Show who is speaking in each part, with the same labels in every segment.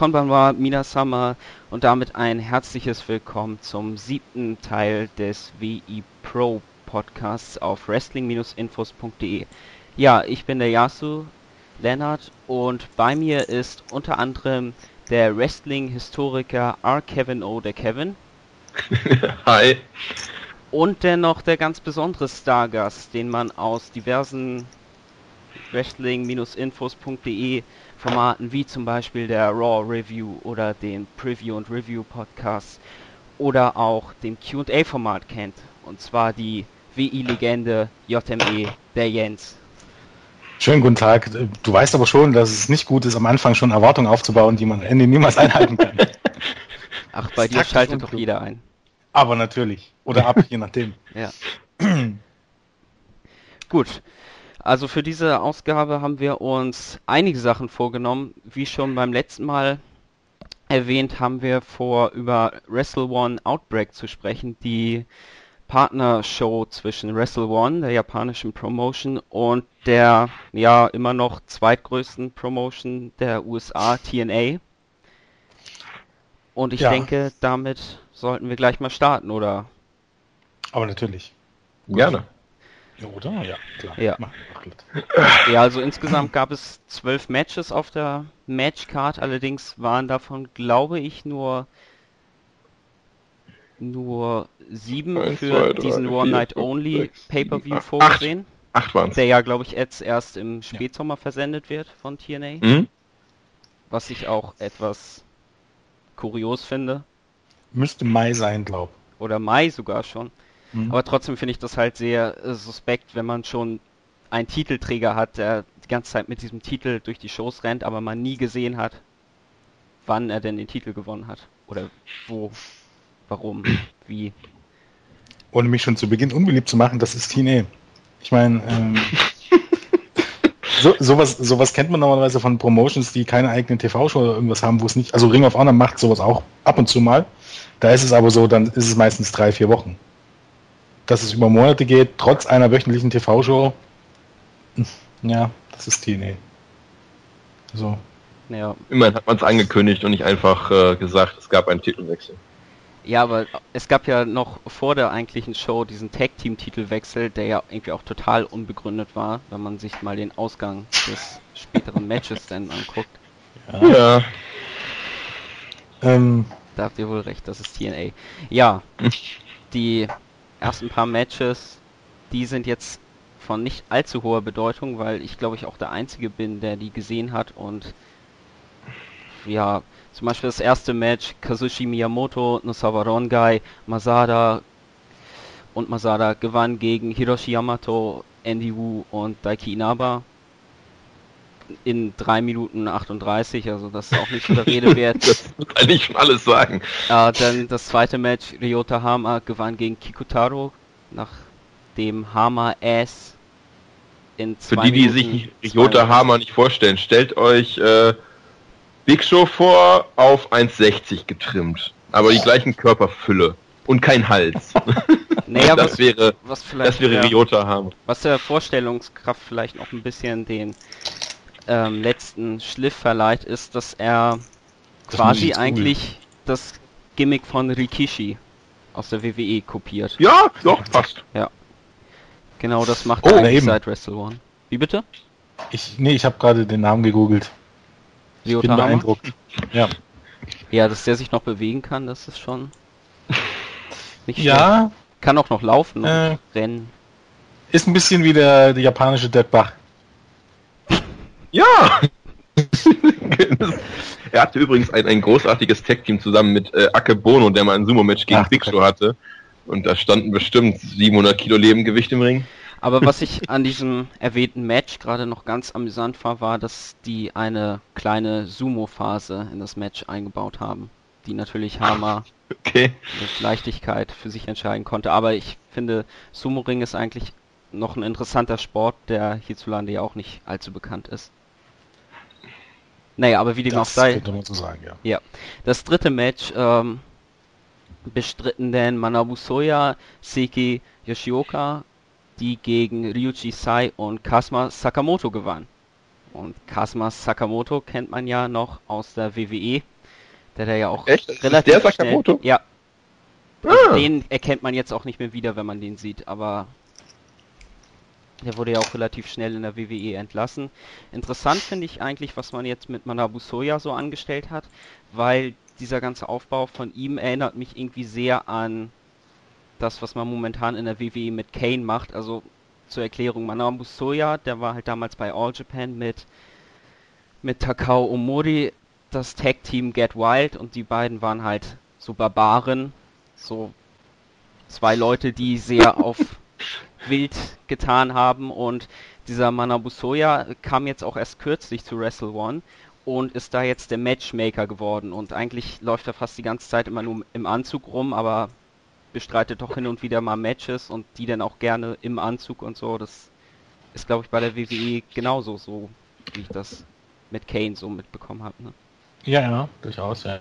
Speaker 1: Konbanwa Minasama und damit ein herzliches Willkommen zum siebten Teil des WI Pro Podcasts auf wrestling-infos.de. Ja, ich bin der Yasu Lennart und bei mir ist unter anderem der Wrestling-Historiker R. Kevin O. der Kevin.
Speaker 2: Hi.
Speaker 1: Und dennoch der ganz besondere Stargast, den man aus diversen Wrestling-infos.de Formaten wie zum Beispiel der Raw Review oder den Preview und Review Podcast oder auch dem Q&A Format kennt. Und zwar die WI-Legende JME, der Jens.
Speaker 3: Schönen guten Tag. Du weißt aber schon, dass es nicht gut ist, am Anfang schon Erwartungen aufzubauen, die man am Ende niemals einhalten kann.
Speaker 1: Ach, bei dir schaltet doch jeder ein.
Speaker 3: Aber natürlich. Oder ab, je nachdem.
Speaker 1: Ja. Gut. Also für diese Ausgabe haben wir uns einige Sachen vorgenommen. Wie schon beim letzten Mal erwähnt, haben wir vor, über Wrestle One Outbreak zu sprechen, die Partnershow zwischen Wrestle One, der japanischen Promotion, und der ja immer noch zweitgrößten Promotion der USA, TNA. Und ich ja. denke, damit sollten wir gleich mal starten, oder?
Speaker 3: Aber natürlich.
Speaker 2: Gerne.
Speaker 3: Oder? Ja, klar.
Speaker 1: Ja. ja, also insgesamt gab es zwölf Matches auf der Matchcard, allerdings waren davon, glaube ich, nur nur sieben Eins, für zwei, drei, diesen One Night Only Pay-Per-View vorgesehen.
Speaker 2: Acht, acht waren
Speaker 1: Der ja, glaube ich, jetzt erst im Spätsommer ja. versendet wird von TNA. Mhm. Was ich auch etwas kurios finde.
Speaker 3: Müsste Mai sein, glaube
Speaker 1: Oder Mai sogar schon. Mhm. Aber trotzdem finde ich das halt sehr äh, suspekt, wenn man schon einen Titelträger hat, der die ganze Zeit mit diesem Titel durch die Shows rennt, aber man nie gesehen hat, wann er denn den Titel gewonnen hat. Oder wo, warum, wie.
Speaker 3: Ohne mich schon zu Beginn unbeliebt zu machen, das ist TNA. Ich meine, ähm, so, sowas, sowas kennt man normalerweise von Promotions, die keine eigene TV-Show oder irgendwas haben, wo es nicht. Also Ring of Honor macht sowas auch ab und zu mal. Da ist es aber so, dann ist es meistens drei, vier Wochen dass es über Monate geht, trotz einer wöchentlichen TV-Show, ja, das ist TNA.
Speaker 2: So. Ja. Immerhin hat man es angekündigt und nicht einfach äh, gesagt, es gab einen Titelwechsel.
Speaker 1: Ja, aber es gab ja noch vor der eigentlichen Show diesen Tag-Team-Titelwechsel, der ja irgendwie auch total unbegründet war, wenn man sich mal den Ausgang des späteren Matches dann anguckt.
Speaker 2: Ja. ja.
Speaker 1: Ähm. Da habt ihr wohl recht, das ist TNA. Ja, die ersten paar Matches, die sind jetzt von nicht allzu hoher Bedeutung, weil ich glaube ich auch der Einzige bin, der die gesehen hat und ja, zum Beispiel das erste Match, Kazushi Miyamoto, Nosawa Rongai, Masada und Masada gewann gegen Hiroshi Yamato, Andy Wu und Daiki Inaba in 3 Minuten 38, also das ist auch nicht so der Rede wert.
Speaker 2: das muss eigentlich schon alles sagen.
Speaker 1: Äh, dann das zweite Match, Ryota Hama gewann gegen Kikutaro, nachdem Hama S
Speaker 2: in zwei Für die, die sich Ryota Hama nicht vorstellen, stellt euch äh, Big Show vor, auf 1,60 getrimmt, aber die gleichen Körperfülle und kein Hals.
Speaker 1: Naja,
Speaker 2: das was, wäre, was das wäre Ryota Hama.
Speaker 1: Was der Vorstellungskraft vielleicht noch ein bisschen den ähm, letzten Schliff verleiht, ist, dass er das quasi eigentlich das Gimmick von Rikishi aus der WWE kopiert.
Speaker 2: Ja, doch, passt.
Speaker 1: Ja. Genau, das macht oh, er eigentlich seit Wrestle One. Wie bitte?
Speaker 3: Ich, nee, ich habe gerade den Namen gegoogelt.
Speaker 1: Ich bin beeindruckt. Ja. Ja, dass der sich noch bewegen kann, das ist schon
Speaker 3: nicht Ja. Schön.
Speaker 1: Kann auch noch laufen und äh, rennen.
Speaker 3: Ist ein bisschen wie der, der japanische Dirk Bach.
Speaker 2: Ja! er hatte übrigens ein, ein großartiges Tag-Team zusammen mit äh, Akebono, der mal ein Sumo-Match gegen Ach, Big Show hatte. Und da standen bestimmt 700 Kilo Lebengewicht im Ring.
Speaker 1: Aber was ich an diesem erwähnten Match gerade noch ganz amüsant war, war, dass die eine kleine Sumo-Phase in das Match eingebaut haben, die natürlich Hammer
Speaker 2: okay.
Speaker 1: mit Leichtigkeit für sich entscheiden konnte. Aber ich finde, Sumo-Ring ist eigentlich noch ein interessanter Sport, der hierzulande ja auch nicht allzu bekannt ist. Naja, aber wie dem auch sei.
Speaker 3: Könnte man so sagen, ja.
Speaker 1: ja. Das dritte Match ähm, bestritten denn Manabu Soya, Seiki Yoshioka, die gegen Ryuji Sai und Kasma Sakamoto gewannen. Und Kasma Sakamoto kennt man ja noch aus der WWE Der da ja auch
Speaker 2: Echt? relativ
Speaker 1: der Sakamoto? Schnell, ja. Also ah. Den erkennt man jetzt auch nicht mehr wieder, wenn man den sieht, aber der wurde ja auch relativ schnell in der WWE entlassen. Interessant finde ich eigentlich, was man jetzt mit Manabu Soya so angestellt hat, weil dieser ganze Aufbau von ihm erinnert mich irgendwie sehr an das, was man momentan in der WWE mit Kane macht. Also zur Erklärung, Manabu Soya, der war halt damals bei All Japan mit, mit Takao Omori, das Tag-Team Get Wild und die beiden waren halt so Barbaren, so zwei Leute, die sehr auf wild getan haben und dieser Manabusoya kam jetzt auch erst kürzlich zu Wrestle One und ist da jetzt der Matchmaker geworden und eigentlich läuft er fast die ganze Zeit immer nur im Anzug rum, aber bestreitet doch hin und wieder mal Matches und die dann auch gerne im Anzug und so. Das ist glaube ich bei der WWE genauso so, wie ich das mit Kane so mitbekommen habe. Ne?
Speaker 3: Ja, ja, durchaus, ja.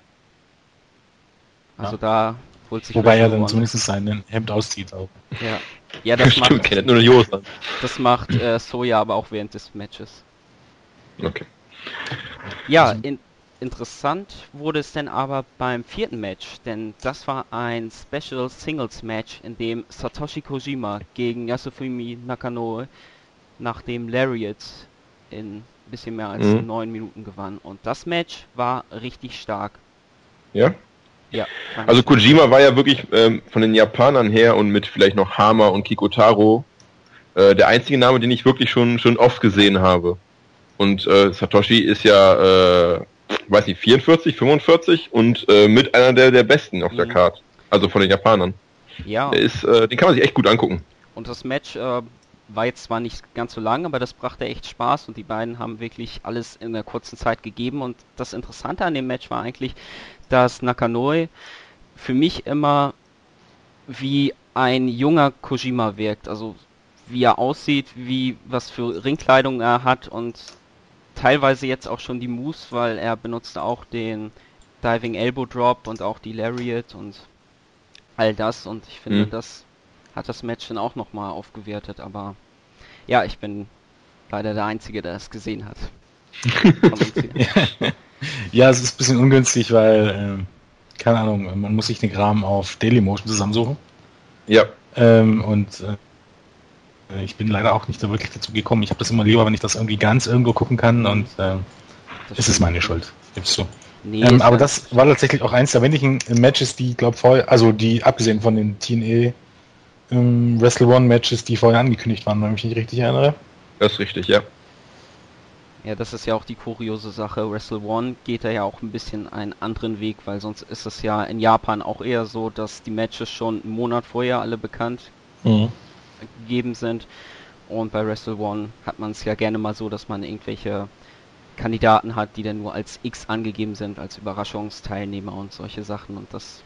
Speaker 1: Also ja. da
Speaker 3: holt sich Wobei er dann zumindest sein Hemd auszieht auch.
Speaker 1: Ja. Ja, das
Speaker 2: Stimmt, macht, nur eine Hose.
Speaker 1: Das macht äh, Soja aber auch während des Matches.
Speaker 2: Okay.
Speaker 1: Ja, in, interessant wurde es denn aber beim vierten Match, denn das war ein Special Singles Match, in dem Satoshi Kojima gegen Yasufumi Nakanoe nach dem Lariat in ein bisschen mehr als mhm. neun Minuten gewann. Und das Match war richtig stark.
Speaker 2: Ja? Ja. Also Kojima war ja wirklich ähm, von den Japanern her und mit vielleicht noch Hama und Kikotaro äh, der einzige Name, den ich wirklich schon schon oft gesehen habe. Und äh, Satoshi ist ja, äh, weiß nicht, 44, 45 und äh, mit einer der der besten auf mhm. der Card. Also von den Japanern.
Speaker 1: Ja.
Speaker 2: Der ist, äh, den kann man sich echt gut angucken.
Speaker 1: Und das Match äh, war jetzt zwar nicht ganz so lang, aber das brachte echt Spaß und die beiden haben wirklich alles in der kurzen Zeit gegeben. Und das Interessante an dem Match war eigentlich, dass Nakanoe für mich immer wie ein junger Kojima wirkt. Also wie er aussieht, wie was für Ringkleidung er hat und teilweise jetzt auch schon die Moves, weil er benutzte auch den Diving Elbow Drop und auch die Lariat und all das und ich finde, mhm. das hat das Match dann auch nochmal aufgewertet, aber ja, ich bin leider der Einzige, der es gesehen hat.
Speaker 3: ja, es ist ein bisschen ungünstig, weil, äh, keine Ahnung, man muss sich den Kram auf Dailymotion zusammensuchen.
Speaker 2: Ja.
Speaker 3: Ähm, und äh, ich bin leider auch nicht so wirklich dazu gekommen. Ich habe das immer lieber, wenn ich das irgendwie ganz irgendwo gucken kann und äh, es ist meine Schuld, gibst du. Nee, ähm, aber das war tatsächlich auch eins der wenigen Matches, die, glaube vorher, also die abgesehen von den TNA ähm, Wrestle One Matches, die vorher angekündigt waren, wenn ich mich nicht richtig erinnere.
Speaker 2: Das ist richtig, ja.
Speaker 1: Ja, das ist ja auch die kuriose Sache. Wrestle One geht da ja auch ein bisschen einen anderen Weg, weil sonst ist es ja in Japan auch eher so, dass die Matches schon einen Monat vorher alle bekannt mhm. gegeben sind. Und bei Wrestle One hat man es ja gerne mal so, dass man irgendwelche Kandidaten hat, die dann nur als X angegeben sind, als Überraschungsteilnehmer und solche Sachen. Und das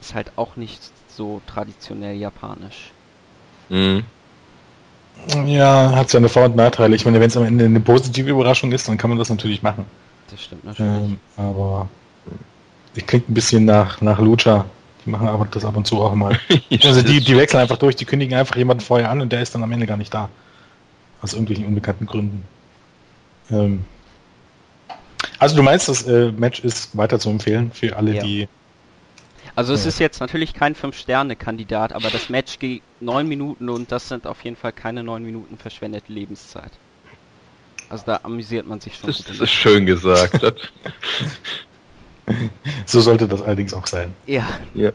Speaker 1: ist halt auch nicht so traditionell japanisch.
Speaker 3: Mhm. Ja, hat seine Vor- und Nachteile. Ich meine, wenn es am Ende eine positive Überraschung ist, dann kann man das natürlich machen.
Speaker 1: Das stimmt natürlich. Ähm,
Speaker 3: aber die klingt ein bisschen nach, nach Lucha. Die machen aber das ab und zu auch mal. also die, die wechseln einfach durch, die kündigen einfach jemanden vorher an und der ist dann am Ende gar nicht da. Aus irgendwelchen unbekannten Gründen. Ähm, also du meinst, das äh, Match ist weiter zu empfehlen für alle, ja. die
Speaker 1: also es ja. ist jetzt natürlich kein 5-Sterne-Kandidat, aber das Match geht 9 Minuten und das sind auf jeden Fall keine 9 Minuten verschwendete Lebenszeit. Also da amüsiert man sich schon.
Speaker 2: Das, das ist schön gesagt.
Speaker 3: so sollte das allerdings auch sein.
Speaker 1: Ja. ja.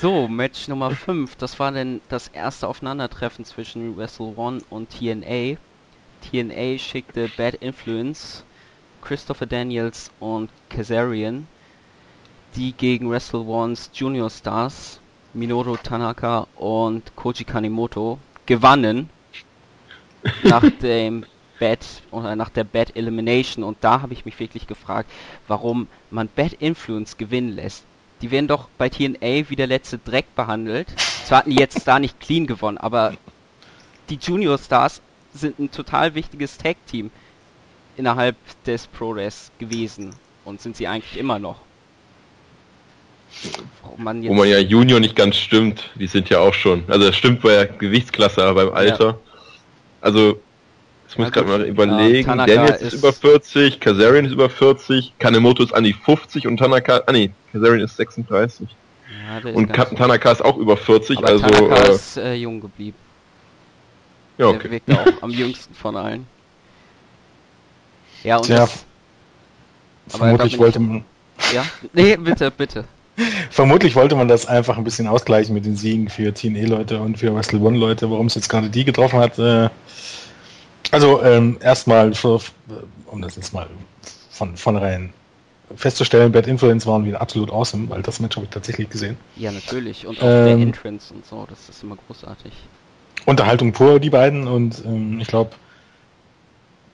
Speaker 1: So, Match Nummer 5. Das war denn das erste Aufeinandertreffen zwischen Wrestle One und TNA. TNA schickte Bad Influence, Christopher Daniels und Kazarian die gegen Wrestle Ones Junior Stars Minoru Tanaka und Koji Kanimoto gewannen nach dem Bad oder nach der Bad Elimination und da habe ich mich wirklich gefragt, warum man Bad Influence gewinnen lässt. Die werden doch bei TNA wie der letzte Dreck behandelt. Zwar hatten die jetzt da nicht clean gewonnen, aber die Junior Stars sind ein total wichtiges Tag Team innerhalb des ProRes gewesen und sind sie eigentlich immer noch
Speaker 2: man Wo man ja Junior nicht ganz stimmt, die sind ja auch schon. Also das stimmt bei der Gewichtsklasse, aber beim Alter. Ja. Also Ich muss gerade mal überlegen. Ja, Daniels ist, ist, über 40, Kazarian ist über 40, Kanemoto ist an die 50 und Tanaka, ah nee, Kazarian ist 36. Ja, und ist Tanaka ist auch über 40,
Speaker 1: Aber
Speaker 2: also.
Speaker 1: Tanaka äh, ist äh, jung geblieben.
Speaker 2: Ja, okay.
Speaker 1: Der wirkt auch am jüngsten von allen.
Speaker 3: Ja, und Tja, das, vermutlich wollte man.
Speaker 1: Ja, nee, bitte, bitte.
Speaker 3: Vermutlich wollte man das einfach ein bisschen ausgleichen mit den Siegen für TNE-Leute und für Wrestle One-Leute, warum es jetzt gerade die getroffen hat. Äh, also ähm, erstmal, um das jetzt mal von vornherein festzustellen, Bad Influence waren wieder absolut awesome, weil das Match habe ich tatsächlich gesehen.
Speaker 1: Ja, natürlich. Und auch ähm, der Entrance und so, das ist immer großartig.
Speaker 3: Unterhaltung pur, die beiden. Und ähm, ich glaube,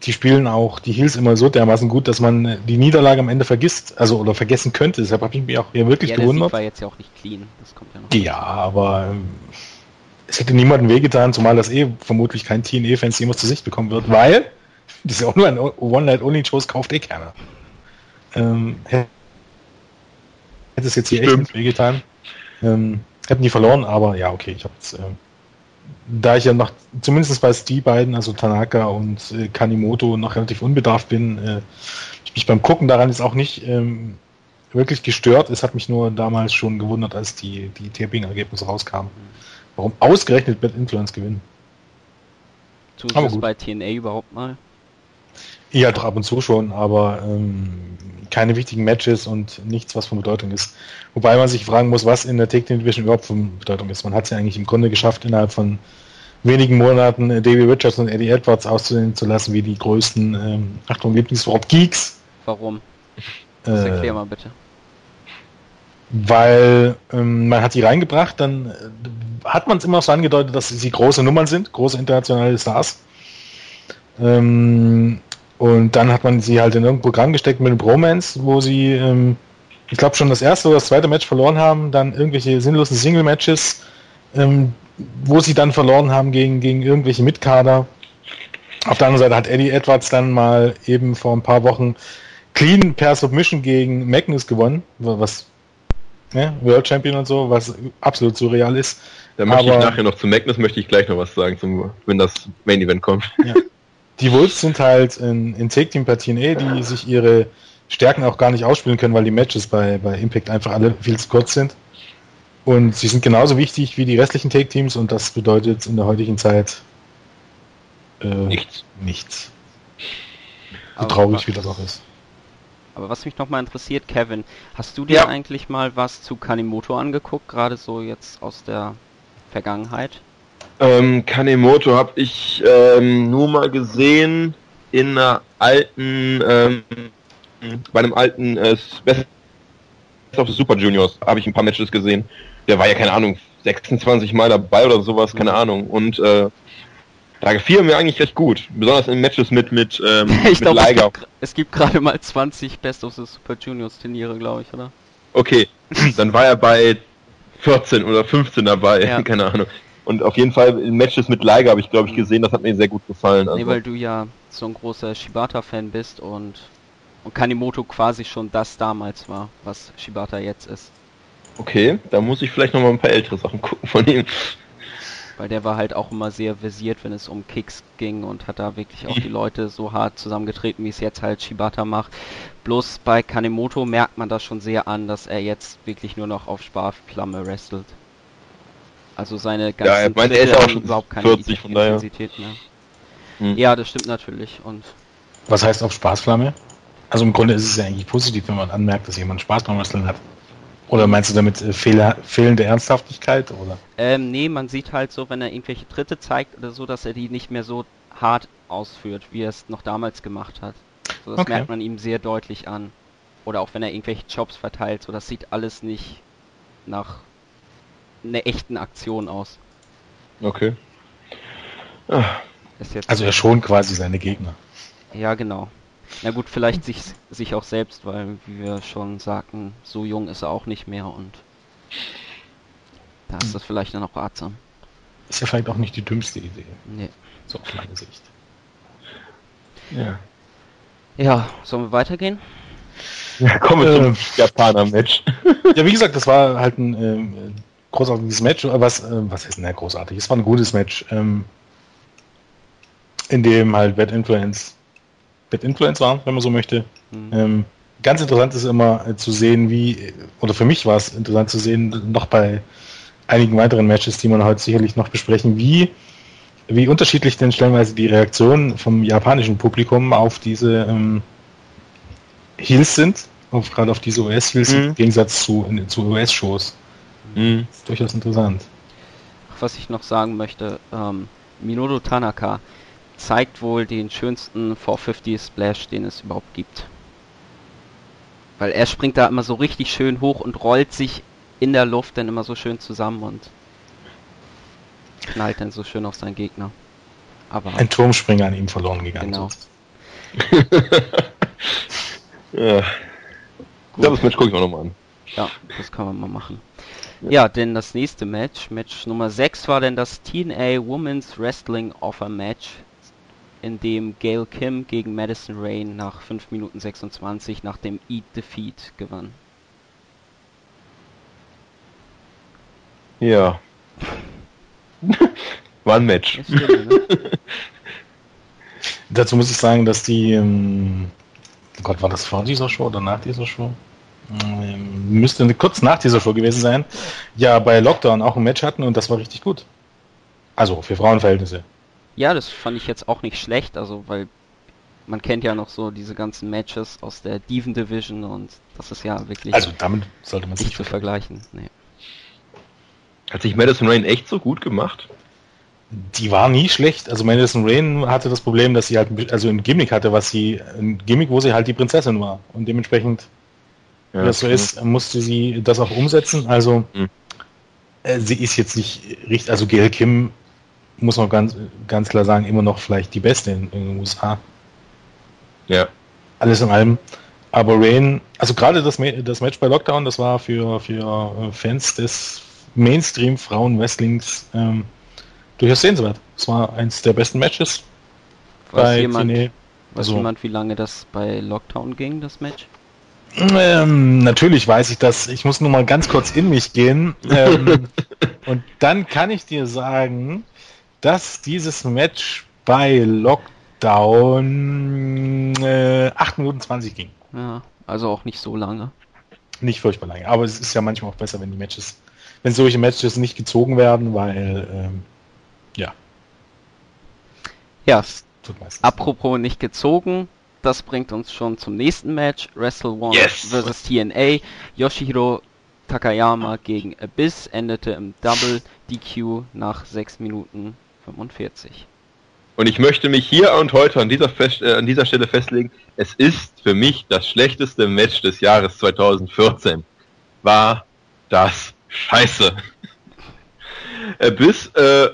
Speaker 3: die spielen auch die Heels immer so dermaßen gut, dass man die Niederlage am Ende vergisst, also oder vergessen könnte. Deshalb habe ich mich auch hier wirklich ja, gewundert.
Speaker 1: Der Sieg war jetzt ja auch nicht clean. Das kommt
Speaker 3: ja noch. Ja, aber ähm, es hätte niemandem wehgetan, zumal das eh vermutlich kein TNE-Fans jemals zu Sicht bekommen wird, weil das ist ja auch nur ein One-Night-Only-Shows, kauft eh keiner. Ähm, hätte es jetzt hier Stimmt. echt wehgetan. Ähm, hätten die verloren, aber ja, okay, ich habe jetzt, ähm, da ich ja noch, zumindest bei die beiden, also Tanaka und äh, Kanimoto, noch relativ unbedarft bin, äh, ich mich beim Gucken daran ist auch nicht ähm, wirklich gestört. Es hat mich nur damals schon gewundert, als die, die Taping-Ergebnisse rauskamen. Warum ausgerechnet Bad Influence gewinnen?
Speaker 1: Tun sie es bei TNA überhaupt mal?
Speaker 3: Ja, doch ab und zu schon, aber ähm, keine wichtigen Matches und nichts, was von Bedeutung ist. Wobei man sich fragen muss, was in der Take Team Division überhaupt von Bedeutung ist. Man hat es ja eigentlich im Grunde geschafft, innerhalb von wenigen Monaten äh, Davey Richards und Eddie Edwards auszusehen zu lassen, wie die größten, ähm, Achtung, Lieblingswort Geeks.
Speaker 1: Warum? Das äh, erklär mal bitte
Speaker 3: weil ähm, man hat die reingebracht, dann äh, hat man es immer so angedeutet, dass sie große Nummern sind, große internationale Stars. Ähm, und dann hat man sie halt in irgendein Programm gesteckt mit einem Bromance, wo sie, ähm, ich glaube schon das erste oder das zweite Match verloren haben, dann irgendwelche sinnlosen Single-Matches, ähm, wo sie dann verloren haben gegen, gegen irgendwelche Mitkader. Auf der anderen Seite hat Eddie Edwards dann mal eben vor ein paar Wochen clean per Submission gegen Magnus gewonnen, was ne? World Champion und so, was absolut surreal ist.
Speaker 2: Da möchte Aber, ich nachher noch zu Magnus möchte ich gleich noch was sagen, zum, wenn das Main Event kommt. Ja.
Speaker 3: Die Wolves sind halt in, in Take Team Partien eh, die sich ihre Stärken auch gar nicht ausspielen können, weil die Matches bei, bei Impact einfach alle viel zu kurz sind. Und sie sind genauso wichtig wie die restlichen Take Teams und das bedeutet in der heutigen Zeit
Speaker 2: äh, nichts.
Speaker 3: nichts. So traurig wie das auch ist.
Speaker 1: Aber was mich nochmal interessiert, Kevin, hast du dir ja. eigentlich mal was zu Kanimoto angeguckt, gerade so jetzt aus der Vergangenheit?
Speaker 2: Ähm, Kanemoto habe ich ähm, nur mal gesehen in einer alten, ähm, bei einem alten äh, Best of Super Juniors habe ich ein paar Matches gesehen. Der war ja keine Ahnung 26 Mal dabei oder sowas, keine mhm. Ahnung. Und äh, da gefiel mir eigentlich recht gut, besonders in Matches mit mit ähm,
Speaker 1: ich mit Liger. Es gibt, gibt gerade mal 20 Best of the Super Juniors Turniere, glaube ich, oder?
Speaker 2: Okay, dann war er bei 14 oder 15 dabei, ja. keine Ahnung. Und auf jeden Fall in Matches mit Liger habe ich, glaube ich, gesehen, das hat mir sehr gut gefallen.
Speaker 1: Also. Nee, weil du ja so ein großer Shibata-Fan bist und, und Kanimoto quasi schon das damals war, was Shibata jetzt ist.
Speaker 2: Okay, da muss ich vielleicht noch mal ein paar ältere Sachen gucken von ihm.
Speaker 1: Weil der war halt auch immer sehr versiert, wenn es um Kicks ging und hat da wirklich auch die Leute so hart zusammengetreten, wie es jetzt halt Shibata macht. Bloß bei Kanemoto merkt man das schon sehr an, dass er jetzt wirklich nur noch auf Sparflamme wrestelt. Also seine
Speaker 2: ganzen ja, ich meine, er ist auch schon
Speaker 1: überhaupt keine 40 von Intensität mehr. Hm. Ja, das stimmt natürlich. Und
Speaker 3: Was heißt auf Spaßflamme? Also im Grunde ist es ja eigentlich positiv, wenn man anmerkt, dass jemand Spaß beim Wrestling hat. Oder meinst du damit äh, Fehler, fehlende Ernsthaftigkeit? Oder?
Speaker 1: Ähm, nee, man sieht halt so, wenn er irgendwelche Tritte zeigt oder so, dass er die nicht mehr so hart ausführt, wie er es noch damals gemacht hat. So, das okay. merkt man ihm sehr deutlich an. Oder auch wenn er irgendwelche Jobs verteilt, so das sieht alles nicht nach einer echten Aktion aus.
Speaker 2: Okay.
Speaker 3: Ah. also er schon quasi seine Gegner.
Speaker 1: Ja, genau. Na gut, vielleicht sich, sich auch selbst, weil, wie wir schon sagten, so jung ist er auch nicht mehr und da ist das vielleicht dann auch ratsam.
Speaker 3: Ist ja vielleicht auch nicht die dümmste Idee.
Speaker 1: Nee.
Speaker 3: So auf meine Sicht.
Speaker 1: Ja. Ja, sollen wir weitergehen?
Speaker 2: Ja, kommen wir zum ähm. Japaner-Match.
Speaker 3: ja, wie gesagt, das war halt ein ähm, großartiges Match. Was, äh, was heißt denn großartig? Es war ein gutes Match. Ähm, in dem halt Bad Influence, Bad Influence war, wenn man so möchte. Mhm. Ähm, ganz interessant ist immer äh, zu sehen, wie, oder für mich war es interessant zu sehen, noch bei einigen weiteren Matches, die man heute sicherlich noch besprechen, wie, wie unterschiedlich denn stellenweise die Reaktionen vom japanischen Publikum auf diese ähm, Heels sind, auf, gerade auf diese US-Heels mhm. im Gegensatz zu, zu US-Shows. Mhm. Ist durchaus interessant.
Speaker 1: Was ich noch sagen möchte, ähm, Minoru Tanaka zeigt wohl den schönsten 450 Splash, den es überhaupt gibt. Weil er springt da immer so richtig schön hoch und rollt sich in der Luft dann immer so schön zusammen und knallt dann so schön auf seinen Gegner.
Speaker 3: Aber ein Turmspringer an ihm verloren gegangen. Genau.
Speaker 2: ja. Gut. Das Match gucke ich auch nochmal an.
Speaker 1: Ja, das kann man mal machen. Ja. denn das nächste Match, Match Nummer 6, war denn das TNA Women's Wrestling Offer Match in dem Gail Kim gegen Madison Rain nach 5 Minuten 26 nach dem Eat Defeat gewann.
Speaker 2: Ja. War ein Match. Stimmt, ne?
Speaker 3: Dazu muss ich sagen, dass die, ähm, Gott, war das vor dieser Show oder nach dieser Show? Ähm, müsste kurz nach dieser Show gewesen sein. Ja, bei Lockdown auch ein Match hatten und das war richtig gut. Also für Frauenverhältnisse.
Speaker 1: Ja, das fand ich jetzt auch nicht schlecht, also weil man kennt ja noch so diese ganzen Matches aus der Diven Division und das ist ja wirklich
Speaker 3: also damit sollte man
Speaker 1: nicht zu vergleichen. Nee.
Speaker 2: Hat sich Madison Rain echt so gut gemacht?
Speaker 3: Die war nie schlecht. Also Madison Rain hatte das Problem, dass sie halt also ein Gimmick hatte, was sie ein Gimmick, wo sie halt die Prinzessin war und dementsprechend ja, das so ist, musste sie das auch umsetzen. Also mhm. äh, sie ist jetzt nicht richtig, also Gail Kim muss man ganz, ganz klar sagen, immer noch vielleicht die beste in, in den USA.
Speaker 2: Ja.
Speaker 3: Alles in allem. Aber Rain, also gerade das, das Match bei Lockdown, das war für, für äh, Fans des Mainstream-Frauen-Wrestlings ähm, durchaus sehenswert. Es war eins der besten Matches.
Speaker 1: Weiß jemand, weiß also, jemand, wie lange das bei Lockdown ging, das Match?
Speaker 3: Ähm, natürlich weiß ich das. Ich muss nur mal ganz kurz in mich gehen. Ähm, und dann kann ich dir sagen, dass dieses Match bei Lockdown äh, 8 Minuten 20 ging.
Speaker 1: Ja, also auch nicht so lange.
Speaker 3: Nicht furchtbar lange, aber es ist ja manchmal auch besser, wenn die Matches, wenn solche Matches nicht gezogen werden, weil ähm, ja.
Speaker 1: Ja, apropos nicht gezogen, das bringt uns schon zum nächsten Match. Wrestle One yes. vs TNA. Yoshihiro Takayama gegen Abyss endete im Double DQ nach 6 Minuten 45.
Speaker 2: Und ich möchte mich hier und heute an dieser, Fest, äh, an dieser Stelle festlegen, es ist für mich das schlechteste Match des Jahres 2014. War das scheiße. Bis äh,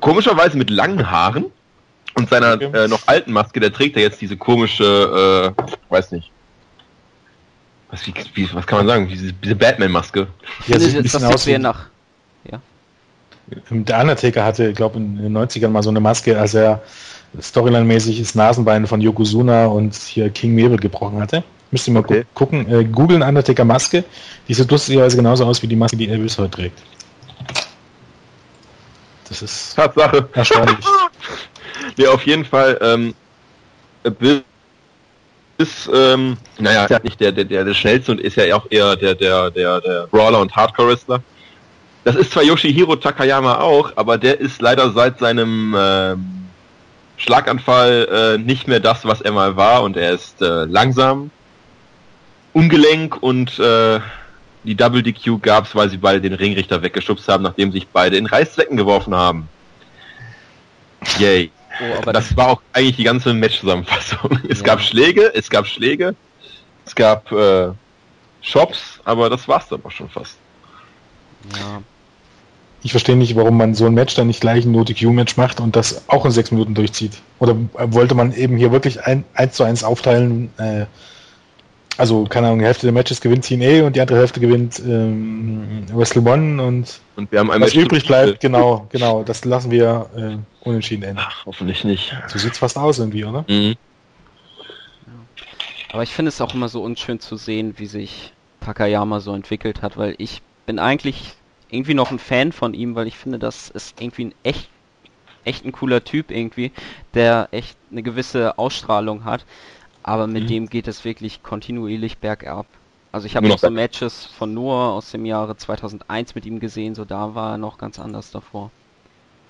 Speaker 2: komischerweise mit langen Haaren und seiner okay. äh, noch alten Maske, der trägt ja jetzt diese komische, äh, weiß nicht. Was, wie, wie, was kann man sagen? Diese, diese Batman-Maske.
Speaker 1: Ja, sieht ein bisschen aus wie nach
Speaker 3: der Undertaker hatte, ich glaube, in den 90ern mal so eine Maske, als er Storyline-mäßig das Nasenbein von Yokozuna und hier King Mabel gebrochen hatte. Müsst ihr mal okay. gu gucken, äh, googeln Undertaker Maske. Die sieht lustigerweise genauso aus wie die Maske, die Elvis heute trägt.
Speaker 2: Das ist Tatsache.
Speaker 3: erstaunlich.
Speaker 2: nee, auf jeden Fall, ähm, ist, ähm, naja, ist ja nicht der, der, der, der schnellste und ist ja auch eher der, der, der, der Brawler und Hardcore-Wrestler. Das ist zwar Yoshihiro Takayama auch, aber der ist leider seit seinem äh, Schlaganfall äh, nicht mehr das, was er mal war und er ist äh, langsam, ungelenk und äh, die Double DQ gab's, weil sie beide den Ringrichter weggeschubst haben, nachdem sich beide in Reißzwecken geworfen haben. Yay. Oh, aber das war auch eigentlich die ganze Match-Zusammenfassung. Es ja. gab Schläge, es gab Schläge, es gab äh, Shops, aber das war's dann auch schon fast.
Speaker 3: Ja. Ich verstehe nicht, warum man so ein Match dann nicht gleich ein No-DQ-Match macht und das auch in sechs Minuten durchzieht. Oder wollte man eben hier wirklich ein, eins zu eins aufteilen, äh, also, keine Ahnung, die Hälfte der Matches gewinnt TNA und die andere Hälfte gewinnt ähm, Wrestle One und,
Speaker 2: und wir haben
Speaker 3: was übrig bleibt, genau, genau, das lassen wir äh, unentschieden enden.
Speaker 2: Ach, hoffentlich nicht.
Speaker 3: So sieht's fast aus irgendwie, oder? Mhm.
Speaker 1: Aber ich finde es auch immer so unschön zu sehen, wie sich Takayama so entwickelt hat, weil ich bin eigentlich irgendwie noch ein Fan von ihm, weil ich finde, das ist irgendwie ein echt echt ein cooler Typ irgendwie, der echt eine gewisse Ausstrahlung hat. Aber mit mhm. dem geht es wirklich kontinuierlich bergab. Also ich habe noch so Matches von Noah aus dem Jahre 2001 mit ihm gesehen, so da war er noch ganz anders davor.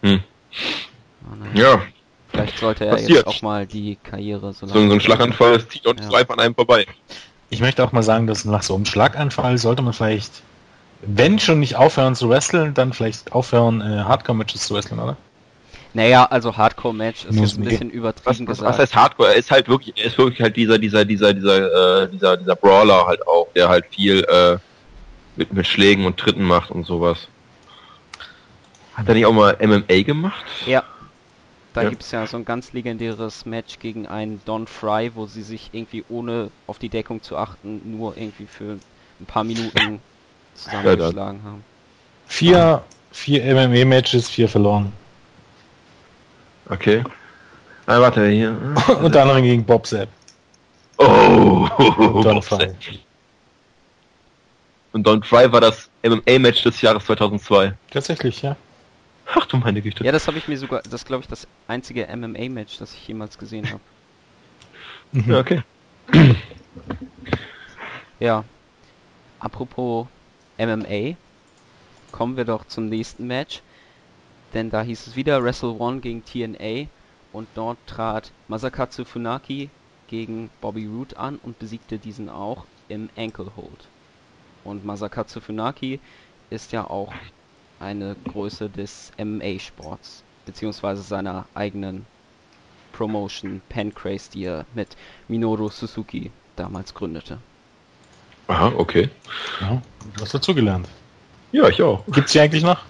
Speaker 1: Hm.
Speaker 2: Oh, ja.
Speaker 1: Vielleicht sollte er Passiert. jetzt auch mal die Karriere
Speaker 2: so, so, so ein Schlaganfall, das zieht uns ja. einfach an einem vorbei.
Speaker 3: Ich möchte auch mal sagen, dass nach so einem Schlaganfall sollte man vielleicht, wenn schon nicht aufhören zu wresteln, dann vielleicht aufhören, äh, Hardcore-Matches zu wresteln, oder?
Speaker 1: Naja, also Hardcore-Match ist jetzt ein bisschen übertrieben
Speaker 2: was, was, gesagt. Was heißt Hardcore? Er ist halt wirklich, er ist wirklich halt dieser, dieser, dieser, dieser, äh, dieser, dieser Brawler halt auch, der halt viel äh, mit, mit Schlägen und Tritten macht und sowas. Hat er nicht auch mal MMA gemacht?
Speaker 1: Ja. Da ja. gibt es ja so ein ganz legendäres Match gegen einen Don Fry, wo sie sich irgendwie ohne auf die Deckung zu achten nur irgendwie für ein paar Minuten zusammengeschlagen ja, haben.
Speaker 3: Vier, vier MMA-Matches, vier verloren.
Speaker 2: Okay. Ah, warte, hier.
Speaker 3: Unter anderem gegen Bob Sepp.
Speaker 2: Oh, Don Fry. Und Don Fry war das MMA-Match des Jahres 2002.
Speaker 3: Tatsächlich, ja.
Speaker 2: Ach du meine Güte.
Speaker 1: Ja, das habe ich mir sogar, das glaube ich das einzige MMA-Match, das ich jemals gesehen habe.
Speaker 2: Ja, okay.
Speaker 1: ja. Apropos MMA, kommen wir doch zum nächsten Match denn da hieß es wieder Wrestle One gegen TNA und dort trat Masakatsu Funaki gegen Bobby Roode an und besiegte diesen auch im Ankle Hold. Und Masakatsu Funaki ist ja auch eine Größe des MMA-Sports, beziehungsweise seiner eigenen Promotion Pancrase, die er mit Minoru Suzuki damals gründete.
Speaker 2: Aha, okay.
Speaker 3: Ja, du hast dazugelernt.
Speaker 2: Ja, ich auch.
Speaker 3: Gibt's die eigentlich noch?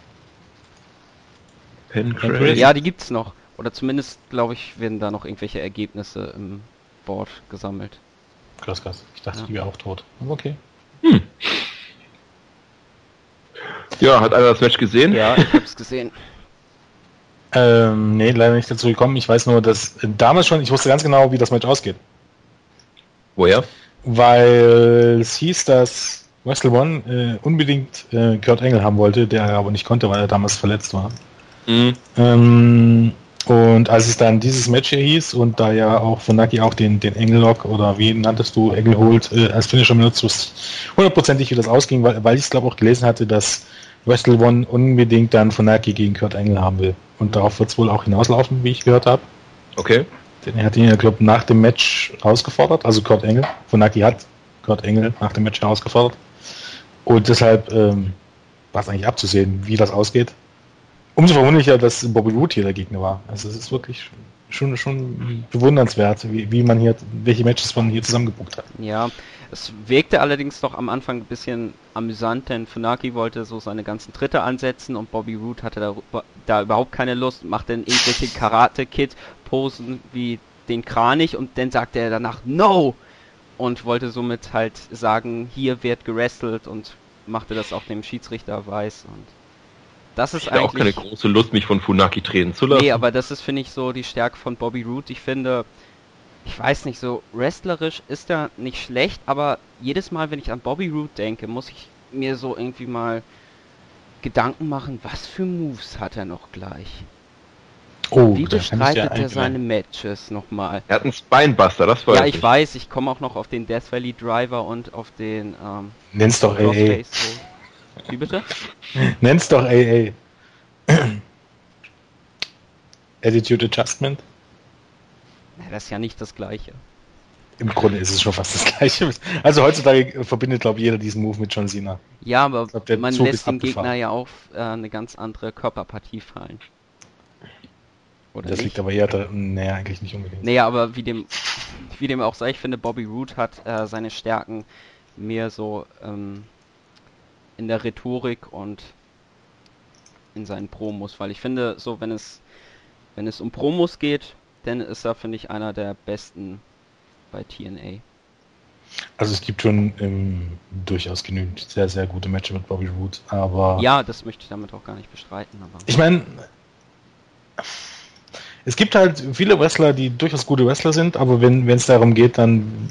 Speaker 1: Pancrase? Ja, die gibt's noch. Oder zumindest, glaube ich, werden da noch irgendwelche Ergebnisse im Board gesammelt.
Speaker 3: Krass, krass. Ich dachte, ja. die wäre auch tot. Aber okay.
Speaker 2: Hm. Ja, hat einer das Match gesehen?
Speaker 1: Ja, ich hab's gesehen.
Speaker 3: ähm, nee, leider nicht dazu gekommen. Ich weiß nur, dass damals schon, ich wusste ganz genau, wie das Match ausgeht.
Speaker 2: Woher?
Speaker 3: Weil es hieß, dass Wrestle One äh, unbedingt äh, Kurt Engel haben wollte, der aber nicht konnte, weil er damals verletzt war. Mhm. Ähm, und als es dann dieses Match hier hieß und da ja auch von Naki auch den, den Engellock oder wie nanntest du, Engel holt, äh, als Finisher benutzt, wusste hundertprozentig, wie das ausging, weil, weil ich es glaube auch gelesen hatte, dass Wrestle One unbedingt dann von Naki gegen Kurt Engel haben will. Und darauf wird es wohl auch hinauslaufen, wie ich gehört habe.
Speaker 2: Okay.
Speaker 3: Denn er hat ihn ja, glaube nach dem Match herausgefordert, also Kurt Engel. Von Naki hat Kurt Engel nach dem Match herausgefordert. Und deshalb ähm, war es eigentlich abzusehen, wie das ausgeht. Umso verwunderlicher, dass Bobby Roode hier der Gegner war. Also es ist wirklich schon, schon bewundernswert, wie, wie man hier, welche Matches man hier zusammengebucht hat.
Speaker 1: Ja, es wirkte allerdings doch am Anfang ein bisschen amüsant, denn Funaki wollte so seine ganzen Tritte ansetzen und Bobby Roode hatte da, da überhaupt keine Lust, machte dann irgendwelche Karate-Kid-Posen wie den Kranich und dann sagte er danach No! Und wollte somit halt sagen, hier wird gerestelt und machte das auch dem Schiedsrichter weiß und das ist ich eigentlich
Speaker 2: auch keine große Lust, mich von Funaki drehen zu lassen. Nee,
Speaker 1: aber das ist, finde ich, so die Stärke von Bobby Roode. Ich finde, ich weiß nicht, so wrestlerisch ist er nicht schlecht, aber jedes Mal, wenn ich an Bobby Roode denke, muss ich mir so irgendwie mal Gedanken machen, was für Moves hat er noch gleich? Oh, Wie bestreitet er seine Matches nochmal?
Speaker 2: Er hat einen Spinebuster, das war
Speaker 1: Ja, ich weiß, ich komme auch noch auf den Death Valley Driver und auf den ähm,
Speaker 3: Nenn's doch AA.
Speaker 1: Wie bitte?
Speaker 3: Nenn's doch AA. Attitude Adjustment?
Speaker 1: Na, das ist ja nicht das gleiche.
Speaker 3: Im Grunde ist es schon fast das gleiche. Also heutzutage verbindet, glaube ich, jeder diesen Move mit John Cena.
Speaker 1: Ja, aber glaub, man Zug lässt den Gegner ja auch äh, eine ganz andere Körperpartie fallen.
Speaker 3: Oder das nicht? liegt aber eher da, naja, eigentlich nicht unbedingt.
Speaker 1: Naja, aber wie dem, wie dem auch sei, ich finde, Bobby Roode hat äh, seine Stärken mehr so ähm, in der Rhetorik und in seinen Promos, weil ich finde, so wenn es wenn es um Promos geht, dann ist er finde ich einer der besten bei TNA.
Speaker 3: Also es gibt schon ähm, durchaus genügend sehr sehr gute Matches mit Bobby Roode, aber
Speaker 1: ja, das möchte ich damit auch gar nicht bestreiten. Aber
Speaker 3: ich meine, es gibt halt viele Wrestler, die durchaus gute Wrestler sind, aber wenn es darum geht, dann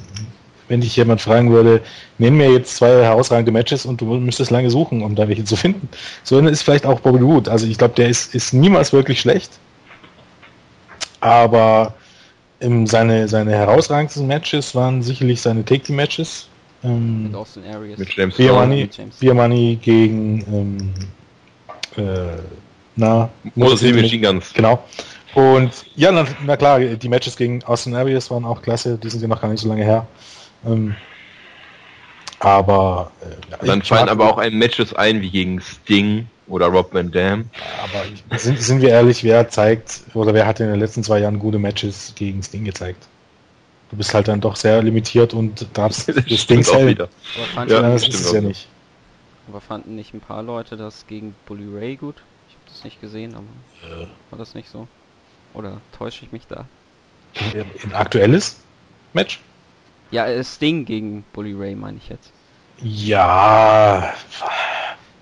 Speaker 3: wenn dich jemand fragen würde, nenn mir jetzt zwei herausragende Matches und du müsstest lange suchen, um da welche zu finden. So ist vielleicht auch Bobby Roode. Also ich glaube, der ist, ist niemals wirklich schlecht. Aber ähm, seine, seine herausragendsten Matches waren sicherlich seine Take-Team-Matches. Ähm, mit Austin Aries. Mit James Beer Money, Beer Money gegen ähm, äh, na, Moses Machine Guns. Genau. Und ja, na, na, klar, die Matches gegen Austin Aries waren auch klasse, die sind ja noch gar nicht so lange her. Ähm, aber
Speaker 2: äh, dann fallen aber auch ein Matches ein wie gegen Sting oder Rob Van Dam.
Speaker 3: Aber sind, sind wir ehrlich, wer zeigt oder wer hat in den letzten zwei Jahren gute Matches gegen Sting gezeigt? Du bist halt dann doch sehr limitiert und darfst das Sting auch wieder.
Speaker 1: Aber ja, das ist es ja nicht. Aber fanden nicht ein paar Leute das gegen Bully Ray gut? Ich habe das nicht gesehen, aber ja. war das nicht so? Oder täusche ich mich da?
Speaker 3: Ein aktuelles Match?
Speaker 1: Ja, Sting gegen Bully Ray meine ich jetzt.
Speaker 3: Ja,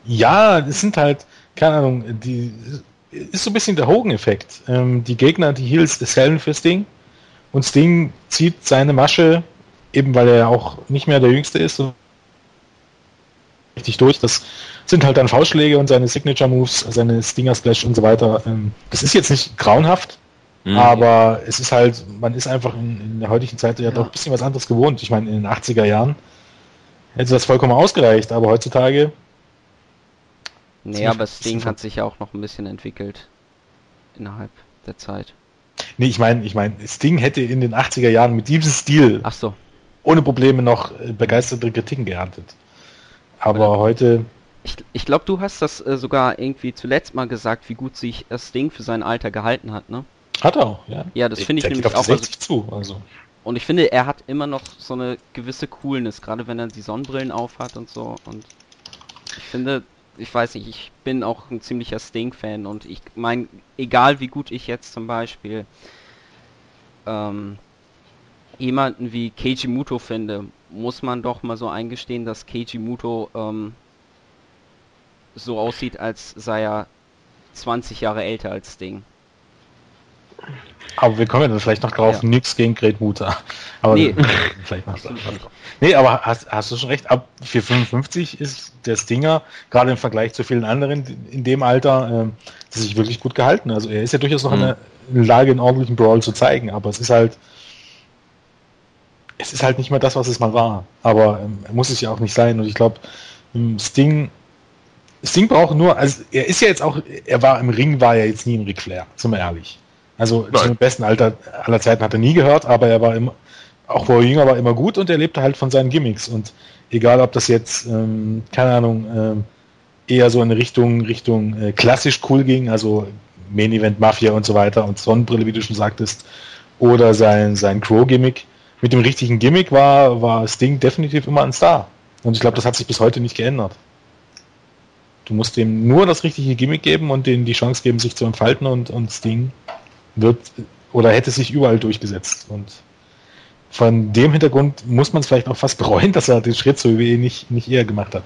Speaker 3: ja, es sind halt, keine Ahnung, die ist so ein bisschen der Hogan-Effekt. Ähm, die Gegner, die Heels dasselben für Sting und Sting zieht seine Masche, eben weil er auch nicht mehr der Jüngste ist, richtig durch. Das sind halt dann Faustschläge und seine Signature Moves, seine Stinger Splash und so weiter. Ähm, das ist jetzt nicht grauenhaft, mhm. aber es ist halt, man ist einfach in, in der heutigen Zeit ja, ja, doch ein bisschen was anderes gewohnt. Ich meine, in den 80er Jahren hätte das vollkommen ausgereicht, aber heutzutage.
Speaker 1: Nee, aber Sting hat sich ja auch noch ein bisschen entwickelt innerhalb der Zeit.
Speaker 3: Nee, ich meine, ich meine, Sting hätte in den 80er Jahren mit diesem Stil
Speaker 1: Ach so.
Speaker 3: ohne Probleme noch äh, begeisterte Kritiken geerntet. Aber Oder heute
Speaker 1: ich, ich glaube, du hast das äh, sogar irgendwie zuletzt mal gesagt, wie gut sich das Ding für sein Alter gehalten hat, ne?
Speaker 3: Hat er auch, ja.
Speaker 1: Ja, das finde ich nämlich auch. Also, zu, also. Und ich finde, er hat immer noch so eine gewisse Coolness, gerade wenn er die Sonnenbrillen aufhat und so. Und ich finde, ich weiß nicht, ich bin auch ein ziemlicher Sting-Fan und ich meine, egal wie gut ich jetzt zum Beispiel ähm, jemanden wie Keiji Muto finde, muss man doch mal so eingestehen, dass Keiji Muto ähm, so aussieht, als sei er 20 Jahre älter als Sting.
Speaker 3: Aber wir kommen ja dann vielleicht noch drauf, ja. nichts gegen Great Mutter. Aber nee. vielleicht noch nee, aber hast, hast du schon recht, ab 455 ist der Stinger, gerade im Vergleich zu vielen anderen in dem Alter, äh, sich wirklich gut gehalten. Also er ist ja durchaus noch mhm. in, der, Lage, einen ordentlichen Brawl zu zeigen, aber es ist halt es ist halt nicht mehr das, was es mal war. Aber ähm, muss es ja auch nicht sein. Und ich glaube, Sting Sting braucht nur, also er ist ja jetzt auch, er war im Ring, war er jetzt nie ein Ric Flair, sind wir ehrlich. Also Nein. zum besten Alter aller Zeiten hat er nie gehört, aber er war immer, auch wo er jünger war, immer gut und er lebte halt von seinen Gimmicks. Und egal, ob das jetzt, ähm, keine Ahnung, ähm, eher so in Richtung, Richtung äh, klassisch cool ging, also Main Event Mafia und so weiter und Sonnenbrille, wie du schon sagtest, oder sein, sein Crow-Gimmick. Mit dem richtigen Gimmick war, war Sting definitiv immer ein Star. Und ich glaube, das hat sich bis heute nicht geändert. Du musst dem nur das richtige Gimmick geben und denen die Chance geben, sich zu entfalten und, und Sting wird oder hätte sich überall durchgesetzt. Und von dem Hintergrund muss man es vielleicht auch fast bereuen, dass er den Schritt zur WWE nicht, nicht eher gemacht hat.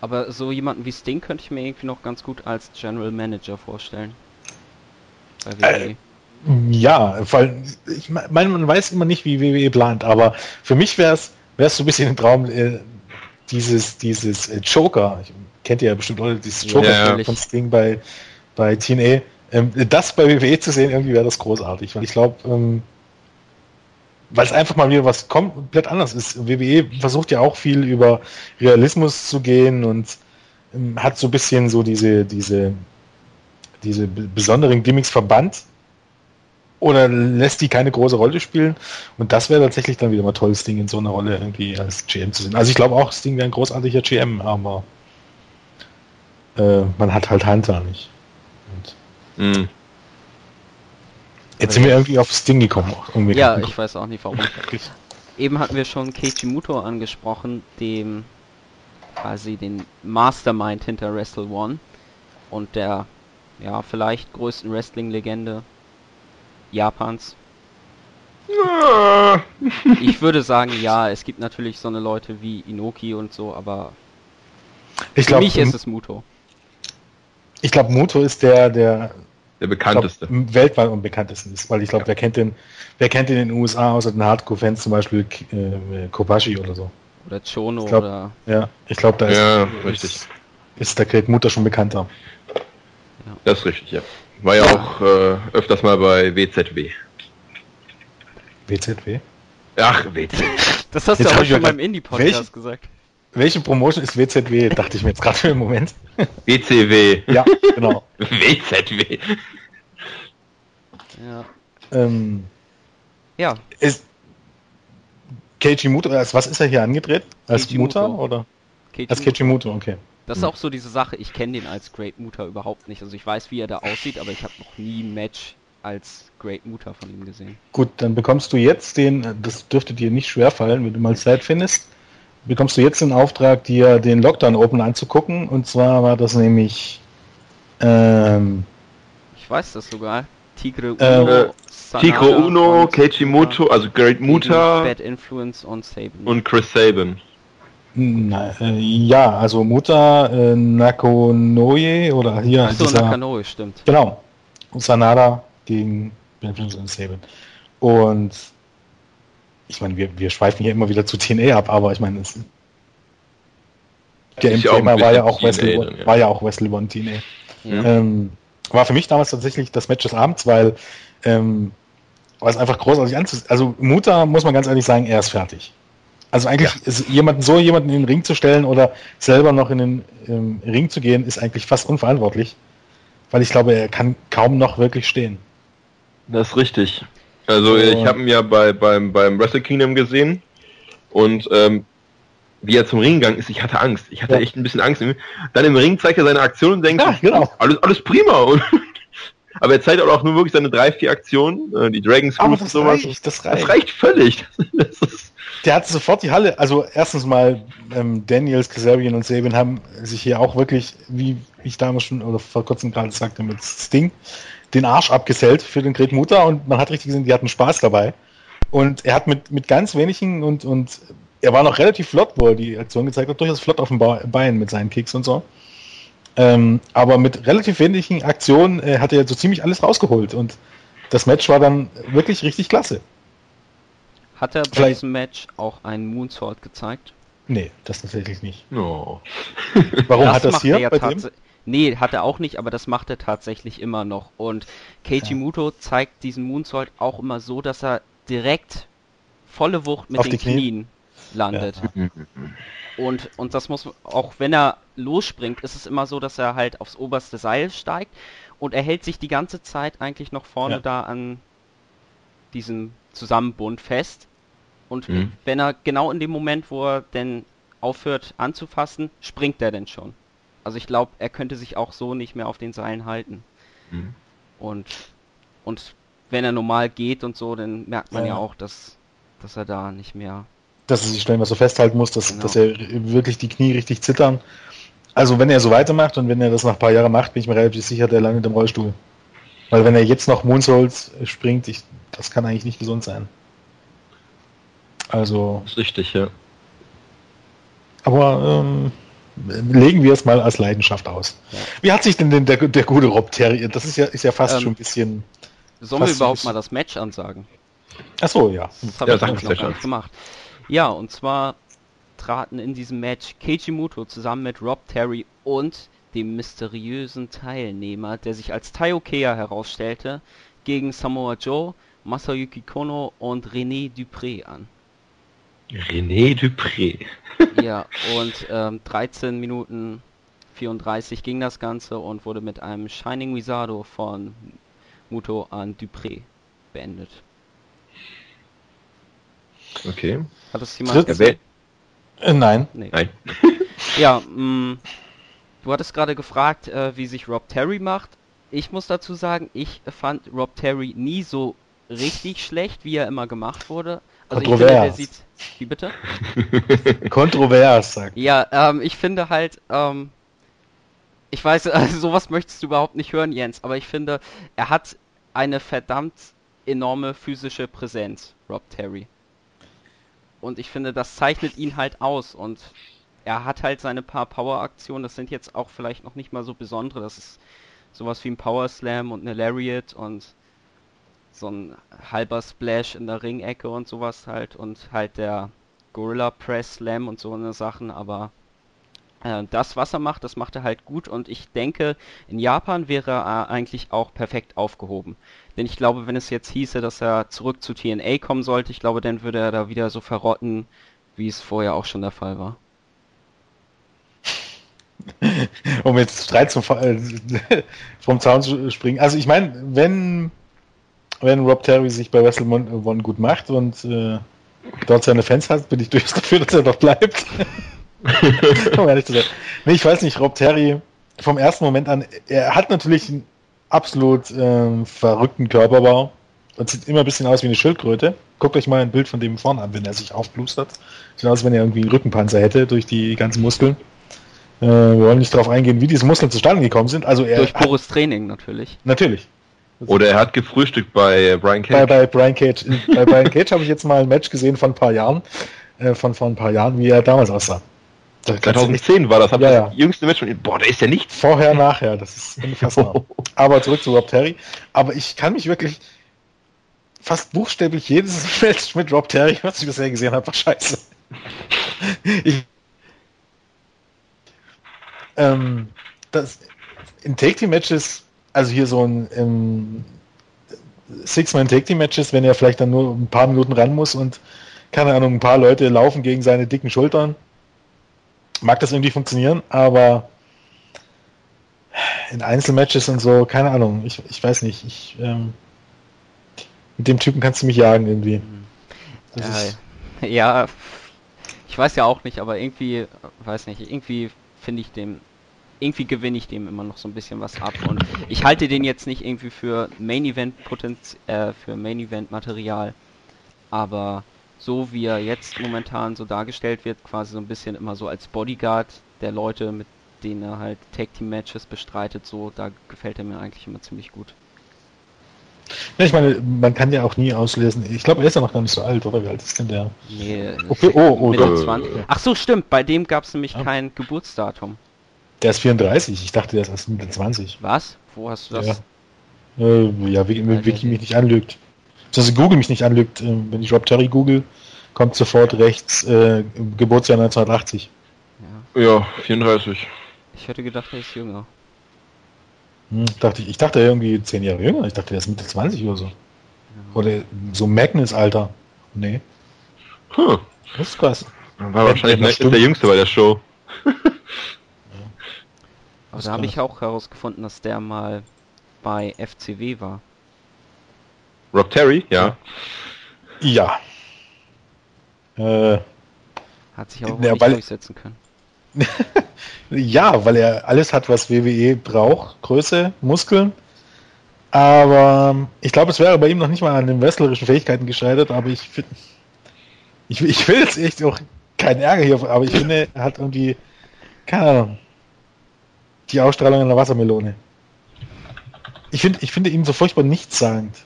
Speaker 1: Aber so jemanden wie Sting könnte ich mir irgendwie noch ganz gut als General Manager vorstellen.
Speaker 3: Äh, ja, weil ich meine, man weiß immer nicht, wie WWE plant, aber für mich wäre es so ein bisschen ein Traum, äh, dieses, dieses äh, Joker, ich, kennt ihr ja bestimmt Leute, dieses Joker ja, von Sting bei, bei TNA. Ähm, das bei WWE zu sehen, irgendwie wäre das großartig, weil ich glaube, ähm, weil es einfach mal wieder was komplett anders ist. WWE versucht ja auch viel über Realismus zu gehen und ähm, hat so ein bisschen so diese, diese, diese besonderen Gimmicks verbannt oder lässt die keine große Rolle spielen. Und das wäre tatsächlich dann wieder mal tolles Ding in so einer Rolle irgendwie als GM zu sehen. Also ich glaube auch, Sting wäre ein großartiger GM, aber äh, man hat halt Hunter nicht. Mhm. Jetzt sind wir irgendwie aufs Ding gekommen.
Speaker 1: Irgendwie ja, ich weiß auch nicht warum. Eben hatten wir schon Keiji Muto angesprochen, dem quasi den Mastermind hinter Wrestle One und der ja vielleicht größten Wrestling-Legende Japans. ich würde sagen, ja, es gibt natürlich so eine Leute wie Inoki und so, aber
Speaker 3: ich für glaub, mich ist es Muto. Ich glaube, Muto ist der, der,
Speaker 2: der bekannteste.
Speaker 3: Glaub, weltweit am bekanntesten ist, weil ich glaube, ja. wer kennt den, wer kennt den in den USA außer den Hardcore-Fans zum Beispiel äh, Kobashi oder so.
Speaker 1: Oder Chono
Speaker 3: glaub,
Speaker 1: oder.
Speaker 3: Ja, ich glaube, da
Speaker 2: ist, ja, richtig.
Speaker 3: ist, ist der Great Mutter schon bekannter.
Speaker 2: Ja. Das ist richtig, ja. War ja, ja. auch äh, öfters mal bei WZW.
Speaker 3: WZW?
Speaker 2: Ach, WZW.
Speaker 1: Das hast jetzt du auch schon beim Indie-Podcast gesagt.
Speaker 3: Welche Promotion ist WZW? Dachte ich mir jetzt gerade für den Moment.
Speaker 2: WCW.
Speaker 3: Ja, genau.
Speaker 2: WZW.
Speaker 1: Ja.
Speaker 3: Ähm, ja. Ist Keiji Muto, als was ist er hier angedreht? Als Keiji Muta Muto. oder? Keiji als Keiji Muto, okay.
Speaker 1: Das ist auch so diese Sache, ich kenne den als Great Muta überhaupt nicht. Also ich weiß, wie er da aussieht, aber ich habe noch nie ein Match als Great Muta von ihm gesehen.
Speaker 3: Gut, dann bekommst du jetzt den, das dürfte dir nicht schwer fallen, wenn du mal Zeit findest, bekommst du jetzt den Auftrag, dir den Lockdown Open anzugucken. Und zwar war das nämlich. Ähm,
Speaker 1: ich weiß das sogar.
Speaker 2: Tigre Uno, äh, Tigre Uno, Muto, also Great Muta.
Speaker 1: Bad Influence und Saban.
Speaker 2: Und Chris Saban.
Speaker 3: Na, äh, ja, also Muta, äh, Nakonoye oder hier.
Speaker 1: Achso, dieser, Nakanoe, stimmt.
Speaker 3: Genau. Und Sanada gegen Bad Influence und Saban. Und ich meine, wir, wir schweifen hier immer wieder zu TNA ab, aber ich meine, es, der im Thema war ja auch Wesley, dann, ja. war ja auch Wesley One TNA. Ja. Ähm, war für mich damals tatsächlich das Match des Abends, weil ähm, war es einfach großartig anzusehen. Also Muta muss man ganz ehrlich sagen, er ist fertig. Also eigentlich ja. ist jemanden so jemanden in den Ring zu stellen oder selber noch in den ähm, Ring zu gehen, ist eigentlich fast unverantwortlich, weil ich glaube, er kann kaum noch wirklich stehen.
Speaker 2: Das ist richtig. Also so. ich habe ihn ja bei, beim, beim Wrestle Kingdom gesehen und ähm, wie er zum Ring gegangen ist, ich hatte Angst. Ich hatte ja. echt ein bisschen Angst. Dann im Ring zeigt er seine Aktion und denkt, ja, genau. alles, alles prima. Und aber er zeigt auch nur wirklich seine drei, vier Aktionen, äh, die Dragon
Speaker 3: Screws und sowas. Reicht,
Speaker 2: das, reicht. das reicht völlig. Das
Speaker 3: ist der hat sofort die Halle, also erstens mal ähm, Daniels, Kazarian und Sabin haben sich hier auch wirklich, wie ich damals schon oder vor kurzem gerade sagte, mit Sting den Arsch abgesellt für den Great Mutter und man hat richtig gesehen, die hatten Spaß dabei. Und er hat mit, mit ganz wenigen und, und er war noch relativ flott, wo er die Aktion gezeigt hat, durchaus flott auf dem Bein mit seinen Kicks und so. Ähm, aber mit relativ wenigen Aktionen äh, hat er so ziemlich alles rausgeholt und das Match war dann wirklich richtig klasse.
Speaker 1: Hat er bei Vielleicht... diesem Match auch einen Moonsault gezeigt?
Speaker 3: Nee, das tatsächlich nicht.
Speaker 2: No.
Speaker 3: Warum das hat das hier
Speaker 1: bei dem? Nee, hat er auch nicht, aber das macht er tatsächlich immer noch. Und Keiji ja. Muto zeigt diesen Moonsault auch immer so, dass er direkt volle Wucht mit Auf den Knien, Knien landet. Ja. Und, und das muss, auch wenn er losspringt, ist es immer so, dass er halt aufs oberste Seil steigt und er hält sich die ganze Zeit eigentlich noch vorne ja. da an diesem Zusammenbund fest. Und mhm. wenn er genau in dem Moment, wo er denn aufhört anzufassen, springt er denn schon. Also ich glaube, er könnte sich auch so nicht mehr auf den Seilen halten. Mhm. Und, und wenn er normal geht und so, dann merkt man ja, ja auch, dass, dass er da nicht mehr
Speaker 3: dass er sich schnell mal so festhalten muss, dass, genau. dass er wirklich die Knie richtig zittern. Also wenn er so weitermacht und wenn er das nach ein paar Jahren macht, bin ich mir relativ sicher, der landet im Rollstuhl. Weil wenn er jetzt noch Moonsaults springt, ich, das kann eigentlich nicht gesund sein. Also.
Speaker 2: Das ist richtig, ja.
Speaker 3: Aber ähm, legen wir es mal als Leidenschaft aus. Ja. Wie hat sich denn, denn der, der gute Rob Terrier? Das ist ja, ist ja fast ähm, schon ein bisschen.
Speaker 1: Sollen wir überhaupt mal das Match ansagen?
Speaker 3: Ach so, ja.
Speaker 1: Das habe ja, ich noch gar nicht gemacht. Ja, und zwar traten in diesem Match Keiji Muto zusammen mit Rob Terry und dem mysteriösen Teilnehmer, der sich als Taiokeya herausstellte, gegen Samoa Joe, Masayuki Kono und René Dupré an.
Speaker 2: René Dupré.
Speaker 1: ja, und ähm, 13 Minuten 34 ging das Ganze und wurde mit einem Shining Wizardo von Muto an Dupré beendet.
Speaker 2: Okay.
Speaker 1: Hat das jemand gesehen?
Speaker 3: Äh, nein.
Speaker 2: Nee. Nein.
Speaker 1: ja, mh, mm, du hattest gerade gefragt, äh, wie sich Rob Terry macht. Ich muss dazu sagen, ich fand Rob Terry nie so richtig schlecht, wie er immer gemacht wurde.
Speaker 3: Also Kontrovers. ich finde, der
Speaker 1: sieht. Wie bitte?
Speaker 3: Kontrovers, sagt.
Speaker 1: Ja, ähm, ich finde halt, ähm, ich weiß, also sowas möchtest du überhaupt nicht hören, Jens, aber ich finde, er hat eine verdammt enorme physische Präsenz, Rob Terry. Und ich finde, das zeichnet ihn halt aus. Und er hat halt seine paar Power-Aktionen. Das sind jetzt auch vielleicht noch nicht mal so besondere. Das ist sowas wie ein Power Slam und eine Lariat und so ein halber Splash in der Ringecke und sowas halt. Und halt der Gorilla Press Slam und so eine Sachen. Aber Äh, das, was er macht, das macht er halt gut und ich denke, in Japan wäre er eigentlich auch perfekt aufgehoben. Denn ich glaube, wenn es jetzt hieße, dass er zurück zu TNA kommen sollte, ich glaube, dann würde er da wieder so verrotten, wie es vorher auch schon der Fall war.
Speaker 3: um jetzt Streit zum, äh, vom Zaun zu springen. Also ich meine, wenn, wenn Rob Terry sich bei WrestleMania gut macht und äh, dort seine Fans hat, bin ich durchaus dafür, dass er doch bleibt. um ehrlich zu sein. Nee, ich weiß nicht, Rob Terry vom ersten Moment an, er hat natürlich einen absolut äh, verrückten Körperbau und sieht immer ein bisschen aus wie eine Schildkröte. Guckt euch mal ein Bild von dem vorne an, wenn er sich aufblustert. Sieht aus, wenn er irgendwie einen Rückenpanzer hätte durch die ganzen Muskeln. Äh, wir wollen nicht darauf eingehen, wie diese Muskeln zustande gekommen sind. Also er
Speaker 1: durch pures Training natürlich.
Speaker 3: Natürlich.
Speaker 2: Oder er hat gefrühstückt bei Brian
Speaker 3: Cage. Bei, bei Brian Cage. bei Brian Cage habe ich jetzt mal ein Match gesehen von ein paar Jahren, äh, von vor ein paar Jahren, wie er damals aussah.
Speaker 2: 2010 war das, hab ja, das ja. jüngste Match von Boah, da ist ja nichts.
Speaker 3: Vorher, nachher, das ist unfassbar. Aber zurück zu Rob Terry. Aber ich kann mich wirklich fast buchstäblich jedes Match mit Rob Terry, was ich bisher gesehen habe, war scheiße. ich, ähm, das, in Take-Team-Matches, also hier so ein ähm, Six-Man-Take-Team-Matches, wenn er vielleicht dann nur ein paar Minuten ran muss und keine Ahnung, ein paar Leute laufen gegen seine dicken Schultern, mag das irgendwie funktionieren, aber in Einzelmatches und so, keine Ahnung, ich, ich weiß nicht, ich, ähm, mit dem Typen kannst du mich jagen irgendwie.
Speaker 1: Ja, ja, ich weiß ja auch nicht, aber irgendwie, weiß nicht, irgendwie finde ich dem, irgendwie gewinne ich dem immer noch so ein bisschen was ab und ich halte den jetzt nicht irgendwie für Main Event Potenz äh, für Main Event Material, aber so wie er jetzt momentan so dargestellt wird, quasi so ein bisschen immer so als Bodyguard der Leute, mit denen er halt Tag Team Matches bestreitet, so, da gefällt er mir eigentlich immer ziemlich gut.
Speaker 3: Ja, ich meine, man kann ja auch nie auslesen. Ich glaube, er ist ja noch gar nicht so alt, oder? Wie alt ist denn der?
Speaker 1: Nee, okay, oh, oh, Mitte 20. Ach so, stimmt. Bei dem gab es nämlich ja. kein Geburtsdatum.
Speaker 3: Der ist 34. Ich dachte, der ist erst Mitte 20.
Speaker 1: Was? Wo hast du das?
Speaker 3: Ja, äh, ja wie, wie, wie mich nicht anlügt. Also Google mich nicht anlügt. Äh, wenn ich Rob Terry google, kommt sofort rechts äh, Geburtsjahr 1980.
Speaker 2: Ja. ja, 34.
Speaker 1: Ich hätte gedacht, er ist jünger.
Speaker 3: Hm, dachte ich, ich dachte irgendwie 10 Jahre jünger. Ich dachte, er ist Mitte 20 oder so. Ja. Oder so Magnus-Alter. Nee.
Speaker 2: Hm.
Speaker 3: Das ist krass.
Speaker 2: War wahrscheinlich Magnus der Jüngste bei der Show.
Speaker 1: Aber da habe ich auch herausgefunden, dass der mal bei FCW war.
Speaker 2: Rob Terry, ja.
Speaker 3: Ja.
Speaker 1: Äh, Hat sich aber ja, nicht weil, durchsetzen können.
Speaker 3: ja, weil er alles hat, was WWE braucht. Größe, Muskeln. Aber ich glaube, es wäre bei ihm noch nicht mal an den wrestlerischen Fähigkeiten gescheitert, aber ich finde, ich, ich will jetzt echt auch keinen Ärger hier, aber ich finde, er hat irgendwie, keine Ahnung, die Ausstrahlung einer Wassermelone. Ich finde, ich finde ihn so furchtbar nichtssagend.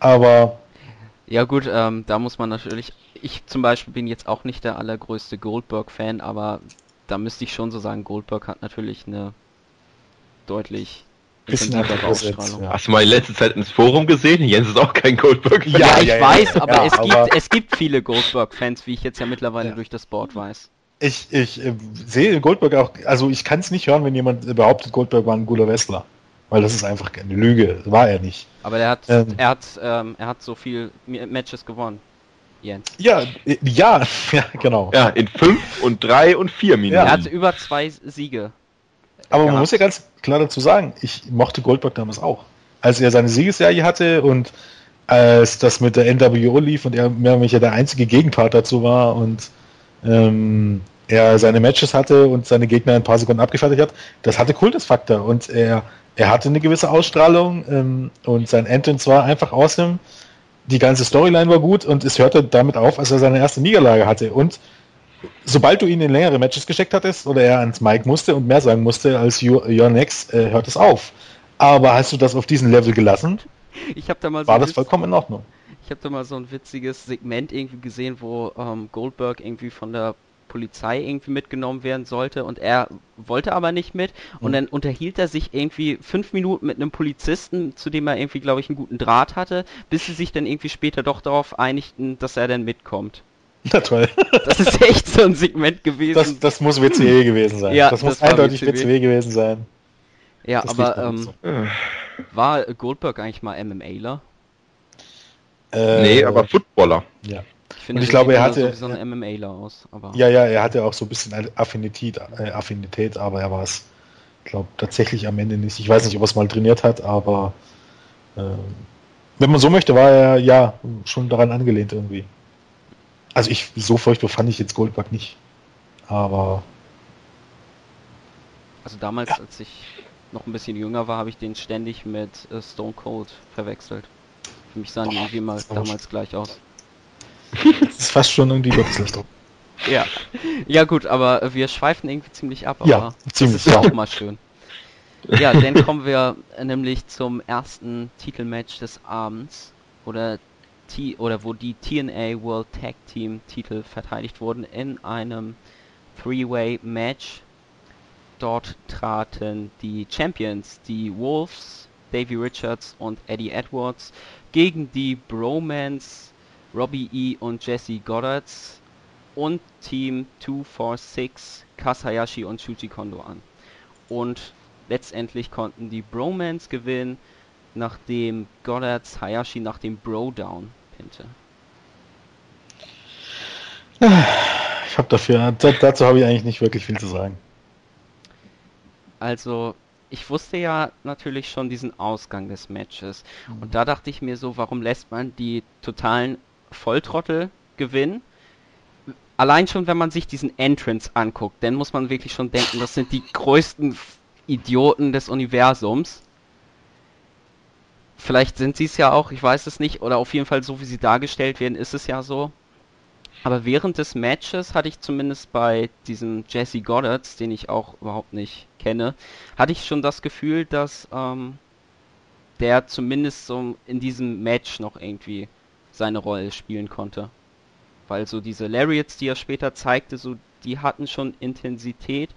Speaker 3: Aber.
Speaker 1: Ja gut, ähm, da muss man natürlich. Ich zum Beispiel bin jetzt auch nicht der allergrößte Goldberg-Fan, aber da müsste ich schon so sagen, Goldberg hat natürlich eine deutlich
Speaker 2: intensivere Ausstrahlung. Ja. Hast du mal in letzter Zeit ins Forum gesehen? Jens ist auch kein Goldberg-Fan.
Speaker 1: Ja, ich ja, weiß, aber, ja, es, aber gibt, es gibt viele Goldberg-Fans, wie ich jetzt ja mittlerweile durch das Board weiß.
Speaker 3: Ich, ich äh, sehe Goldberg auch, also ich kann es nicht hören, wenn jemand behauptet, Goldberg war ein guter Wrestler. Weil das ist einfach eine Lüge, war er nicht.
Speaker 1: Aber er hat, ähm, er hat, ähm, er hat so viel Matches gewonnen.
Speaker 3: Jens. Ja, äh, ja, ja, genau.
Speaker 2: Ja, in fünf und drei und vier Minuten.
Speaker 1: Ja. Er hat über zwei Siege.
Speaker 3: Aber man muss ja ganz klar dazu sagen, ich mochte Goldberg damals auch. Als er seine Siegesserie hatte und als das mit der NWO lief und er mehr oder weniger der einzige Gegenpart dazu war und ähm, er seine Matches hatte und seine Gegner in ein paar Sekunden abgefertigt hat, das hatte Kultusfaktor und er er hatte eine gewisse Ausstrahlung ähm, und sein Entrance war einfach awesome. Die ganze Storyline war gut und es hörte damit auf, als er seine erste Niederlage hatte. Und sobald du ihn in längere Matches gesteckt hattest oder er ans Mike musste und mehr sagen musste als Your, your Next, äh, hört es auf. Aber hast du das auf diesen Level gelassen?
Speaker 1: Ich habe da mal
Speaker 3: so war das vollkommen in Ordnung.
Speaker 1: Ich habe da mal so ein witziges Segment irgendwie gesehen, wo ähm, Goldberg irgendwie von der Polizei irgendwie mitgenommen werden sollte und er wollte aber nicht mit und mhm. dann unterhielt er sich irgendwie fünf Minuten mit einem Polizisten, zu dem er irgendwie, glaube ich, einen guten Draht hatte, bis sie sich dann irgendwie später doch darauf einigten, dass er dann mitkommt.
Speaker 3: Na toll.
Speaker 1: Das ist echt so ein Segment gewesen.
Speaker 3: Das, das muss WCW gewesen sein.
Speaker 1: Ja,
Speaker 3: das,
Speaker 1: das
Speaker 3: muss eindeutig WCW. WCW gewesen sein.
Speaker 1: Ja, das aber ähm, so. war Goldberg eigentlich mal MMAler?
Speaker 2: Äh, nee, aber Footballer.
Speaker 3: Ja.
Speaker 1: Ich finde, Und ich glaube, er hatte so ein MMAler aus.
Speaker 3: Ja, ja, er hatte auch so ein bisschen Affinität, äh, Affinität aber er war es, glaube tatsächlich am Ende nicht. Ich weiß nicht, ob er es mal trainiert hat, aber äh, wenn man so möchte, war er ja schon daran angelehnt irgendwie. Also ich, so furchtbar fand ich jetzt Goldberg nicht. Aber.
Speaker 1: Also damals, ja. als ich noch ein bisschen jünger war, habe ich den ständig mit äh, Stone Cold verwechselt. Für mich sahen die irgendwie mal damals gleich aus.
Speaker 3: das ist fast schon irgendwie Gotteslästerung.
Speaker 1: Ja. Ja gut, aber wir schweifen irgendwie ziemlich ab,
Speaker 3: ja, ziemlich,
Speaker 1: das ist ja auch mal schön. Ja, dann kommen wir nämlich zum ersten Titelmatch des Abends oder T oder wo die TNA World Tag Team Titel verteidigt wurden in einem Three-Way Match. Dort traten die Champions, die Wolves, Davey Richards und Eddie Edwards gegen die Bromans, Robbie E. und Jesse Goddards und Team 246 Kasayashi und Shuji Kondo an. Und letztendlich konnten die Bromans gewinnen, nachdem Goddards Hayashi nach dem Bro-Down pinte.
Speaker 3: Ich habe dafür, dazu habe ich eigentlich nicht wirklich viel zu sagen.
Speaker 1: Also, ich wusste ja natürlich schon diesen Ausgang des Matches. Mhm. Und da dachte ich mir so, warum lässt man die totalen Volltrottel gewinnen? Allein schon, wenn man sich diesen Entrance anguckt, dann muss man wirklich schon denken, das sind die größten Idioten des Universums. Vielleicht sind sie es ja auch, ich weiß es nicht, oder auf jeden Fall so wie sie dargestellt werden, ist es ja so. Aber während des Matches hatte ich zumindest bei diesem Jesse Goddards, den ich auch überhaupt nicht kenne, hatte ich schon das Gefühl, dass ähm, der zumindest so in diesem Match noch irgendwie seine Rolle spielen konnte. Weil so diese Lariats, die er später zeigte, so die hatten schon Intensität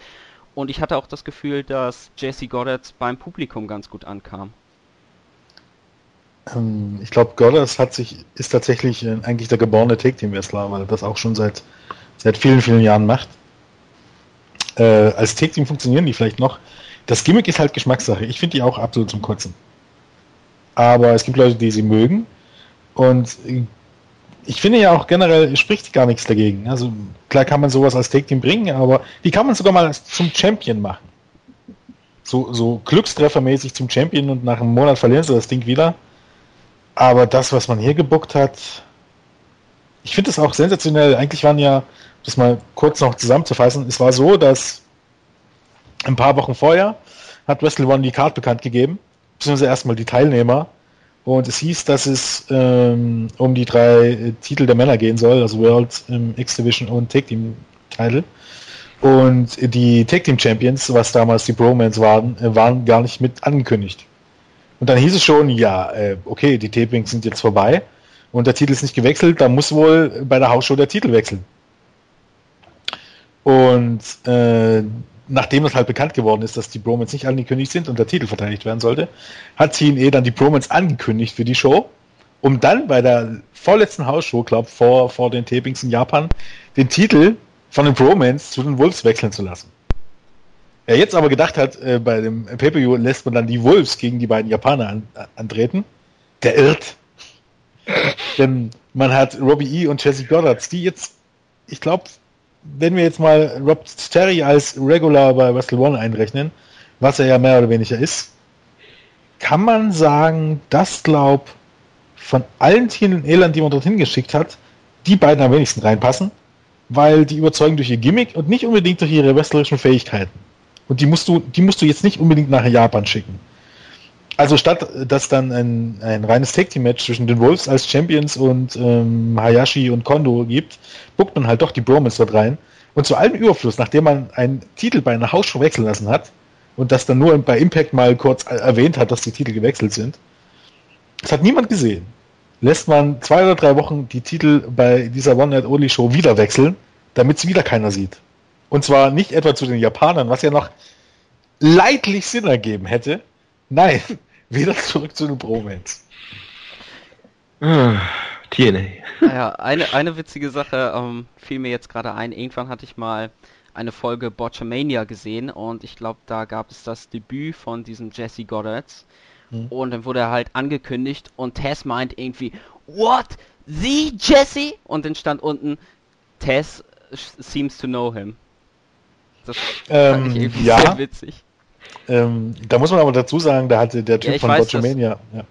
Speaker 1: und ich hatte auch das Gefühl, dass Jesse Goddard beim Publikum ganz gut ankam.
Speaker 3: Ähm, ich glaube, Goddard hat sich, ist tatsächlich äh, eigentlich der geborene Take-Team-Wrestler, weil er das auch schon seit, seit vielen, vielen Jahren macht. Äh, als Take-Team funktionieren die vielleicht noch. Das Gimmick ist halt Geschmackssache. Ich finde die auch absolut zum Kotzen. Aber es gibt Leute, die sie mögen. Und ich finde ja auch generell spricht gar nichts dagegen. Also klar kann man sowas als Take Team bringen, aber die kann man sogar mal zum Champion machen. So, so Glückstreffermäßig zum Champion und nach einem Monat verlieren sie das Ding wieder. Aber das, was man hier gebuckt hat, ich finde es auch sensationell. Eigentlich waren ja, das mal kurz noch zusammenzufassen, es war so, dass ein paar Wochen vorher hat Wrestle One die Card bekannt gegeben, beziehungsweise erstmal die Teilnehmer und es hieß, dass es ähm, um die drei äh, Titel der Männer gehen soll, also World, ähm, X-Division und Tag Team Title. Und die Tag Team Champions, was damals die Bromans waren, äh, waren gar nicht mit angekündigt. Und dann hieß es schon, ja, äh, okay, die Tapings sind jetzt vorbei und der Titel ist nicht gewechselt, da muss wohl bei der Hausshow der Titel wechseln. Und äh, nachdem es halt bekannt geworden ist, dass die Bromans nicht angekündigt sind und der Titel verteidigt werden sollte, hat TNE dann die Bromans angekündigt für die Show, um dann bei der vorletzten Hausshow, glaube vor, vor den Tapings in Japan, den Titel von den Bromans zu den Wolves wechseln zu lassen. Er jetzt aber gedacht hat, äh, bei dem Pay-Per-View lässt man dann die Wolves gegen die beiden Japaner an, antreten, der irrt. Denn man hat Robbie E. und Jesse Goddards, die jetzt, ich glaube, wenn wir jetzt mal Rob Terry als Regular bei Wrestle One einrechnen, was er ja mehr oder weniger ist, kann man sagen, dass glaub von allen Tieren in Irland, die man dorthin geschickt hat, die beiden am wenigsten reinpassen, weil die überzeugen durch ihr Gimmick und nicht unbedingt durch ihre wrestlerischen Fähigkeiten. Und die musst du, die musst du jetzt nicht unbedingt nach Japan schicken. Also statt dass dann ein, ein reines Tag Team Match zwischen den Wolves als Champions und ähm, Hayashi und Kondo gibt, buckt man halt doch die Bromans dort rein. Und zu allem Überfluss, nachdem man einen Titel bei einer Hausshow wechseln lassen hat und das dann nur bei Impact mal kurz erwähnt hat, dass die Titel gewechselt sind, das hat niemand gesehen. Lässt man zwei oder drei Wochen die Titel bei dieser One Night Only Show wieder wechseln, damit es wieder keiner sieht. Und zwar nicht etwa zu den Japanern, was ja noch leidlich Sinn ergeben hätte. Nein, wieder zurück zu den Bromans.
Speaker 2: Ah,
Speaker 1: TNA. Ja, eine, eine witzige Sache ähm, fiel mir jetzt gerade ein. Irgendwann hatte ich mal eine Folge Botchamania gesehen und ich glaube, da gab es das Debüt von diesem Jesse Goddards. Mhm. Und dann wurde er halt angekündigt und Tess meint irgendwie, What? The Jesse? Und dann stand unten, Tess seems to know him.
Speaker 3: Das ähm, fand ich irgendwie ja. sehr witzig. Ähm, da muss man aber dazu sagen, da hatte der Typ ja, von Botchamania, ja. Ähm,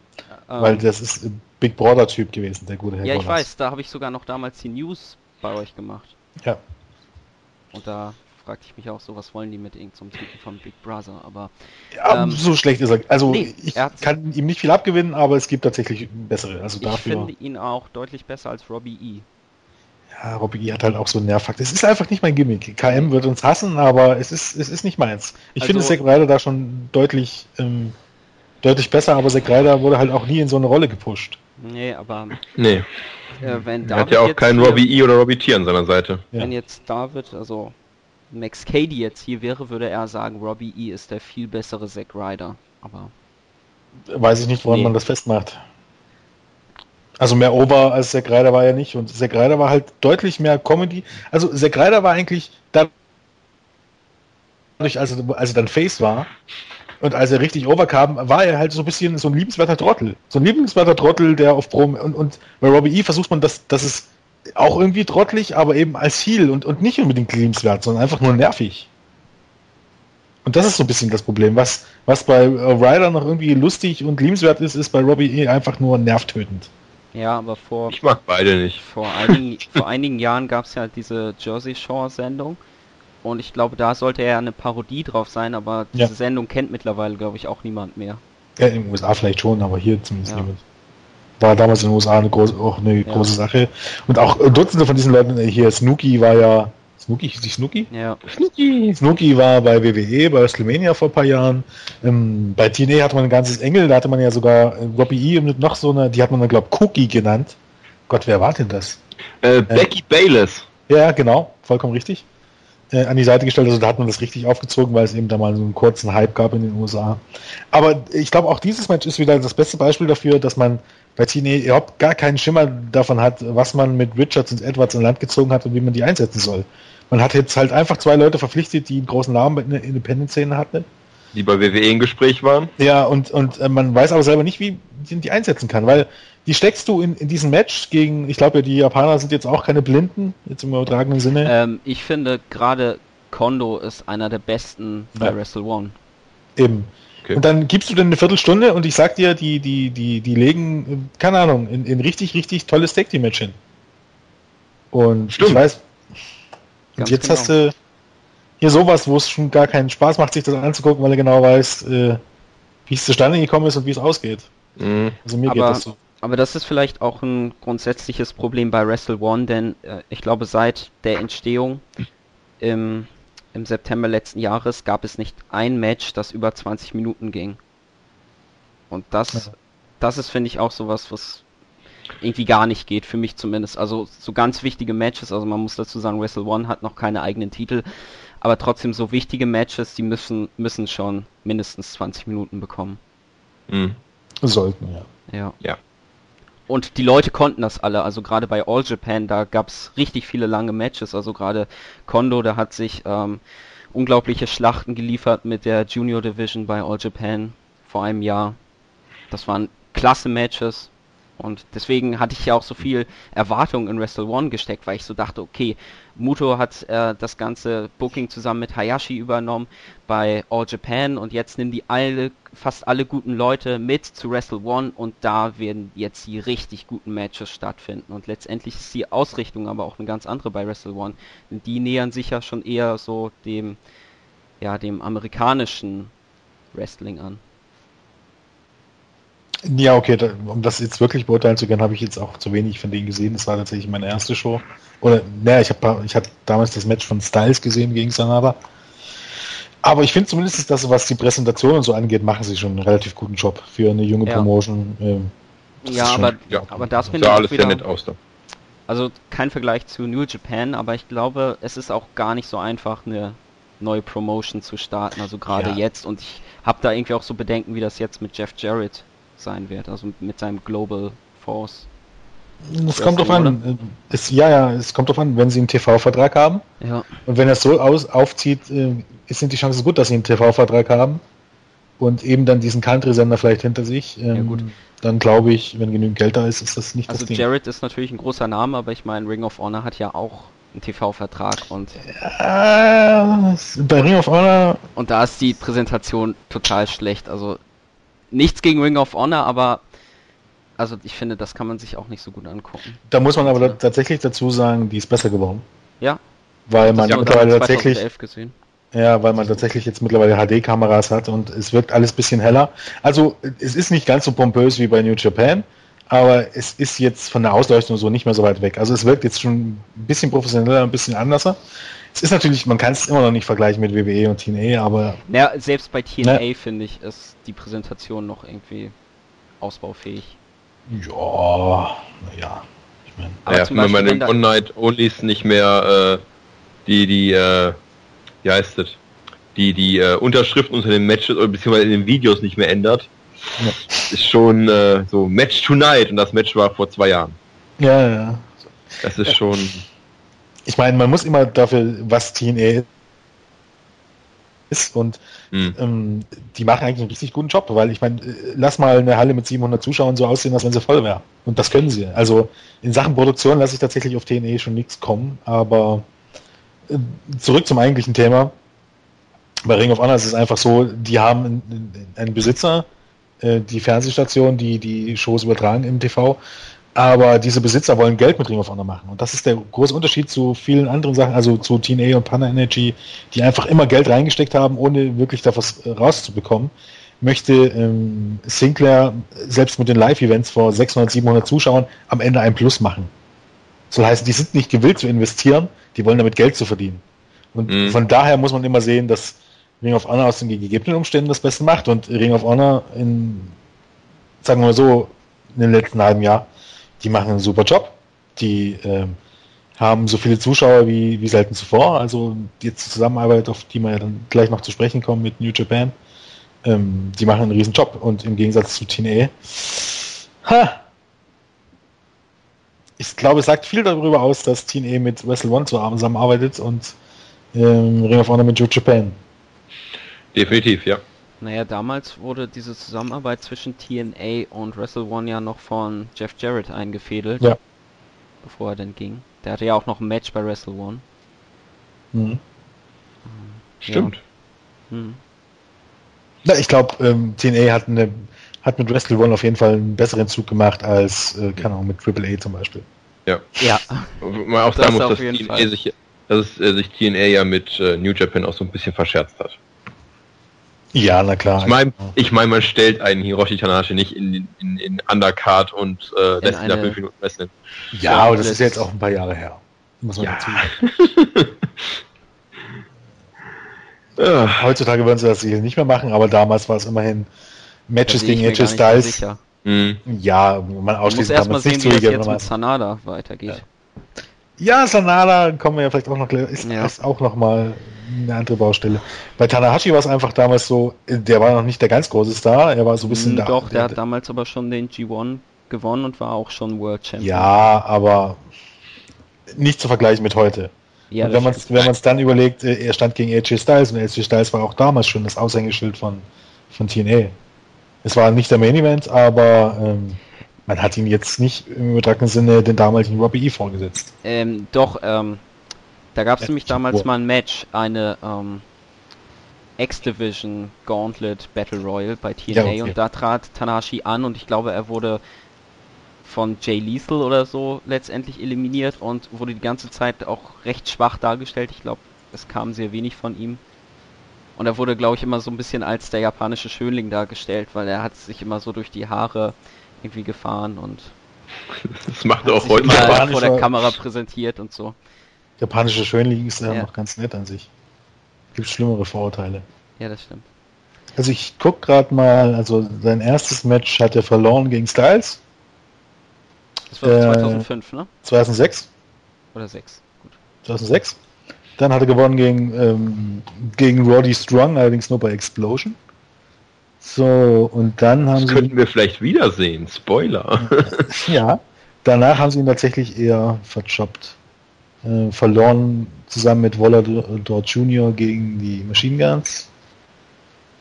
Speaker 3: weil das ist Big Brother Typ gewesen, der gute
Speaker 1: Herr Ja, ich weiß, da habe ich sogar noch damals die News bei euch gemacht.
Speaker 3: Ja.
Speaker 1: Und da fragte ich mich auch so, was wollen die mit irgendeinem so Titel von Big Brother, aber...
Speaker 3: Ja, ähm, so schlecht ist er. Also nee, ich er kann ihm nicht viel abgewinnen, aber es gibt tatsächlich bessere. Also
Speaker 1: ich dafür... finde ihn auch deutlich besser als Robbie E.
Speaker 3: Ja, Robbie E hat halt auch so einen Nervfaktor. Es ist einfach nicht mein Gimmick. KM wird uns hassen, aber es ist, es ist nicht meins. Ich also, finde Zack Ryder da schon deutlich, ähm, deutlich besser, aber Zack Ryder wurde halt auch nie in so eine Rolle gepusht.
Speaker 1: Nee, aber.
Speaker 2: Nee. Äh, wenn er hat ja auch keinen Robbie E oder Robbie T an seiner Seite.
Speaker 1: Wenn ja. jetzt David, also Max Cady jetzt hier wäre, würde er sagen, Robbie E ist der viel bessere Zack Ryder. Aber.
Speaker 3: Weiß ich nicht, woran nee. man das festmacht. Also mehr Over als Zack Ryder war ja nicht. Und Zack Ryder war halt deutlich mehr Comedy. Also Zack Ryder war eigentlich dadurch, als er, als er dann Face war, und als er richtig overkam, war er halt so ein bisschen so ein liebenswerter Trottel. So ein liebenswerter Trottel, der auf Prom und, und bei Robbie E versucht man, dass, dass es auch irgendwie trottelig, aber eben als Heal und, und nicht unbedingt liebenswert, sondern einfach nur nervig. Und das ist so ein bisschen das Problem. Was, was bei Ryder noch irgendwie lustig und liebenswert ist, ist bei Robbie E einfach nur nervtötend.
Speaker 1: Ja, aber vor.
Speaker 2: Ich mag beide nicht.
Speaker 1: Vor einigen, vor einigen Jahren gab es ja diese Jersey Shore Sendung und ich glaube, da sollte er eine Parodie drauf sein, aber diese ja. Sendung kennt mittlerweile, glaube ich, auch niemand mehr.
Speaker 3: Ja, in den USA vielleicht schon, aber hier zumindest ja. niemand. War damals in den USA eine große, auch eine ja. große Sache. Und auch Dutzende von diesen Leuten, äh, hier Snooki war ja. Snooki, hieß ich Snooki?
Speaker 1: Ja.
Speaker 3: Snooki! Snooki war bei WWE, bei WrestleMania vor ein paar Jahren. Ähm, bei TNA hatte man ein ganzes Engel, da hatte man ja sogar äh, Robbie E und noch so eine, die hat man dann, glaube Cookie genannt. Gott, wer war denn das?
Speaker 2: Äh, Becky äh, Bayless.
Speaker 3: Ja, genau, vollkommen richtig äh, an die Seite gestellt. Also da hat man das richtig aufgezogen, weil es eben da mal so einen kurzen Hype gab in den USA. Aber ich glaube, auch dieses Match ist wieder das beste Beispiel dafür, dass man bei TNA überhaupt gar keinen Schimmer davon hat, was man mit Richards und Edwards in Land gezogen hat und wie man die einsetzen soll. Man hat jetzt halt einfach zwei Leute verpflichtet, die einen großen Namen in der Independent-Szene hatten.
Speaker 2: Die bei WWE im Gespräch waren.
Speaker 3: Ja, und, und äh, man weiß aber selber nicht, wie man die einsetzen kann, weil die steckst du in, in diesen Match gegen, ich glaube ja, die Japaner sind jetzt auch keine Blinden, jetzt im übertragenen Sinne.
Speaker 1: Ähm, ich finde gerade Kondo ist einer der besten bei ja. Wrestle One.
Speaker 3: Eben. Okay. Und dann gibst du denn eine Viertelstunde und ich sag dir, die, die, die, die legen, keine Ahnung, in, in richtig, richtig tolles Tag Team Match hin. Und Stimmt. ich weiß. Und jetzt genau. hast du hier sowas, wo es schon gar keinen Spaß macht, sich das anzugucken, weil er genau weiß, äh, wie es zustande gekommen ist und wie es ausgeht.
Speaker 1: Mhm. Also mir aber, geht das so. Aber das ist vielleicht auch ein grundsätzliches Problem bei Wrestle One, denn äh, ich glaube, seit der Entstehung im, im September letzten Jahres gab es nicht ein Match, das über 20 Minuten ging. Und das, ja. das ist, finde ich, auch sowas, was irgendwie gar nicht geht, für mich zumindest. Also so ganz wichtige Matches, also man muss dazu sagen, Wrestle One hat noch keine eigenen Titel, aber trotzdem so wichtige Matches, die müssen, müssen schon mindestens 20 Minuten bekommen.
Speaker 3: Mhm. Sollten, ja.
Speaker 1: Ja. Ja. Und die Leute konnten das alle, also gerade bei All Japan, da gab es richtig viele lange Matches, also gerade Kondo, der hat sich ähm, unglaubliche Schlachten geliefert mit der Junior Division bei All Japan vor einem Jahr. Das waren klasse Matches, und deswegen hatte ich ja auch so viel Erwartung in Wrestle One gesteckt, weil ich so dachte, okay, Muto hat äh, das ganze Booking zusammen mit Hayashi übernommen bei All Japan und jetzt nehmen die alle, fast alle guten Leute mit zu Wrestle One und da werden jetzt die richtig guten Matches stattfinden. Und letztendlich ist die Ausrichtung aber auch eine ganz andere bei Wrestle One. Die nähern sich ja schon eher so dem, ja, dem amerikanischen Wrestling an.
Speaker 3: Ja, okay, da, um das jetzt wirklich beurteilen zu können, habe ich jetzt auch zu wenig von denen gesehen. Das war tatsächlich meine erste Show. Oder, naja, ich habe ich hab damals das Match von Styles gesehen gegen Sanada. Aber ich finde zumindest, dass was die Präsentation und so angeht, machen sie schon einen relativ guten Job für eine junge ja. Promotion.
Speaker 1: Ähm, ja, aber, ja, aber das finde
Speaker 2: ich alles wieder, sehr nett aus da.
Speaker 1: Also kein Vergleich zu New Japan, aber ich glaube, es ist auch gar nicht so einfach, eine neue Promotion zu starten, also gerade ja. jetzt. Und ich habe da irgendwie auch so Bedenken, wie das jetzt mit Jeff Jarrett sein wird, also mit seinem Global Force.
Speaker 3: Es kommt drauf an. Es, ja, ja, es kommt drauf an, wenn sie einen TV-Vertrag haben.
Speaker 1: Ja.
Speaker 3: Und wenn er es so aus, aufzieht, äh, sind die Chancen gut, dass sie einen TV-Vertrag haben. Und eben dann diesen Country-Sender vielleicht hinter sich. Ähm, ja, gut. Dann glaube ich, wenn genügend Geld da ist, ist das nicht
Speaker 1: also
Speaker 3: das
Speaker 1: Ding. Also Jared ist natürlich ein großer Name, aber ich meine, Ring of Honor hat ja auch einen TV-Vertrag und
Speaker 3: ja, bei Ring of Honor
Speaker 1: und da ist die Präsentation total schlecht. Also nichts gegen Ring of Honor, aber also ich finde, das kann man sich auch nicht so gut angucken.
Speaker 3: Da muss man aber tatsächlich dazu sagen, die ist besser geworden.
Speaker 1: Ja.
Speaker 3: Weil man mittlerweile tatsächlich ja, weil man tatsächlich jetzt mittlerweile HD-Kameras hat und es wirkt alles ein bisschen heller. Also es ist nicht ganz so pompös wie bei New Japan, aber es ist jetzt von der Ausleuchtung so nicht mehr so weit weg. Also es wirkt jetzt schon ein bisschen professioneller, ein bisschen anders. Es ist natürlich, man kann es immer noch nicht vergleichen mit WWE und TNA, aber...
Speaker 1: Ja, selbst bei TNA ne? finde ich, ist die Präsentation noch irgendwie ausbaufähig.
Speaker 3: Ja, naja.
Speaker 2: Ich meine, ja, wenn man den One-Night-Onlys nicht mehr äh, die, die, äh, wie heißt das, die, die äh, Unterschriften unter den Matches oder beziehungsweise in den Videos nicht mehr ändert, ja. ist schon äh, so Match Tonight und das Match war vor zwei Jahren.
Speaker 3: Ja, ja.
Speaker 2: Das ist ja. schon.
Speaker 3: Ich meine, man muss immer dafür, was TNA ist und mhm. ähm, die machen eigentlich einen richtig guten Job, weil ich meine, äh, lass mal eine Halle mit 700 Zuschauern so aussehen, als wenn sie voll wäre. Und das können sie. Also in Sachen Produktion lasse ich tatsächlich auf TNA schon nichts kommen, aber äh, zurück zum eigentlichen Thema. Bei Ring of Honor ist es einfach so, die haben einen Besitzer, äh, die Fernsehstation, die die Shows übertragen im TV, aber diese Besitzer wollen Geld mit Ring of Honor machen. Und das ist der große Unterschied zu vielen anderen Sachen, also zu TNA und Panda Energy, die einfach immer Geld reingesteckt haben, ohne wirklich da was rauszubekommen. Möchte ähm, Sinclair selbst mit den Live-Events vor 600, 700 Zuschauern am Ende ein Plus machen. Soll heißen, die sind nicht gewillt zu investieren, die wollen damit Geld zu verdienen. Und mhm. von daher muss man immer sehen, dass Ring of Honor aus den gegebenen Umständen das Beste macht und Ring of Honor in, sagen wir mal so, in den letzten halben Jahr die machen einen super Job. Die ähm, haben so viele Zuschauer wie, wie selten zuvor. Also jetzt die Zusammenarbeit, auf die wir ja dann gleich noch zu sprechen kommen mit New Japan, ähm, die machen einen riesen Job. Und im Gegensatz zu TNA, ha, ich glaube, es sagt viel darüber aus, dass TNA mit Wrestle One zusammenarbeitet und ähm, Ring of Honor mit New Japan.
Speaker 2: Definitiv, ja.
Speaker 1: Naja, damals wurde diese Zusammenarbeit zwischen TNA und Wrestle One ja noch von Jeff Jarrett eingefädelt.
Speaker 3: Ja.
Speaker 1: Bevor er dann ging. Der hatte ja auch noch ein Match bei Wrestle One.
Speaker 3: Mhm.
Speaker 2: Stimmt. Ja.
Speaker 3: Mhm. Na, ich glaube, ähm, TNA hat, eine, hat mit Wrestle One auf jeden Fall einen besseren Zug gemacht als, äh, keine Ahnung, mit Triple A zum Beispiel.
Speaker 2: Ja.
Speaker 1: Ja.
Speaker 2: Man auch sagen muss, dass, TNA sich, dass äh, sich TNA ja mit äh, New Japan auch so ein bisschen verscherzt hat.
Speaker 3: Ja, na klar.
Speaker 2: Ich meine, ich mein, man stellt einen Hiroshi Tanahashi nicht in, in, in Undercard und äh, lässt ihn da fünf Minuten wresteln.
Speaker 3: Ja, ja, aber das ist jetzt auch ein paar Jahre her. Muss man ja. dazu Heutzutage würden sie das sicher nicht mehr machen, aber damals war es immerhin Matches gegen AJ Styles. So mhm. Ja, man ausschließen
Speaker 1: kann man es nicht sehen, wie jetzt mit Sanada weitergeht.
Speaker 3: Ja. ja, Sanada kommen wir ja vielleicht auch noch, ist, ja. ist auch noch mal eine andere Baustelle. Bei Tanahashi war es einfach damals so, der war noch nicht der ganz große Star, er war so ein bisschen
Speaker 1: mm, da. Doch, der, der hat damals aber schon den G1 gewonnen und war auch schon World Champion.
Speaker 3: Ja, aber nicht zu vergleichen mit heute. Ja, und wenn man wenn man es dann überlegt, äh, er stand gegen AJ Styles und AJ Styles war auch damals schon das Aushängeschild von, von TNA. Es war nicht der Main Event, aber ähm, man hat ihn jetzt nicht im übertragenen Sinne den damaligen Robbie E vorgesetzt.
Speaker 1: Ähm, doch, ähm, da gab es nämlich damals mal ein Match, eine ähm, X-Division Gauntlet Battle Royal bei TNA ja, okay. und da trat Tanahashi an und ich glaube, er wurde von Jay Lethal oder so letztendlich eliminiert und wurde die ganze Zeit auch recht schwach dargestellt. Ich glaube, es kam sehr wenig von ihm. Und er wurde, glaube ich, immer so ein bisschen als der japanische Schönling dargestellt, weil er hat sich immer so durch die Haare irgendwie gefahren und
Speaker 2: das macht er auch heute
Speaker 1: vor der Kamera präsentiert und so.
Speaker 3: Japanische Schönling ist ja, ja noch ganz nett an sich. Gibt schlimmere Vorurteile.
Speaker 1: Ja, das stimmt.
Speaker 3: Also ich guck gerade mal, also sein erstes Match hat er verloren gegen Styles.
Speaker 1: Das war äh, 2005, ne?
Speaker 3: 2006.
Speaker 1: Oder 6,
Speaker 3: gut. 2006. Dann hat er gewonnen gegen, ähm, gegen Roddy Strong, allerdings nur bei Explosion. So, und dann haben
Speaker 2: das
Speaker 3: sie...
Speaker 2: könnten wir vielleicht wiedersehen, Spoiler.
Speaker 3: ja, danach haben sie ihn tatsächlich eher verjobbt. Äh, verloren zusammen mit Volador Jr. gegen die Machine Guns.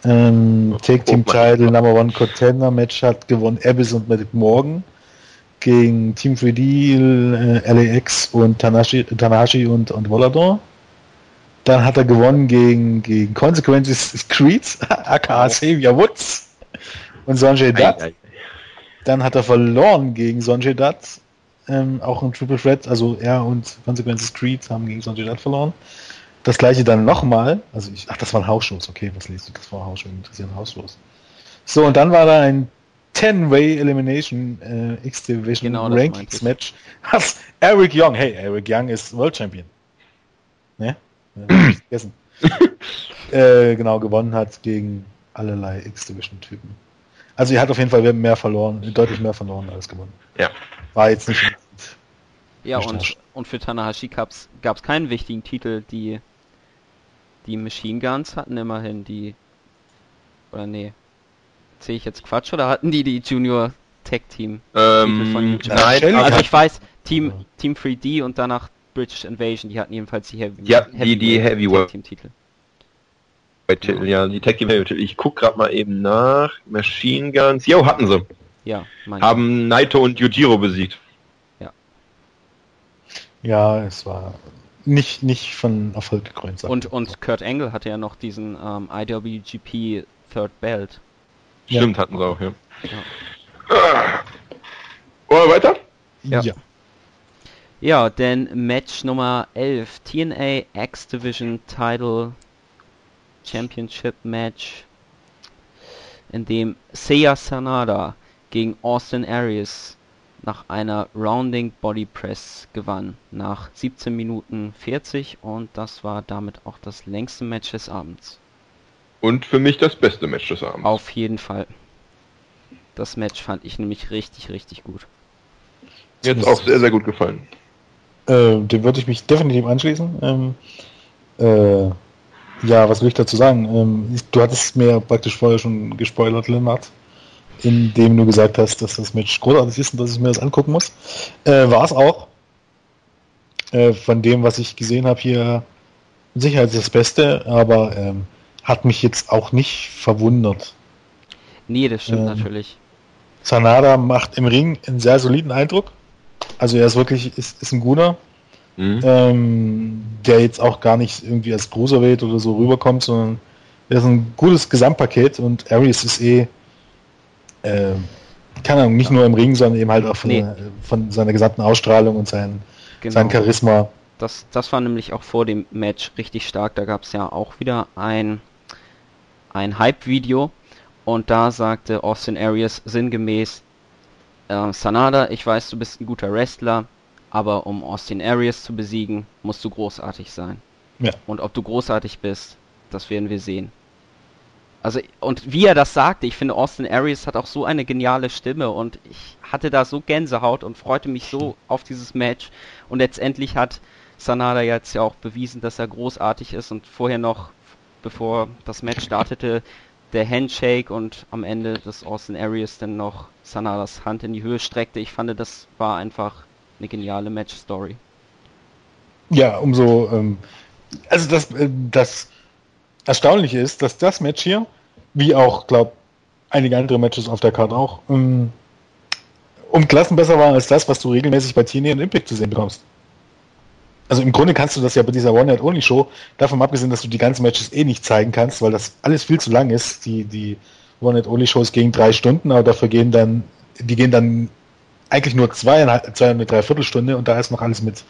Speaker 3: Ähm, Take Team Title Number One Contender Match hat gewonnen Abyss und Medic Morgan gegen Team 3D, äh, LAX und Tanashi, Tanahashi und, und Volador. Dann hat er gewonnen gegen, gegen Consequences Creed, aka Xavier Woods und Sanjay Dutt. Dann hat er verloren gegen Sanjay Dutt, ähm, auch ein Triple Threat, also er und Consequences Creed haben gegen Sanjay Dutt verloren. Das gleiche dann nochmal, also ich, ach, das war ein Hausschuss, okay, was liest du? Das war ein Hausschuss, interessiert ein Hausschuss. So, und dann war da ein 10-Way Elimination äh, X-Division genau, Rankings Match. Was? Eric Young, hey, Eric Young ist World Champion. Ne? vergessen. äh, genau, gewonnen hat gegen allerlei X-Division-Typen. Also er hat auf jeden Fall mehr verloren, deutlich mehr verloren als gewonnen.
Speaker 2: Ja.
Speaker 3: War jetzt nicht.
Speaker 1: Ja, und, und für Tanahashi gab es keinen wichtigen Titel, die die Machine Guns hatten immerhin die oder nee, sehe ich jetzt Quatsch oder hatten die die Junior Tech Team
Speaker 2: ähm, von
Speaker 1: Nein, also ich weiß Team Team 3D und danach British Invasion, die hatten jedenfalls die
Speaker 2: Heavy Ja, die die Heavyweight Team Titel. Titel, ja, die Tag Team Heavyweight Ich guck gerade mal eben nach. Machine Guns. Jo, hatten sie.
Speaker 1: Ja,
Speaker 2: Haben Naito und Yujiro besiegt.
Speaker 1: Ja.
Speaker 3: Ja, es war nicht, nicht von Erfolg gekrönt.
Speaker 1: Und, und Kurt Angle hatte ja noch diesen ähm, IWGP Third Belt.
Speaker 2: Stimmt, ja. hatten sie auch, ja. ja. Wollen wir weiter?
Speaker 1: Ja. ja. Ja, denn Match Nummer 11, TNA X Division Title Championship Match, in dem Seiya Sanada gegen Austin Aries nach einer Rounding Body Press gewann, nach 17 Minuten 40 und das war damit auch das längste Match des Abends.
Speaker 2: Und für mich das beste Match des Abends.
Speaker 1: Auf jeden Fall. Das Match fand ich nämlich richtig, richtig gut.
Speaker 2: Jetzt auch sehr, sehr gut gefallen.
Speaker 3: Äh, dem würde ich mich definitiv anschließen. Ähm, äh, ja, was will ich dazu sagen? Ähm, du hattest mir praktisch vorher schon gespoilert, Lennart, indem du gesagt hast, dass das Match großartig ist und dass ich mir das angucken muss. Äh, War es auch. Äh, von dem, was ich gesehen habe hier, Sicherheit das Beste, aber ähm, hat mich jetzt auch nicht verwundert.
Speaker 1: Nee, das stimmt ähm, natürlich.
Speaker 3: Sanada macht im Ring einen sehr soliden Eindruck. Also er ist wirklich, ist, ist ein guter, mhm. ähm, der jetzt auch gar nicht irgendwie als Cruiserweight oder so rüberkommt, sondern er ist ein gutes Gesamtpaket und Aries ist eh, äh, keine Ahnung, nicht nur im Ring, sondern eben halt auch von, nee. der, von seiner gesamten Ausstrahlung und sein, genau. sein Charisma.
Speaker 1: Das, das war nämlich auch vor dem Match richtig stark. Da gab es ja auch wieder ein ein Hype-Video und da sagte Austin Arias sinngemäß, äh, Sanada, ich weiß, du bist ein guter Wrestler, aber um Austin Arias zu besiegen, musst du großartig sein. Ja. Und ob du großartig bist, das werden wir sehen. Also, und wie er das sagte, ich finde, Austin Arias hat auch so eine geniale Stimme und ich hatte da so Gänsehaut und freute mich so auf dieses Match. Und letztendlich hat Sanada jetzt ja auch bewiesen, dass er großartig ist und vorher noch bevor das Match startete, der Handshake und am Ende des Austin Aries dann noch Sanadas Hand in die Höhe streckte. Ich fand, das war einfach eine geniale Match-Story.
Speaker 3: Ja, umso, ähm, also das, äh, das Erstaunliche ist, dass das Match hier, wie auch, glaube einige andere Matches auf der Karte auch, ähm, um Klassen besser war als das, was du regelmäßig bei TNA und Impact zu sehen bekommst also im Grunde kannst du das ja bei dieser One-Night-Only-Show, davon abgesehen, dass du die ganzen Matches eh nicht zeigen kannst, weil das alles viel zu lang ist. Die, die One-Night-Only-Shows gehen drei Stunden, aber dafür gehen dann, die gehen dann eigentlich nur zweieinhalb, zwei, eine Dreiviertelstunde und da ist noch alles mit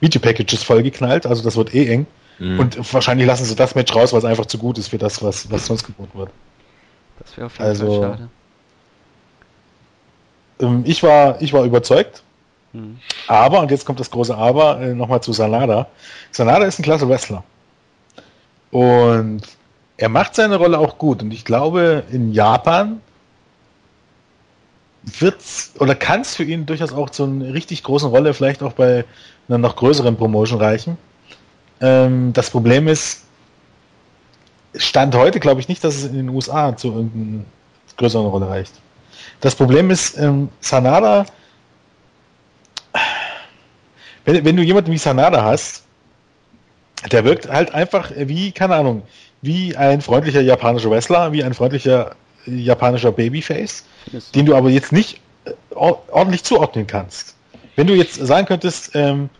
Speaker 3: Video-Packages vollgeknallt, also das wird eh eng. Mhm. Und wahrscheinlich lassen sie das Match raus, weil es einfach zu gut ist für das, was, was sonst geboten wird.
Speaker 1: Das wäre auf jeden also, Fall schade.
Speaker 3: Ähm, ich war, ich war überzeugt. Mhm. Aber, und jetzt kommt das große Aber, äh, nochmal zu Sanada. Sanada ist ein klasse Wrestler. Und er macht seine Rolle auch gut. Und ich glaube, in Japan wird's oder kann es für ihn durchaus auch zu einer richtig großen Rolle, vielleicht auch bei einer noch größeren Promotion reichen. Ähm, das Problem ist, Stand heute glaube ich nicht, dass es in den USA zu irgendeiner größeren Rolle reicht. Das Problem ist, ähm, Sanada wenn, wenn du jemanden wie Sanada hast, der wirkt halt einfach wie, keine Ahnung, wie ein freundlicher japanischer Wrestler, wie ein freundlicher japanischer Babyface, den du aber jetzt nicht äh, ordentlich zuordnen kannst. Wenn du jetzt sagen könntest, ähm,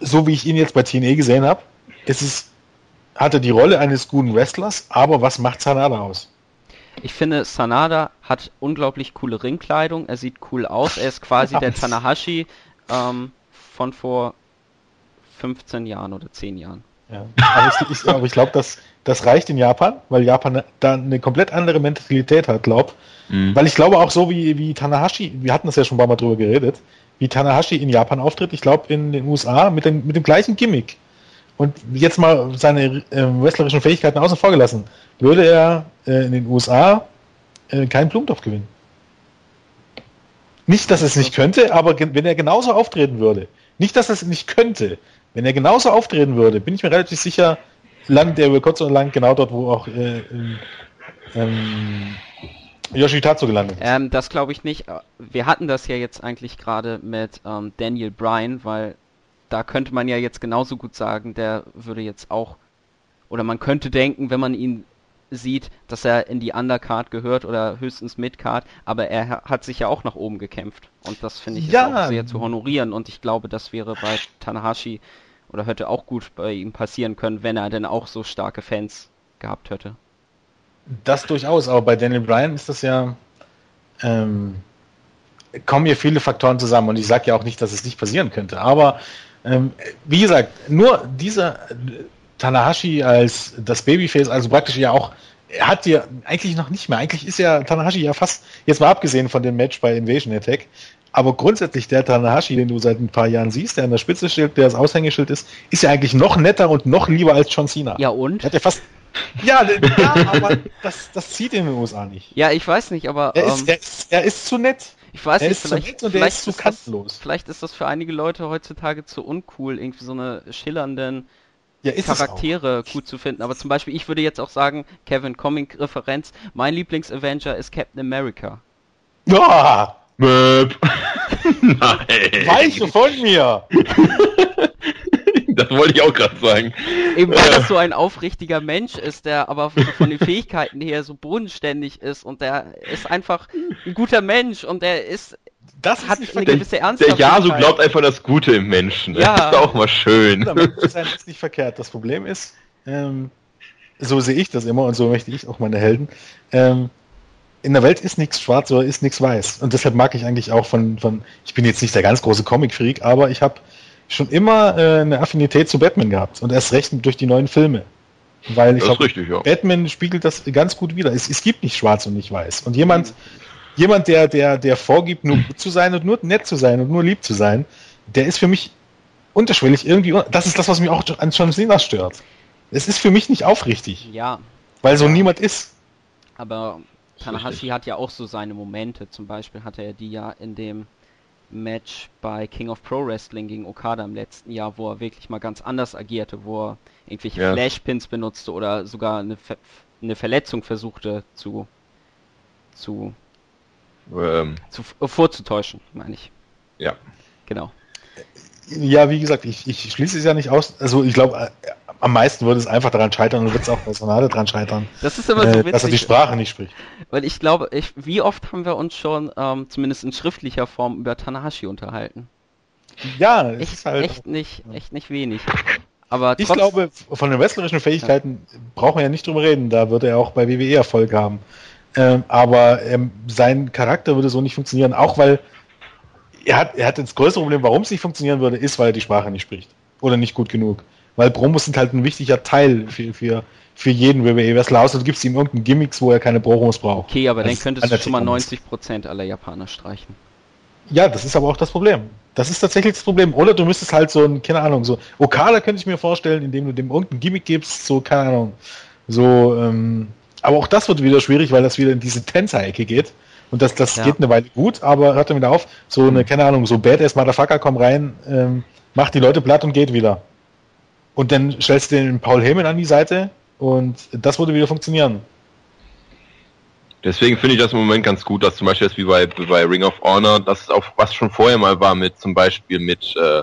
Speaker 3: so wie ich ihn jetzt bei TNA gesehen habe, ist es, hat er die Rolle eines guten Wrestlers, aber was macht Sanada aus?
Speaker 1: Ich finde, Sanada hat unglaublich coole Ringkleidung, er sieht cool aus, er ist quasi der Tanahashi ähm, von vor 15 Jahren oder 10 Jahren.
Speaker 3: Ja. Aber ich, ich, ich glaube, das, das reicht in Japan, weil Japan da eine komplett andere Mentalität hat, glaub. Mhm. Weil ich glaube auch so wie, wie Tanahashi, wir hatten das ja schon ein paar Mal drüber geredet, wie Tanahashi in Japan auftritt, ich glaube in den USA mit dem, mit dem gleichen Gimmick. Und jetzt mal seine äh, wrestlerischen Fähigkeiten außen vor gelassen, würde er äh, in den USA äh, keinen Blumentopf gewinnen. Nicht, dass es nicht könnte, aber wenn er genauso auftreten würde, nicht, dass es nicht könnte, wenn er genauso auftreten würde, bin ich mir relativ sicher, landet er über kurz oder lang genau dort, wo auch äh, ähm, Yoshitatsu gelandet
Speaker 1: ist. Ähm, das glaube ich nicht. Wir hatten das ja jetzt eigentlich gerade mit ähm, Daniel Bryan, weil da könnte man ja jetzt genauso gut sagen, der würde jetzt auch, oder man könnte denken, wenn man ihn sieht, dass er in die Undercard gehört oder höchstens Midcard, aber er hat sich ja auch nach oben gekämpft. Und das finde ich ja. auch sehr zu honorieren. Und ich glaube, das wäre bei Tanahashi oder hätte auch gut bei ihm passieren können, wenn er denn auch so starke Fans gehabt hätte.
Speaker 3: Das durchaus, aber bei Daniel Bryan ist das ja, ähm, kommen hier viele Faktoren zusammen und ich sage ja auch nicht, dass es nicht passieren könnte, aber ähm, wie gesagt, nur dieser Tanahashi als das Babyface, also praktisch ja auch, er hat ja eigentlich noch nicht mehr, eigentlich ist ja Tanahashi ja fast, jetzt mal abgesehen von dem Match bei Invasion Attack, aber grundsätzlich der Tanahashi, den du seit ein paar Jahren siehst, der an der Spitze steht, der das Aushängeschild ist, ist ja eigentlich noch netter und noch lieber als John Cena.
Speaker 1: Ja und?
Speaker 3: Hat ja fast ja, ja, aber das, das zieht in den USA nicht.
Speaker 1: Ja, ich weiß nicht, aber.
Speaker 3: Er, ist, ähm, er, ist, er ist zu nett.
Speaker 1: Ich weiß er nicht, vielleicht, ist vielleicht, ist, das, vielleicht ist das für einige Leute heutzutage zu uncool, irgendwie so eine schillernden ja, Charaktere gut zu finden. Aber zum Beispiel, ich würde jetzt auch sagen, Kevin Comic Referenz, mein Lieblings-Avenger ist Captain America.
Speaker 3: Ja! Möp. Nein. Weiche von mir!
Speaker 2: das wollte ich auch gerade sagen.
Speaker 1: Eben weil das so ein aufrichtiger Mensch ist, der aber von den Fähigkeiten her so bodenständig ist und der ist einfach ein guter Mensch und der ist
Speaker 3: das hat
Speaker 1: eine gewisse Ernsthaftigkeit.
Speaker 2: Der Jasu glaubt einfach das Gute im Menschen. Ja. Das ist auch mal schön.
Speaker 3: Das ist nicht verkehrt. Das Problem ist, ähm, so sehe ich das immer und so möchte ich auch meine Helden. Ähm, in der Welt ist nichts schwarz oder ist nichts weiß. Und deshalb mag ich eigentlich auch von, von ich bin jetzt nicht der ganz große Comic-Freak, aber ich habe schon immer äh, eine Affinität zu Batman gehabt und erst recht durch die neuen Filme. Weil ich glaube, ja. Batman spiegelt das ganz gut wieder. Es, es, gibt nicht schwarz und nicht weiß. Und jemand, mhm. jemand, der, der, der vorgibt, nur gut zu sein und nur nett zu sein und nur lieb zu sein, der ist für mich unterschwellig irgendwie. Das ist das, was mich auch an John Cena stört. Es ist für mich nicht aufrichtig.
Speaker 1: Ja.
Speaker 3: Weil so niemand ist.
Speaker 1: Aber Tanahashi hat ja auch so seine Momente. Zum Beispiel hatte er die ja in dem Match bei King of Pro Wrestling gegen Okada im letzten Jahr, wo er wirklich mal ganz anders agierte, wo er irgendwelche ja. Flashpins benutzte oder sogar eine, Ver eine Verletzung versuchte zu zu, ähm. zu äh, vorzutäuschen, meine ich.
Speaker 2: Ja.
Speaker 1: Genau.
Speaker 3: Ja, wie gesagt, ich, ich schließe es ja nicht aus. Also ich glaube, äh, am meisten würde es einfach daran scheitern und wird es auch Personale daran scheitern.
Speaker 1: Das ist immer so witzig.
Speaker 3: Dass er die Sprache nicht spricht.
Speaker 1: Weil ich glaube, ich, wie oft haben wir uns schon, ähm, zumindest in schriftlicher Form, über Tanahashi unterhalten?
Speaker 3: Ja,
Speaker 1: echt, halt echt nicht, echt nicht wenig. Aber
Speaker 3: ich glaube, von den wrestlerischen Fähigkeiten ja. brauchen wir ja nicht drüber reden. Da wird er auch bei WWE Erfolg haben. Ähm, aber ähm, sein Charakter würde so nicht funktionieren, auch weil er hat, er hat das größte Problem, warum es nicht funktionieren würde, ist, weil er die Sprache nicht spricht. Oder nicht gut genug. Weil Promos sind halt ein wichtiger Teil für, für, für jeden WWE-Wrestler, außer du gibst ihm irgendeinen Gimmicks, wo er keine Promos braucht.
Speaker 1: Okay, aber dann könntest du schon mal 90% aller Japaner streichen.
Speaker 3: Ja, das ist aber auch das Problem. Das ist tatsächlich das Problem. Oder du müsstest halt so ein, keine Ahnung, so Okada könnte ich mir vorstellen, indem du dem irgendeinen Gimmick gibst, so, keine Ahnung, so, ähm, aber auch das wird wieder schwierig, weil das wieder in diese Tänzer-Ecke geht. Und das, das ja. geht eine Weile gut, aber hört dann wieder auf. So eine, keine Ahnung, so Badass Motherfucker, komm rein, ähm, macht die Leute platt und geht wieder. Und dann stellst du den Paul Heyman an die Seite und das würde wieder funktionieren.
Speaker 2: Deswegen finde ich das im Moment ganz gut, dass zum Beispiel jetzt wie bei, bei Ring of Honor, das auch was schon vorher mal war mit zum Beispiel mit äh,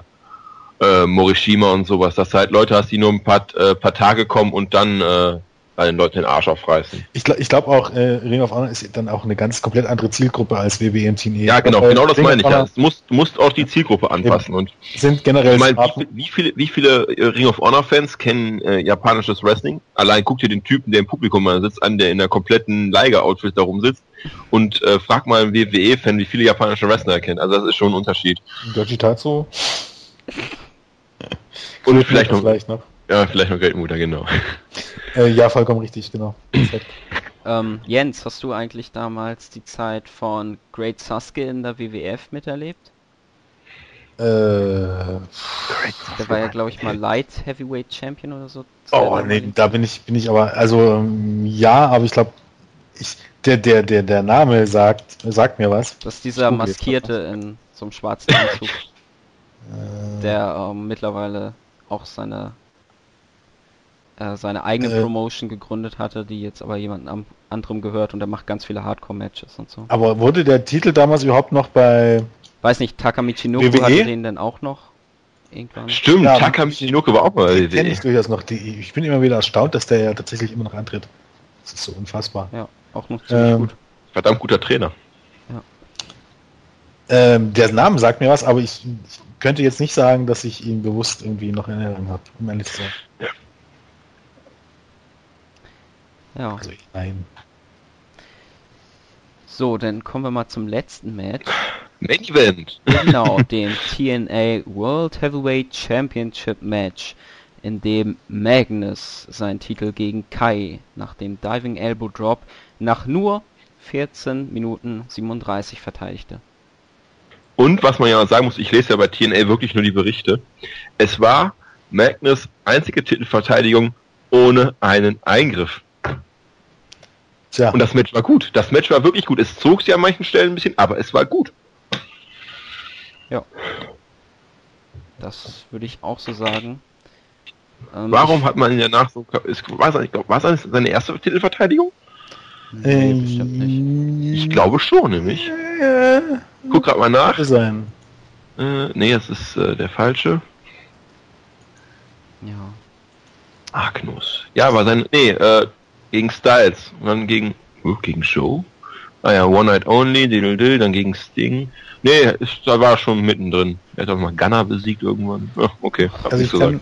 Speaker 2: äh, Morishima und sowas, dass du halt Leute hast, die nur ein paar, äh, paar Tage kommen und dann bei den Leuten den Arsch aufreißen.
Speaker 3: Ich, glaube auch, äh, Ring of Honor ist dann auch eine ganz komplett andere Zielgruppe als WWE im Team
Speaker 2: E. Ja, genau, genau das Ring meine ich. Ja. Du musst, du musst auch die Zielgruppe anpassen. Und
Speaker 3: sind generell. Ich
Speaker 2: meine, wie, viele, wie viele äh, Ring of Honor Fans kennen äh, japanisches Wrestling? Allein guck dir den Typen, der im Publikum sitzt, an, der in der kompletten Liger-Outfit da rumsitzt und äh, frag mal einen WWE-Fan, wie viele japanische Wrestler er kennt. Also das ist schon ein Unterschied.
Speaker 3: Tatsu.
Speaker 2: Und vielleicht noch, vielleicht noch. Ja, vielleicht noch Great Mutter, genau.
Speaker 3: Äh, ja, vollkommen richtig, genau.
Speaker 1: ähm, Jens, hast du eigentlich damals die Zeit von Great Sasuke in der WWF miterlebt?
Speaker 3: Äh,
Speaker 1: der war ja, glaube ich, mal Light Heavyweight Champion oder so.
Speaker 3: Oh, nee, da bin ich, bin ich aber, also, ähm, ja, aber ich glaube, ich, der, der, der, der Name sagt, sagt mir was.
Speaker 1: Das ist dieser Maskierte in so einem schwarzen Anzug. Äh. der ähm, mittlerweile auch seine äh, seine eigene äh, Promotion gegründet hatte, die jetzt aber jemand anderem gehört und er macht ganz viele Hardcore-Matches und so.
Speaker 3: Aber wurde der Titel damals überhaupt noch bei...
Speaker 1: Weiß nicht, Takamichinoku WWE? hatte den denn auch noch
Speaker 2: irgendwann? Stimmt, ja, Takamichinoku war auch mal
Speaker 3: bei WWE. Ich durchaus noch. Die, ich bin immer wieder erstaunt, dass der ja tatsächlich immer noch antritt. Das ist so unfassbar.
Speaker 1: Ja, auch noch ziemlich ähm, gut.
Speaker 2: Verdammt guter Trainer.
Speaker 3: Ja. Ähm, der Name sagt mir was, aber ich, ich, könnte jetzt nicht sagen, dass ich ihn bewusst irgendwie noch in Erinnerung habe, um ehrlich zu sein. Ja.
Speaker 1: Ja. Also nein. So, dann kommen wir mal zum letzten Match.
Speaker 2: Main Event.
Speaker 1: Genau, den TNA World Heavyweight Championship Match, in dem Magnus seinen Titel gegen Kai nach dem Diving Elbow Drop nach nur 14 Minuten 37 verteidigte.
Speaker 2: Und was man ja sagen muss, ich lese ja bei TNA wirklich nur die Berichte. Es war Magnus einzige Titelverteidigung ohne einen Eingriff. Tja. Und das Match war gut. Das Match war wirklich gut. Es zog sich an manchen Stellen ein bisschen, aber es war gut.
Speaker 1: Ja. Das würde ich auch so sagen.
Speaker 2: Ähm, Warum hat man ihn danach so. Ist, war, es, glaub, war es seine erste Titelverteidigung?
Speaker 3: Nee, ähm, bestimmt
Speaker 2: nicht. Ich glaube schon, nämlich. Äh, Guck gerade mal nach.
Speaker 3: Sein.
Speaker 2: Äh, nee, es ist äh, der falsche.
Speaker 1: Ja.
Speaker 2: Agnus. Ja, war sein. Nee, äh, gegen Styles und dann gegen uh, gegen Show. Ah ja, One Night Only, diddle diddle, dann gegen Sting. Nee, ist, da war schon mittendrin. Er hat auch mal Gunner besiegt irgendwann. Ja, okay,
Speaker 3: hab also ich so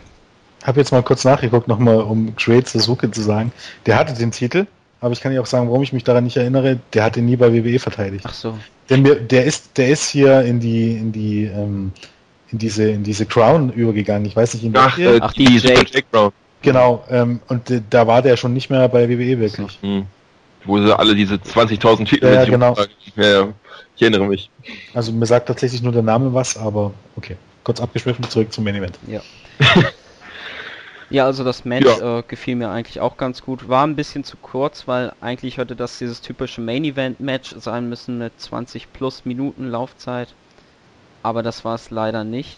Speaker 3: habe jetzt mal kurz nachgeguckt, nochmal um Great Suzuki zu sagen. Der hatte den Titel, aber ich kann dir auch sagen, warum ich mich daran nicht erinnere. Der hat ihn nie bei WWE verteidigt.
Speaker 1: Ach so.
Speaker 3: Denn mir, der ist, der ist hier in die, in die, ähm, in diese, in diese Crown übergegangen. Ich weiß nicht, in
Speaker 2: Ach, äh, Ach die, die Jake. Jake
Speaker 3: Crown. Genau, ähm, und äh, da war der schon nicht mehr bei WWE wirklich.
Speaker 2: Hm. Wo sie alle diese 20.000
Speaker 3: Titel ja, genau.
Speaker 2: Ja, ich erinnere mich.
Speaker 3: Also mir sagt tatsächlich nur der Name was, aber okay. Kurz abgeschwiffen, zurück zum Main Event.
Speaker 1: Ja. ja, also das Match ja. äh, gefiel mir eigentlich auch ganz gut. War ein bisschen zu kurz, weil eigentlich hätte das dieses typische Main Event Match sein müssen mit 20 plus Minuten Laufzeit. Aber das war es leider nicht.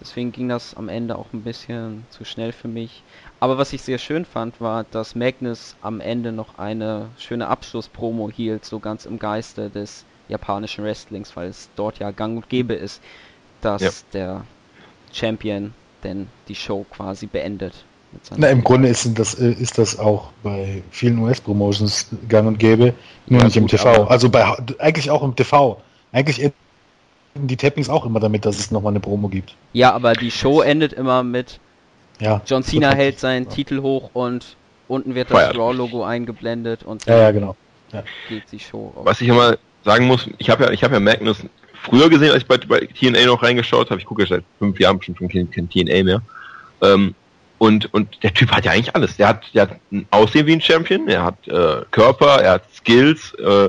Speaker 1: Deswegen ging das am Ende auch ein bisschen zu schnell für mich. Aber was ich sehr schön fand, war, dass Magnus am Ende noch eine schöne Abschlusspromo hielt, so ganz im Geiste des japanischen Wrestlings, weil es dort ja gang und gäbe ist, dass ja. der Champion denn die Show quasi beendet.
Speaker 3: Na, im Grunde ist das, äh, ist das auch bei vielen US-Promotions gang und gäbe, nur ja, nicht gut, im TV. Also bei eigentlich auch im TV. Eigentlich die Tappings auch immer damit, dass es nochmal eine Promo gibt.
Speaker 1: Ja, aber die Show endet immer mit ja, John Cena hält seinen ja. Titel hoch und unten wird das Raw-Logo eingeblendet und
Speaker 3: ja, ja, genau.
Speaker 1: Ja. geht die Show.
Speaker 2: Auf. Was ich immer sagen muss, ich habe ja, ich habe ja Magnus früher gesehen, als ich bei, bei TNA noch reingeschaut habe. Ich gucke ja seit fünf Jahren bestimmt schon kein, kein TNA mehr. Ähm, und, und der Typ hat ja eigentlich alles. Der hat, der hat ein Aussehen wie ein Champion, er hat äh, Körper, er hat Skills, äh,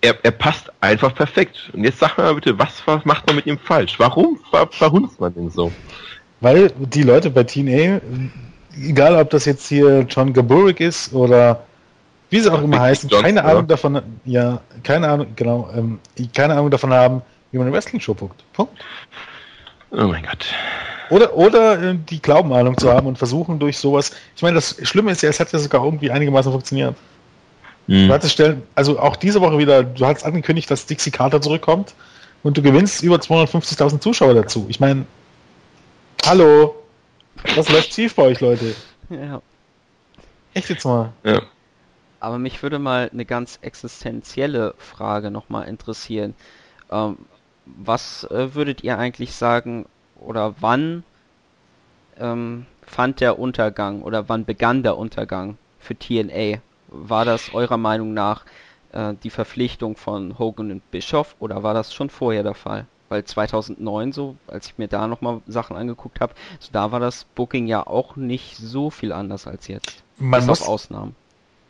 Speaker 2: er, er passt einfach perfekt. Und jetzt sag mal bitte, was, macht man mit ihm falsch? Warum ver, verhunzt man den so?
Speaker 3: Weil die Leute bei TNA, egal ob das jetzt hier John Gaburik ist oder wie sie auch immer heißen, Johnson, keine Ahnung ja. davon, ja, keine Ahnung, genau, ähm, keine Ahnung davon haben, wie man eine Wrestling-Show guckt. Punkt.
Speaker 2: Oh mein Gott.
Speaker 3: Oder, oder äh, die Glaubenahnung zu haben und versuchen durch sowas. Ich meine, das Schlimme ist ja, es hat ja sogar irgendwie einigermaßen funktioniert. Mhm. Du hattest Stellen, also auch diese Woche wieder, du hast angekündigt, dass Dixie Carter zurückkommt und du gewinnst über 250.000 Zuschauer dazu. Ich meine, Hallo. Was läuft schief bei euch, Leute? Ja. Echt jetzt mal. Ja.
Speaker 1: Aber mich würde mal eine ganz existenzielle Frage nochmal interessieren. Ähm, was äh, würdet ihr eigentlich sagen oder wann ähm, fand der Untergang oder wann begann der Untergang für TNA? War das eurer Meinung nach äh, die Verpflichtung von Hogan und Bischoff oder war das schon vorher der Fall? Weil 2009 so, als ich mir da nochmal Sachen angeguckt habe, so da war das Booking ja auch nicht so viel anders als jetzt.
Speaker 3: Man muss, Ausnahmen.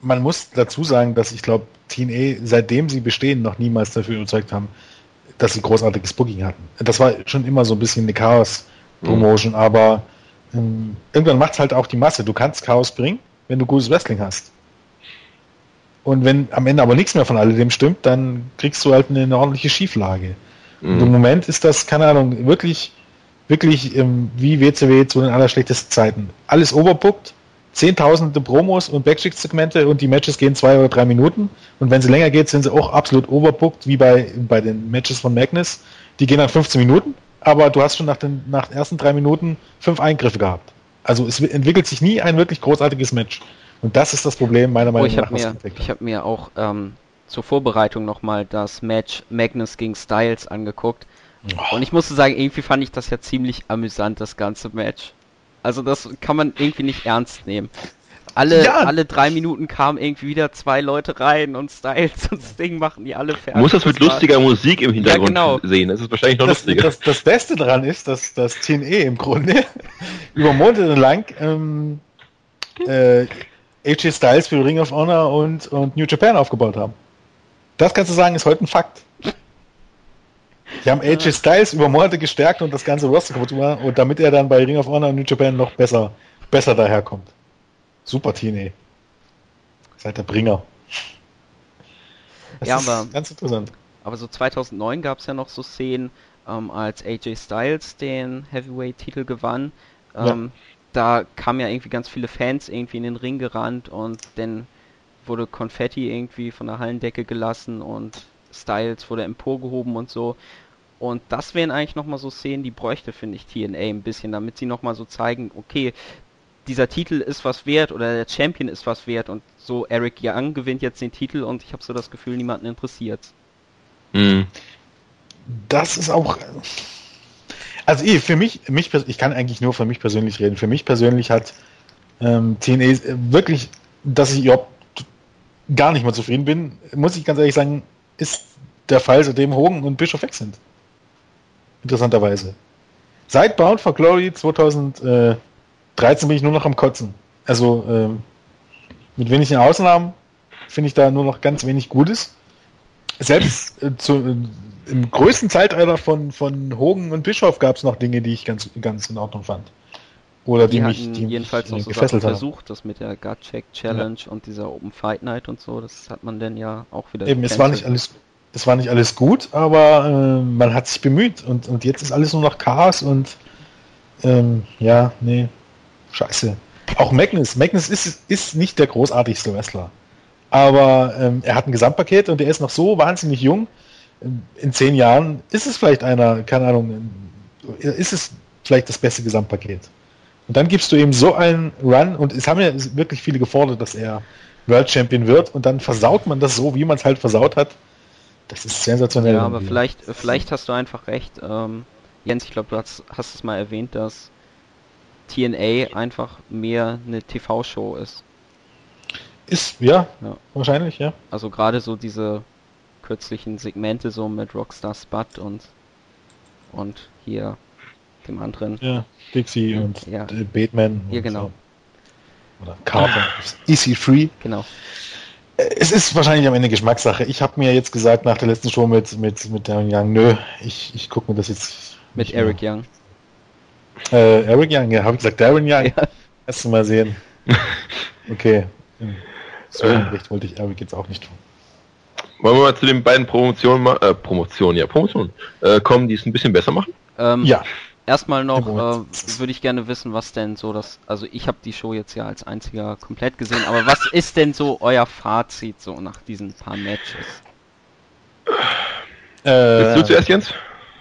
Speaker 3: Man muss dazu sagen, dass ich glaube, TNA, seitdem sie bestehen, noch niemals dafür überzeugt haben, dass sie großartiges Booking hatten. Das war schon immer so ein bisschen eine Chaos-Promotion, mhm. aber ähm, irgendwann macht es halt auch die Masse. Du kannst Chaos bringen, wenn du gutes Wrestling hast. Und wenn am Ende aber nichts mehr von alledem stimmt, dann kriegst du halt eine ordentliche Schieflage. Mhm. Im Moment ist das, keine Ahnung, wirklich, wirklich ähm, wie WCW zu den allerschlechtesten Zeiten. Alles overbooked, zehntausende Promos und Backstage-Segmente und die Matches gehen zwei oder drei Minuten. Und wenn sie länger geht, sind sie auch absolut overbooked, wie bei, bei den Matches von Magnus. Die gehen dann 15 Minuten, aber du hast schon nach den, nach den ersten drei Minuten fünf Eingriffe gehabt. Also es entwickelt sich nie ein wirklich großartiges Match. Und das ist das Problem meiner Meinung
Speaker 1: oh, nach. Mir, ich habe mir auch ähm, zur Vorbereitung nochmal das Match Magnus gegen Styles angeguckt. Oh. Und ich musste sagen, irgendwie fand ich das ja ziemlich amüsant, das ganze Match. Also das kann man irgendwie nicht ernst nehmen. Alle, ja. alle drei Minuten kamen irgendwie wieder zwei Leute rein und Styles und Sting machen die alle
Speaker 2: fertig. Muss das mit das lustiger war... Musik im Hintergrund ja, genau. sehen. Das ist wahrscheinlich noch
Speaker 3: das,
Speaker 2: lustiger.
Speaker 3: Das, das, Beste daran ist, dass das TNE im Grunde über Monate lang ähm, äh, AJ Styles für Ring of Honor und, und New Japan aufgebaut haben. Das kannst du sagen, ist heute ein Fakt. Die haben AJ Styles über Monate gestärkt und das ganze Roster kaputt gemacht, und damit er dann bei Ring of Honor und New Japan noch besser, besser daherkommt. Super TNA. Seid der Bringer.
Speaker 1: Das ja, aber ganz interessant. Aber so 2009 gab es ja noch so Szenen, ähm, als AJ Styles den Heavyweight-Titel gewann. Ähm, ja. Da kamen ja irgendwie ganz viele Fans irgendwie in den Ring gerannt und dann wurde Konfetti irgendwie von der Hallendecke gelassen und Styles wurde emporgehoben und so. Und das wären eigentlich nochmal so Szenen, die bräuchte, finde ich, TNA ein bisschen, damit sie nochmal so zeigen, okay, dieser Titel ist was wert oder der Champion ist was wert und so Eric Young gewinnt jetzt den Titel und ich habe so das Gefühl, niemanden interessiert.
Speaker 3: Mhm. Das ist auch. Also ich, für mich, mich, ich kann eigentlich nur für mich persönlich reden. Für mich persönlich hat ähm, TNA wirklich, dass ich überhaupt gar nicht mehr zufrieden bin, muss ich ganz ehrlich sagen, ist der Fall, seitdem Hogan und Bischof weg sind. Interessanterweise. Seit Bound for Glory 2013 bin ich nur noch am Kotzen. Also ähm, mit wenigen Ausnahmen finde ich da nur noch ganz wenig Gutes. Selbst äh, zu, äh, im größten Zeitalter von, von Hogan und Bischof gab es noch Dinge, die ich ganz, ganz in Ordnung fand.
Speaker 1: Oder die, die mich die jedenfalls mich, noch so gefesselt versucht, das mit der Gut Check Challenge ja. und dieser Open Fight Night und so, das hat man denn ja auch wieder.
Speaker 3: Eben, es war nicht alles, es war nicht alles gut, aber äh, man hat sich bemüht und, und jetzt ist alles nur noch Chaos und ähm, ja, nee, scheiße. Auch Magnus, Magnus ist, ist nicht der großartigste Wrestler, aber ähm, er hat ein Gesamtpaket und er ist noch so wahnsinnig jung. In zehn Jahren ist es vielleicht einer, keine Ahnung, ist es vielleicht das beste Gesamtpaket. Und dann gibst du ihm so einen Run und es haben ja wirklich viele gefordert, dass er World Champion wird und dann versaut man das so, wie man es halt versaut hat. Das ist sensationell.
Speaker 1: Ja, aber vielleicht, vielleicht hast du einfach recht. Ähm, Jens, ich glaube, du hast, hast es mal erwähnt, dass TNA einfach mehr eine TV-Show ist.
Speaker 3: Ist, ja, ja, wahrscheinlich, ja.
Speaker 1: Also gerade so diese kürzlichen Segmente so mit Rockstar Spud und und hier dem anderen.
Speaker 3: Ja, Dixie ja. und ja. Batman.
Speaker 1: Ja, genau.
Speaker 3: So. Oder Carter. Easy Free.
Speaker 1: Genau.
Speaker 3: Äh, es ist wahrscheinlich am Ende Geschmackssache. Ich habe mir jetzt gesagt nach der letzten Show mit, mit, mit Darren Young, nö, ich, ich gucke mir das jetzt.
Speaker 1: Mit Eric mehr. Young.
Speaker 3: Äh, Eric Young, ja, habe ich gesagt, Darren Young. Ja. Lass mal sehen. Okay. So äh. recht wollte ich Eric jetzt auch nicht tun.
Speaker 2: Wollen wir mal zu den beiden Promotionen, äh, Promotionen, ja, Promotionen, äh, kommen, die es ein bisschen besser machen?
Speaker 1: Ähm, ja. Erstmal noch äh, würde ich gerne wissen, was denn so das, also ich habe die Show jetzt ja als einziger komplett gesehen, aber was ist denn so euer Fazit so nach diesen paar Matches?
Speaker 2: Äh, Bist du zuerst, Jens?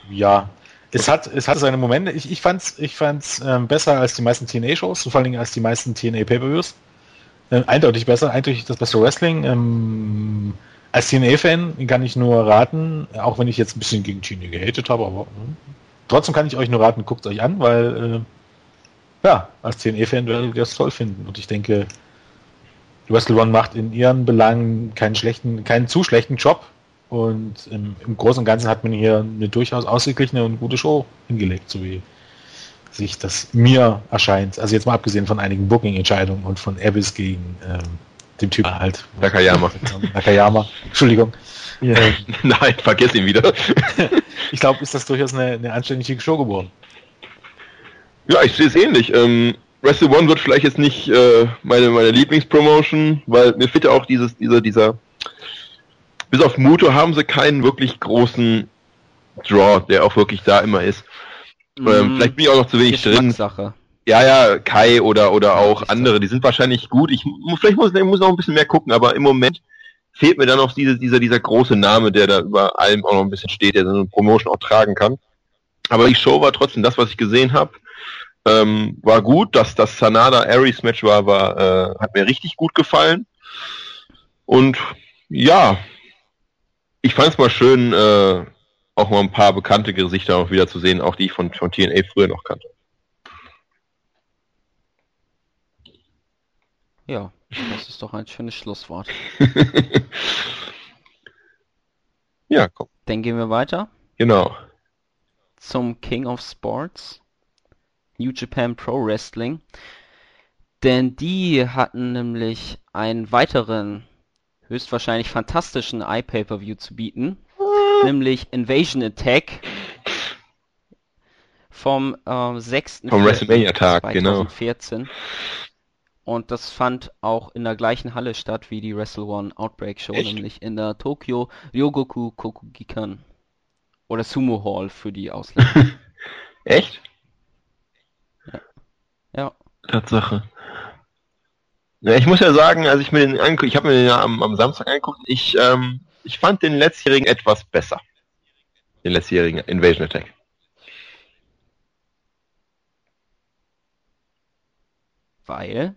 Speaker 3: Ja, Es hat, es hatte seine Momente. Ich, ich fand's, ich fand's ähm, besser als die meisten TNA-Shows, vor allen Dingen als die meisten TNA-Pay-Per-Views. Äh, eindeutig besser, eindeutig das beste Wrestling. Ähm, als TNA-Fan kann ich nur raten, auch wenn ich jetzt ein bisschen gegen TNA gehatet habe, aber äh, trotzdem kann ich euch nur raten, guckt euch an, weil äh, ja, als TNA-Fan werdet ihr das toll finden. Und ich denke, Wrestle One macht in ihren Belangen keinen schlechten, keinen zu schlechten Job. Und im, im Großen und Ganzen hat man hier eine durchaus ausgeglichene und gute Show hingelegt, so wie sich das mir erscheint. Also jetzt mal abgesehen von einigen Booking-Entscheidungen und von Abyss gegen ähm, dem Typ halt.
Speaker 2: Nakayama.
Speaker 3: Nakayama. Entschuldigung.
Speaker 2: Ja. Nein, vergiss ihn wieder.
Speaker 3: ich glaube, ist das durchaus eine, eine anständige Show geworden.
Speaker 2: Ja, ich sehe es ähnlich. Ähm, Wrestle One wird vielleicht jetzt nicht äh, meine, meine Lieblingspromotion, weil mir fehlt ja auch dieses, dieser, dieser. Bis auf Muto haben sie keinen wirklich großen Draw, der auch wirklich da immer ist. Mm, ähm, vielleicht bin ich auch noch zu wenig drin.
Speaker 1: Sache.
Speaker 2: Ja, ja, Kai oder, oder auch andere, die sind wahrscheinlich gut. Ich, vielleicht muss ich muss noch ein bisschen mehr gucken, aber im Moment fehlt mir dann noch diese, dieser, dieser große Name, der da über allem auch noch ein bisschen steht, der so eine Promotion auch tragen kann. Aber die Show war trotzdem das, was ich gesehen habe. Ähm, war gut, dass das Sanada Aries Match war, war äh, hat mir richtig gut gefallen. Und ja, ich fand es mal schön, äh, auch mal ein paar bekannte Gesichter auch wieder zu sehen, auch die ich von, von TNA früher noch kannte.
Speaker 1: Ja, das ist doch ein schönes Schlusswort.
Speaker 2: ja, komm.
Speaker 1: Dann gehen wir weiter.
Speaker 2: Genau.
Speaker 1: Zum King of Sports. New Japan Pro Wrestling. Denn die hatten nämlich einen weiteren, höchstwahrscheinlich fantastischen iPay-Per-View zu bieten. nämlich Invasion Attack. Vom äh, 6.
Speaker 2: Vom WrestleMania-Tag, genau.
Speaker 1: Und das fand auch in der gleichen Halle statt wie die Wrestle One Outbreak Show, Echt? nämlich in der Tokyo Ryogoku Kokugikan. Oder Sumo Hall für die Ausländer.
Speaker 2: Echt?
Speaker 1: Ja. ja.
Speaker 2: Tatsache. Ja, ich muss ja sagen, als ich mir den angucke, ich habe mir den ja am, am Samstag angeguckt, ich, ähm, ich fand den letztjährigen etwas besser. Den letztjährigen Invasion Attack.
Speaker 1: Weil?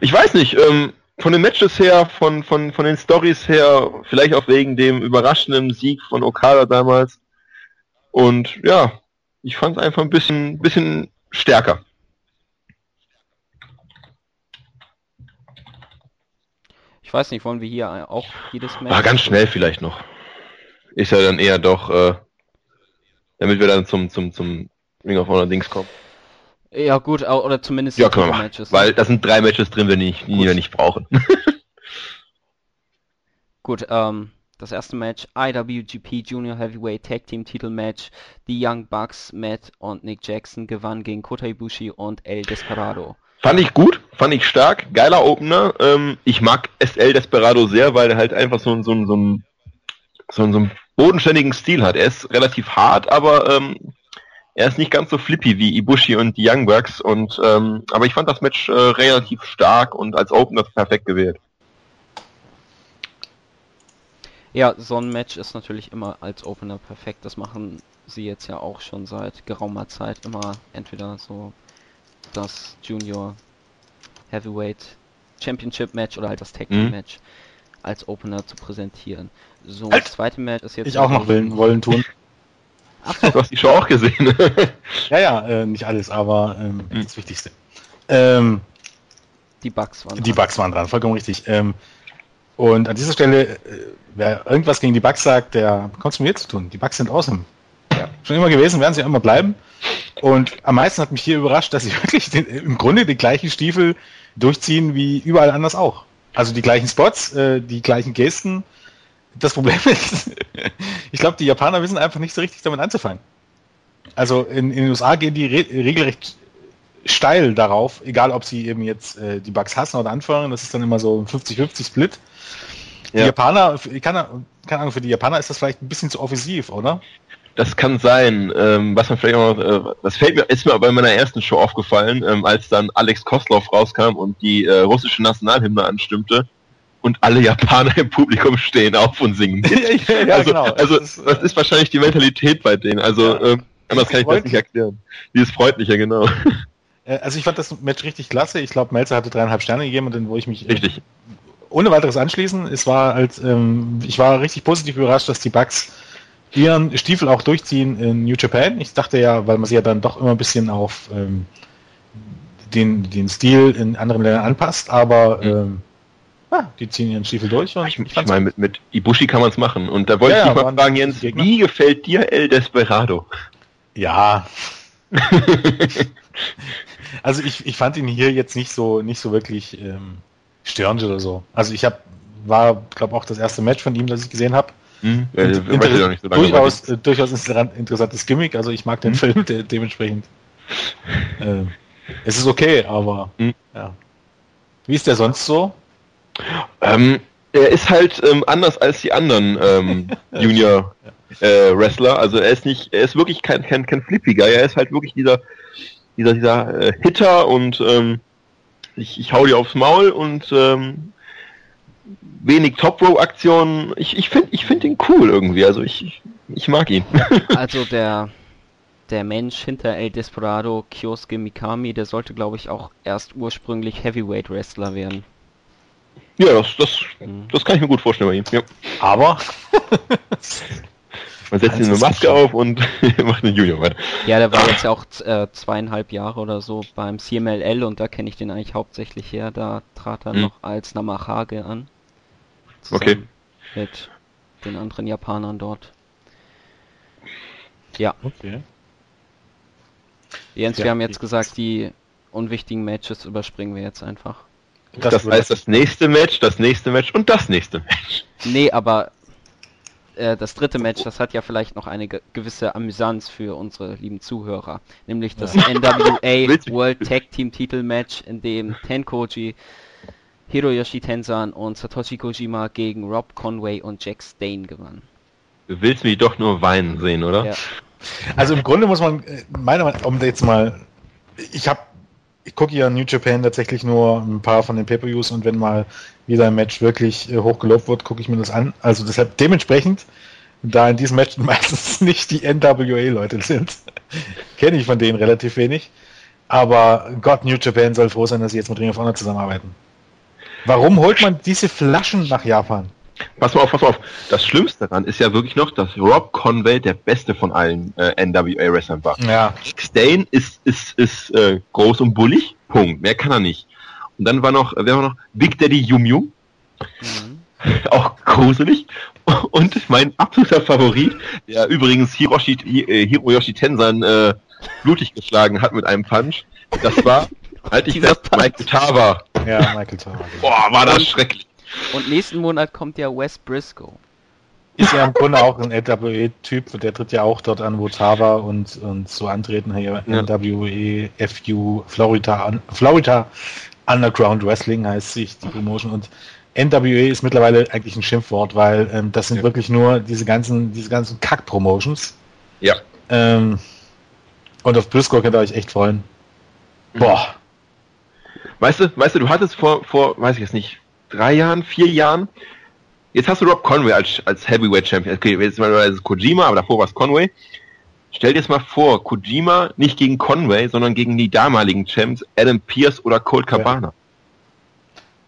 Speaker 2: Ich weiß nicht, ähm, von den Matches her, von, von, von den Stories her, vielleicht auch wegen dem überraschenden Sieg von Okada damals. Und ja, ich fand es einfach ein bisschen, bisschen stärker.
Speaker 1: Ich weiß nicht, wollen wir hier auch jedes
Speaker 2: Match? Ah, ganz schnell vielleicht noch. Ist ja dann eher doch, äh, damit wir dann zum, zum, zum Ring of Honor Dings kommen.
Speaker 1: Ja gut, oder zumindest
Speaker 2: ja, können wir Matches. Weil da sind drei Matches drin, die, nicht, die wir nicht brauchen.
Speaker 1: gut, ähm, das erste Match, IWGP Junior Heavyweight Tag Team Titel Match. Die Young Bucks, Matt und Nick Jackson gewannen gegen Kota Ibushi und El Desperado.
Speaker 2: Fand ich gut, fand ich stark, geiler Opener. Ähm, ich mag SL Desperado sehr, weil er halt einfach so, so, so, so, so, so einen bodenständigen Stil hat. Er ist relativ hart, aber ähm, er ist nicht ganz so flippy wie Ibushi und die Young Bucks. Und, ähm, aber ich fand das Match äh, relativ stark und als Opener perfekt gewählt.
Speaker 1: Ja, so ein Match ist natürlich immer als Opener perfekt. Das machen sie jetzt ja auch schon seit geraumer Zeit immer entweder so das Junior Heavyweight Championship Match oder halt das Tag Team mhm. Match mhm. als Opener zu präsentieren. So, halt. das zweite Match ist jetzt.
Speaker 3: Ich auch noch wollen, wollen tun.
Speaker 2: Ach. Du hast die Show auch gesehen.
Speaker 3: ja, ja, äh, nicht alles, aber ähm, mhm. das Wichtigste. Ähm,
Speaker 1: die Bugs waren
Speaker 3: Die dran. Bugs waren dran, vollkommen richtig. Ähm, und an dieser Stelle, äh, wer irgendwas gegen die Bugs sagt, der bekommt es mir zu tun. Die Bugs sind awesome. Ja. Schon immer gewesen, werden sie immer bleiben. Und am meisten hat mich hier überrascht, dass sie wirklich den, im Grunde die gleichen Stiefel durchziehen wie überall anders auch. Also die gleichen Spots, äh, die gleichen Gesten, das Problem ist, ich glaube, die Japaner wissen einfach nicht so richtig damit anzufangen. Also in, in den USA gehen die re regelrecht steil darauf, egal ob sie eben jetzt äh, die Bugs hassen oder anfeuern, das ist dann immer so ein 50-50 Split. Die ja. Japaner, keine, Ahnung, für die Japaner ist das vielleicht ein bisschen zu offensiv, oder?
Speaker 2: Das kann sein. Ähm, was man vielleicht auch noch, äh, das fällt mir, ist mir bei meiner ersten Show aufgefallen, ähm, als dann Alex Kostloff rauskam und die äh, russische Nationalhymne anstimmte und alle Japaner im Publikum stehen auf und singen mit. ja, ja, also, genau. also das, ist, das ist wahrscheinlich die Mentalität bei denen. Also ja. ähm, Anders kann ich das nicht erklären. Die ist freundlicher, genau.
Speaker 3: Äh, also ich fand das Match richtig klasse. Ich glaube, Melzer hatte dreieinhalb Sterne gegeben und dann wo ich mich
Speaker 2: äh, richtig.
Speaker 3: ohne weiteres anschließen. Es war halt, ähm, ich war richtig positiv überrascht, dass die Bugs ihren Stiefel auch durchziehen in New Japan. Ich dachte ja, weil man sie ja dann doch immer ein bisschen auf ähm, den, den Stil in anderen Ländern anpasst, aber mhm. ähm, ah, die ziehen ihren Stiefel durch.
Speaker 2: Und ich, ich, ich meine, mit, mit Ibushi kann man es machen. Und da wollte ja, ich dich mal fragen, Jens, wie gefällt dir El Desperado?
Speaker 3: Ja. also ich, ich fand ihn hier jetzt nicht so nicht so wirklich ähm, störend oder so. Also ich habe war glaube auch das erste Match von ihm, das ich gesehen habe. Hm, ja, inter so durchaus, äh, durchaus interessantes Gimmick. Also ich mag den hm. Film de dementsprechend. Äh, es ist okay, aber hm. ja. Wie ist der sonst so?
Speaker 2: Ähm, er ist halt ähm, anders als die anderen ähm, Junior äh, Wrestler. Also er ist nicht, er ist wirklich kein, kein, kein Flippiger. Er ist halt wirklich dieser, dieser, dieser äh, Hitter und ähm, ich, ich hau dir aufs Maul und ähm, wenig Top Row Aktionen. Ich, ich finde ich find ihn cool irgendwie. Also ich, ich mag ihn.
Speaker 1: also der der Mensch hinter El Desperado, Kyosuke Mikami, der sollte glaube ich auch erst ursprünglich Heavyweight Wrestler werden.
Speaker 2: Ja, das, das, das kann ich mir gut vorstellen bei ihm. Ja.
Speaker 3: Aber
Speaker 2: man setzt ihm eine Maske auf und macht einen Junior weiter.
Speaker 1: Ja, der war jetzt ja auch äh, zweieinhalb Jahre oder so beim CMLL und da kenne ich den eigentlich hauptsächlich her. Da trat er mhm. noch als Namahage an.
Speaker 2: Okay.
Speaker 1: Mit den anderen Japanern dort. Ja. Okay. Jens, ja, wir haben jetzt gesagt, die unwichtigen Matches überspringen wir jetzt einfach.
Speaker 2: Das, das heißt das nächste Match, das nächste Match und das nächste Match.
Speaker 1: Nee, aber äh, das dritte Match, das hat ja vielleicht noch eine ge gewisse Amüsanz für unsere lieben Zuhörer. Nämlich das ja. NWA World Tag Team Titel Match, in dem Tenkoji, Hiroyoshi Tensan und Satoshi Kojima gegen Rob Conway und Jack Stain gewannen.
Speaker 2: Du willst mich doch nur weinen sehen, oder? Ja.
Speaker 3: Also im Grunde muss man, äh, meiner Meinung nach, um jetzt mal, ich habe ich gucke ja New Japan tatsächlich nur ein paar von den Pay-Per-Views und wenn mal wieder ein Match wirklich äh, hochgelobt wird, gucke ich mir das an. Also deshalb dementsprechend, da in diesem Match meistens nicht die NWA-Leute sind, kenne ich von denen relativ wenig. Aber Gott, New Japan soll froh sein, dass sie jetzt mit Ring of Honor zusammenarbeiten. Warum holt man diese Flaschen nach Japan?
Speaker 2: Pass mal auf, pass mal auf. Das Schlimmste daran ist ja wirklich noch, dass Rob Conway der beste von allen äh, NWA-Wrestlern war.
Speaker 3: Ja.
Speaker 2: Stain ist, ist, ist äh, groß und bullig, Punkt. Mehr kann er nicht. Und dann war noch, wer war noch? Big Daddy Yum Yum. Mhm. Auch gruselig. Und mein absoluter Favorit, der übrigens Hiroshi, äh, Hiroyoshi Tensan äh, blutig geschlagen hat mit einem Punch, das war, halt ich fest, Michael Tava.
Speaker 3: Ja, Michael Tava.
Speaker 2: Boah, war das schrecklich.
Speaker 1: Und nächsten Monat kommt ja Wes Briscoe.
Speaker 3: Ist ja im Grunde auch ein NWE-Typ, der tritt ja auch dort an, wo Tava und, und so antreten hier. Ja. NWE, FU, Florida, Florida Underground Wrestling heißt sich die Promotion und NWE ist mittlerweile eigentlich ein Schimpfwort, weil ähm, das sind ja. wirklich nur diese ganzen, diese ganzen Kack-Promotions.
Speaker 2: Ja.
Speaker 3: Ähm, und auf Briscoe könnt ihr euch echt freuen.
Speaker 2: Boah. Weißt du, weißt du, du hattest vor, vor, weiß ich jetzt nicht, drei Jahren, vier Jahren. Jetzt hast du Rob Conway als, als Heavyweight Champion. Okay, jetzt mal Kojima, aber davor war es Conway. Stell dir jetzt mal vor, Kojima nicht gegen Conway, sondern gegen die damaligen Champs Adam Pierce oder Colt Cabana. Ja.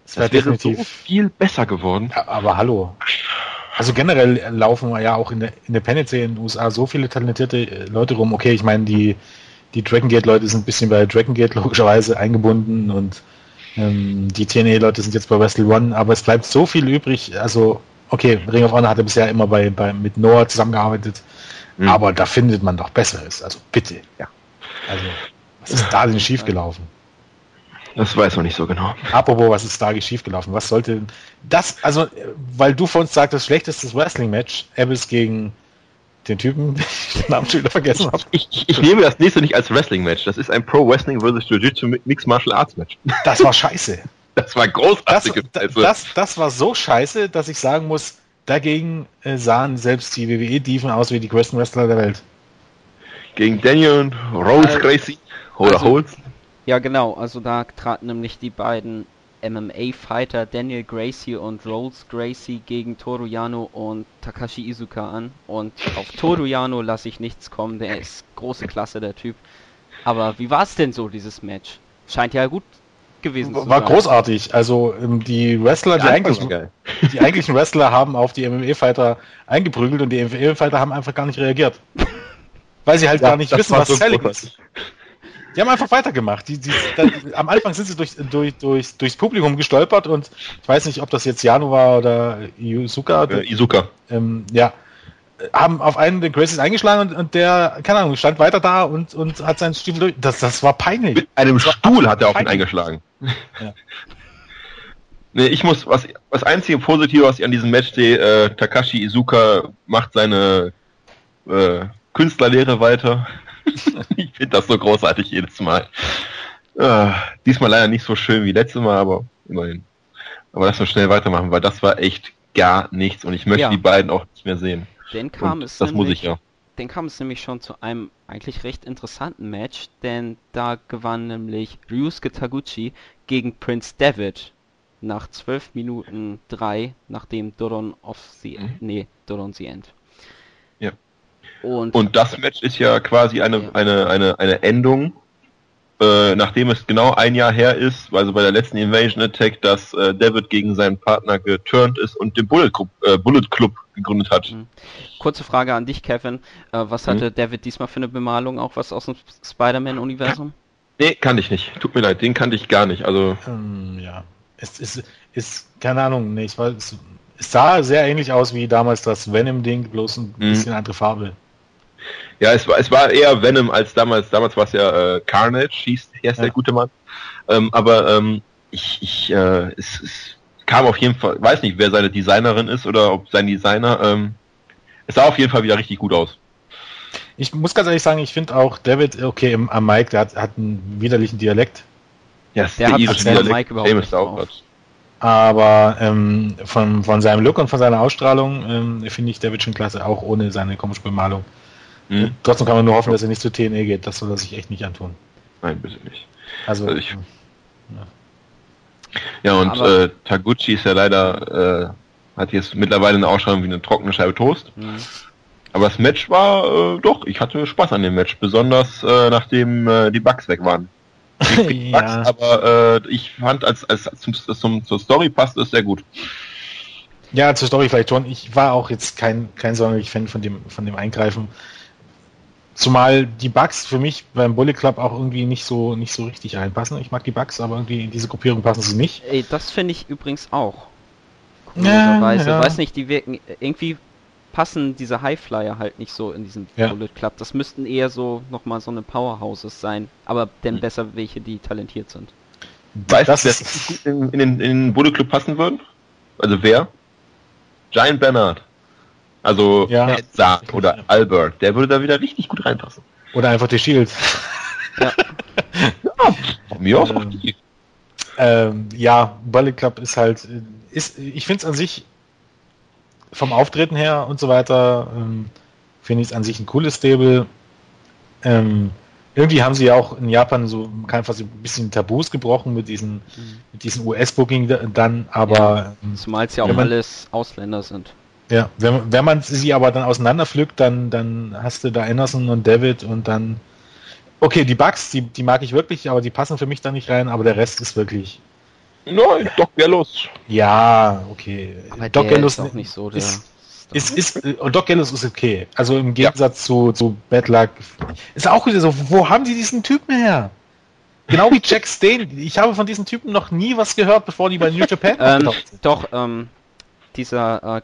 Speaker 2: Das, das wäre so viel besser geworden.
Speaker 3: Ja, aber hallo. Also generell laufen ja auch in der Independence in den USA so viele talentierte Leute rum. Okay, ich meine, die, die Dragon Gate Leute sind ein bisschen bei Dragon Gate logischerweise eingebunden und ähm, die TNA-Leute sind jetzt bei Wrestle One, aber es bleibt so viel übrig. Also, okay, Ring of Honor hatte bisher immer bei, bei mit Noah zusammengearbeitet, mhm. aber da findet man doch Besseres. Also bitte. Ja. Also, was ist da denn schiefgelaufen?
Speaker 2: Das weiß man nicht so genau.
Speaker 3: Apropos, was ist da schiefgelaufen? Was sollte das, also, weil du von uns sagtest, schlechtestes Wrestling-Match, Abyss gegen den Typen, den Namen schon wieder vergessen habe.
Speaker 2: Ich, ich, ich, nehme das nächste nicht als Wrestling-Match. Das ist ein Pro Wrestling vs. Jiu-Jitsu Mixed Martial Arts Match.
Speaker 3: Das war scheiße.
Speaker 2: Das war großartig.
Speaker 3: Das, das, das, war so scheiße, dass ich sagen muss, dagegen äh, sahen selbst die WWE-Dieven aus wie die größten Wrestler der Welt.
Speaker 2: Gegen Daniel und Rose äh, Gracie.
Speaker 1: Oder also, Holz. Ja, genau. Also da traten nämlich die beiden MMA-Fighter Daniel Gracie und Rolls Gracie gegen Toru Yano und Takashi Izuka an. Und auf Toru Yano lasse ich nichts kommen, der ist große Klasse, der Typ. Aber wie war es denn so, dieses Match? Scheint ja gut gewesen
Speaker 3: war, zu sein. War großartig. Also ähm, die Wrestler, die, eigentlichen, die eigentlichen Wrestler haben auf die MMA-Fighter eingeprügelt und die MMA-Fighter haben einfach gar nicht reagiert. Weil sie halt ja, gar nicht wissen, was so Selling ist. Die haben einfach weitergemacht. Die, die, dann, am Anfang sind sie durch, durch, durch, durchs Publikum gestolpert und ich weiß nicht, ob das jetzt Jano war oder Izuka.
Speaker 2: Äh, Izuka.
Speaker 3: Ähm, ja, haben auf einen der Gracies eingeschlagen und, und, der, keine Ahnung, stand weiter da und, und hat seinen Stiefel durch. Das, das war peinlich.
Speaker 2: Mit einem Stuhl hat er auf ihn eingeschlagen. Ja. nee, ich muss, was, was einzige Positive, was ich an diesem Match sehe, äh, Takashi Izuka macht seine äh, Künstlerlehre weiter. ich finde das so großartig jedes Mal. Äh, diesmal leider nicht so schön wie letztes Mal, aber immerhin. Aber lass uns schnell weitermachen, weil das war echt gar nichts und ich möchte ja. die beiden auch nicht mehr sehen.
Speaker 1: Dann kam Und es
Speaker 2: das nämlich, muss ich ja.
Speaker 1: Dann kam es nämlich schon zu einem eigentlich recht interessanten Match, denn da gewann nämlich Ryusuke Taguchi gegen Prince David nach 12 Minuten 3, nachdem Doron of the mhm. nee, Doron the End.
Speaker 2: Und, Und das Match ist ja quasi eine, ja. eine, eine, eine Endung äh, nachdem es genau ein Jahr her ist, also bei der letzten Invasion Attack, dass äh, David gegen seinen Partner geturnt ist und den Bullet Club, äh, Bullet Club gegründet hat. Mhm.
Speaker 1: Kurze Frage an dich, Kevin. Äh, was hatte mhm. David diesmal für eine Bemalung? Auch was aus dem Spider-Man-Universum?
Speaker 2: Nee, kannte ich nicht. Tut mir leid, den kannte ich gar nicht. Also
Speaker 3: ähm, ja, es ist, ist keine Ahnung. Nee, ich weiß, es, es sah sehr ähnlich aus wie damals das Venom-Ding, bloß ein mhm. bisschen andere Farbe.
Speaker 2: Ja, es war, es war eher Venom als damals. Damals war es ja äh, Carnage, hieß, hieß ja. der gute Mann. Ähm, aber ähm, ich, ich äh, es, es kam auf jeden Fall, weiß nicht, wer seine Designerin ist oder ob sein Designer. Ähm, es sah auf jeden Fall wieder richtig gut aus.
Speaker 3: Ich muss ganz ehrlich sagen, ich finde auch David, okay, im, am Mike, der hat, hat einen widerlichen Dialekt.
Speaker 1: Ja, der, der hat Dialekt, Mike überhaupt nicht drauf.
Speaker 3: Aber ähm, von, von seinem Look und von seiner Ausstrahlung ähm, finde ich David schon klasse, auch ohne seine komische Bemalung. Mhm. Trotzdem kann man nur hoffen, dass er nicht zu TNE geht. Das soll er sich echt nicht antun.
Speaker 2: Nein, bitte nicht. Also, also ich, ja. ja. und äh, Taguchi ist ja leider, äh, hat jetzt mittlerweile eine Ausstrahlung wie eine trockene Scheibe Toast. Mhm. Aber das Match war, äh, doch, ich hatte Spaß an dem Match, besonders äh, nachdem äh, die Bugs weg waren. ja. Bugs, aber äh, ich fand, als, als zum, zum, zur Story passt es sehr gut.
Speaker 3: Ja, zur Story vielleicht schon. Ich war auch jetzt kein, kein sonderlich Fan von dem, von dem Eingreifen. Zumal die Bugs für mich beim Bullet Club auch irgendwie nicht so nicht so richtig einpassen. Ich mag die Bugs, aber irgendwie in diese Gruppierung passen sie nicht.
Speaker 1: Ey, das finde ich übrigens auch. Ja, ja. Weiß nicht, die wirken irgendwie passen diese Highflyer halt nicht so in diesen ja. Bullet Club. Das müssten eher so nochmal so eine Powerhouses sein, aber denn hm. besser welche, die talentiert sind.
Speaker 2: Weißt du, wer in, in, den, in den Bullet Club passen würden? Also wer? Giant Bernard. Also ja. Zart oder Albert, der würde da wieder richtig gut reinpassen.
Speaker 3: Oder einfach die Shield. Ja. ja von mir aus auch die. Ähm, ja, Bullet Club ist halt, ist, ich finde es an sich vom Auftreten her und so weiter, ähm, finde ich es an sich ein cooles Stable. Ähm, irgendwie haben sie ja auch in Japan so kann fast ein bisschen Tabus gebrochen mit diesen, mhm. mit diesen US-Booking dann, aber. Ja,
Speaker 1: ähm, zumal es ja auch alles Ausländer sind.
Speaker 3: Ja, wenn, wenn man sie aber dann auseinanderpflückt, dann, dann hast du da Anderson und David und dann. Okay, die Bugs, die, die mag ich wirklich, aber die passen für mich da nicht rein, aber der Rest ist wirklich.
Speaker 2: Nein, Doc Gallows.
Speaker 3: Ja, okay.
Speaker 1: Aber Doc Gallows ist auch nicht so der.
Speaker 3: Ist, ist, ist, ist, Doc Gallows ist okay. Also im Gegensatz ja. zu, zu Bad Luck. Ist auch wieder so, wo haben die diesen Typen her? Genau wie Jack Stane. Ich habe von diesen Typen noch nie was gehört, bevor die bei New Japan
Speaker 1: ähm, Doch, ähm, dieser äh,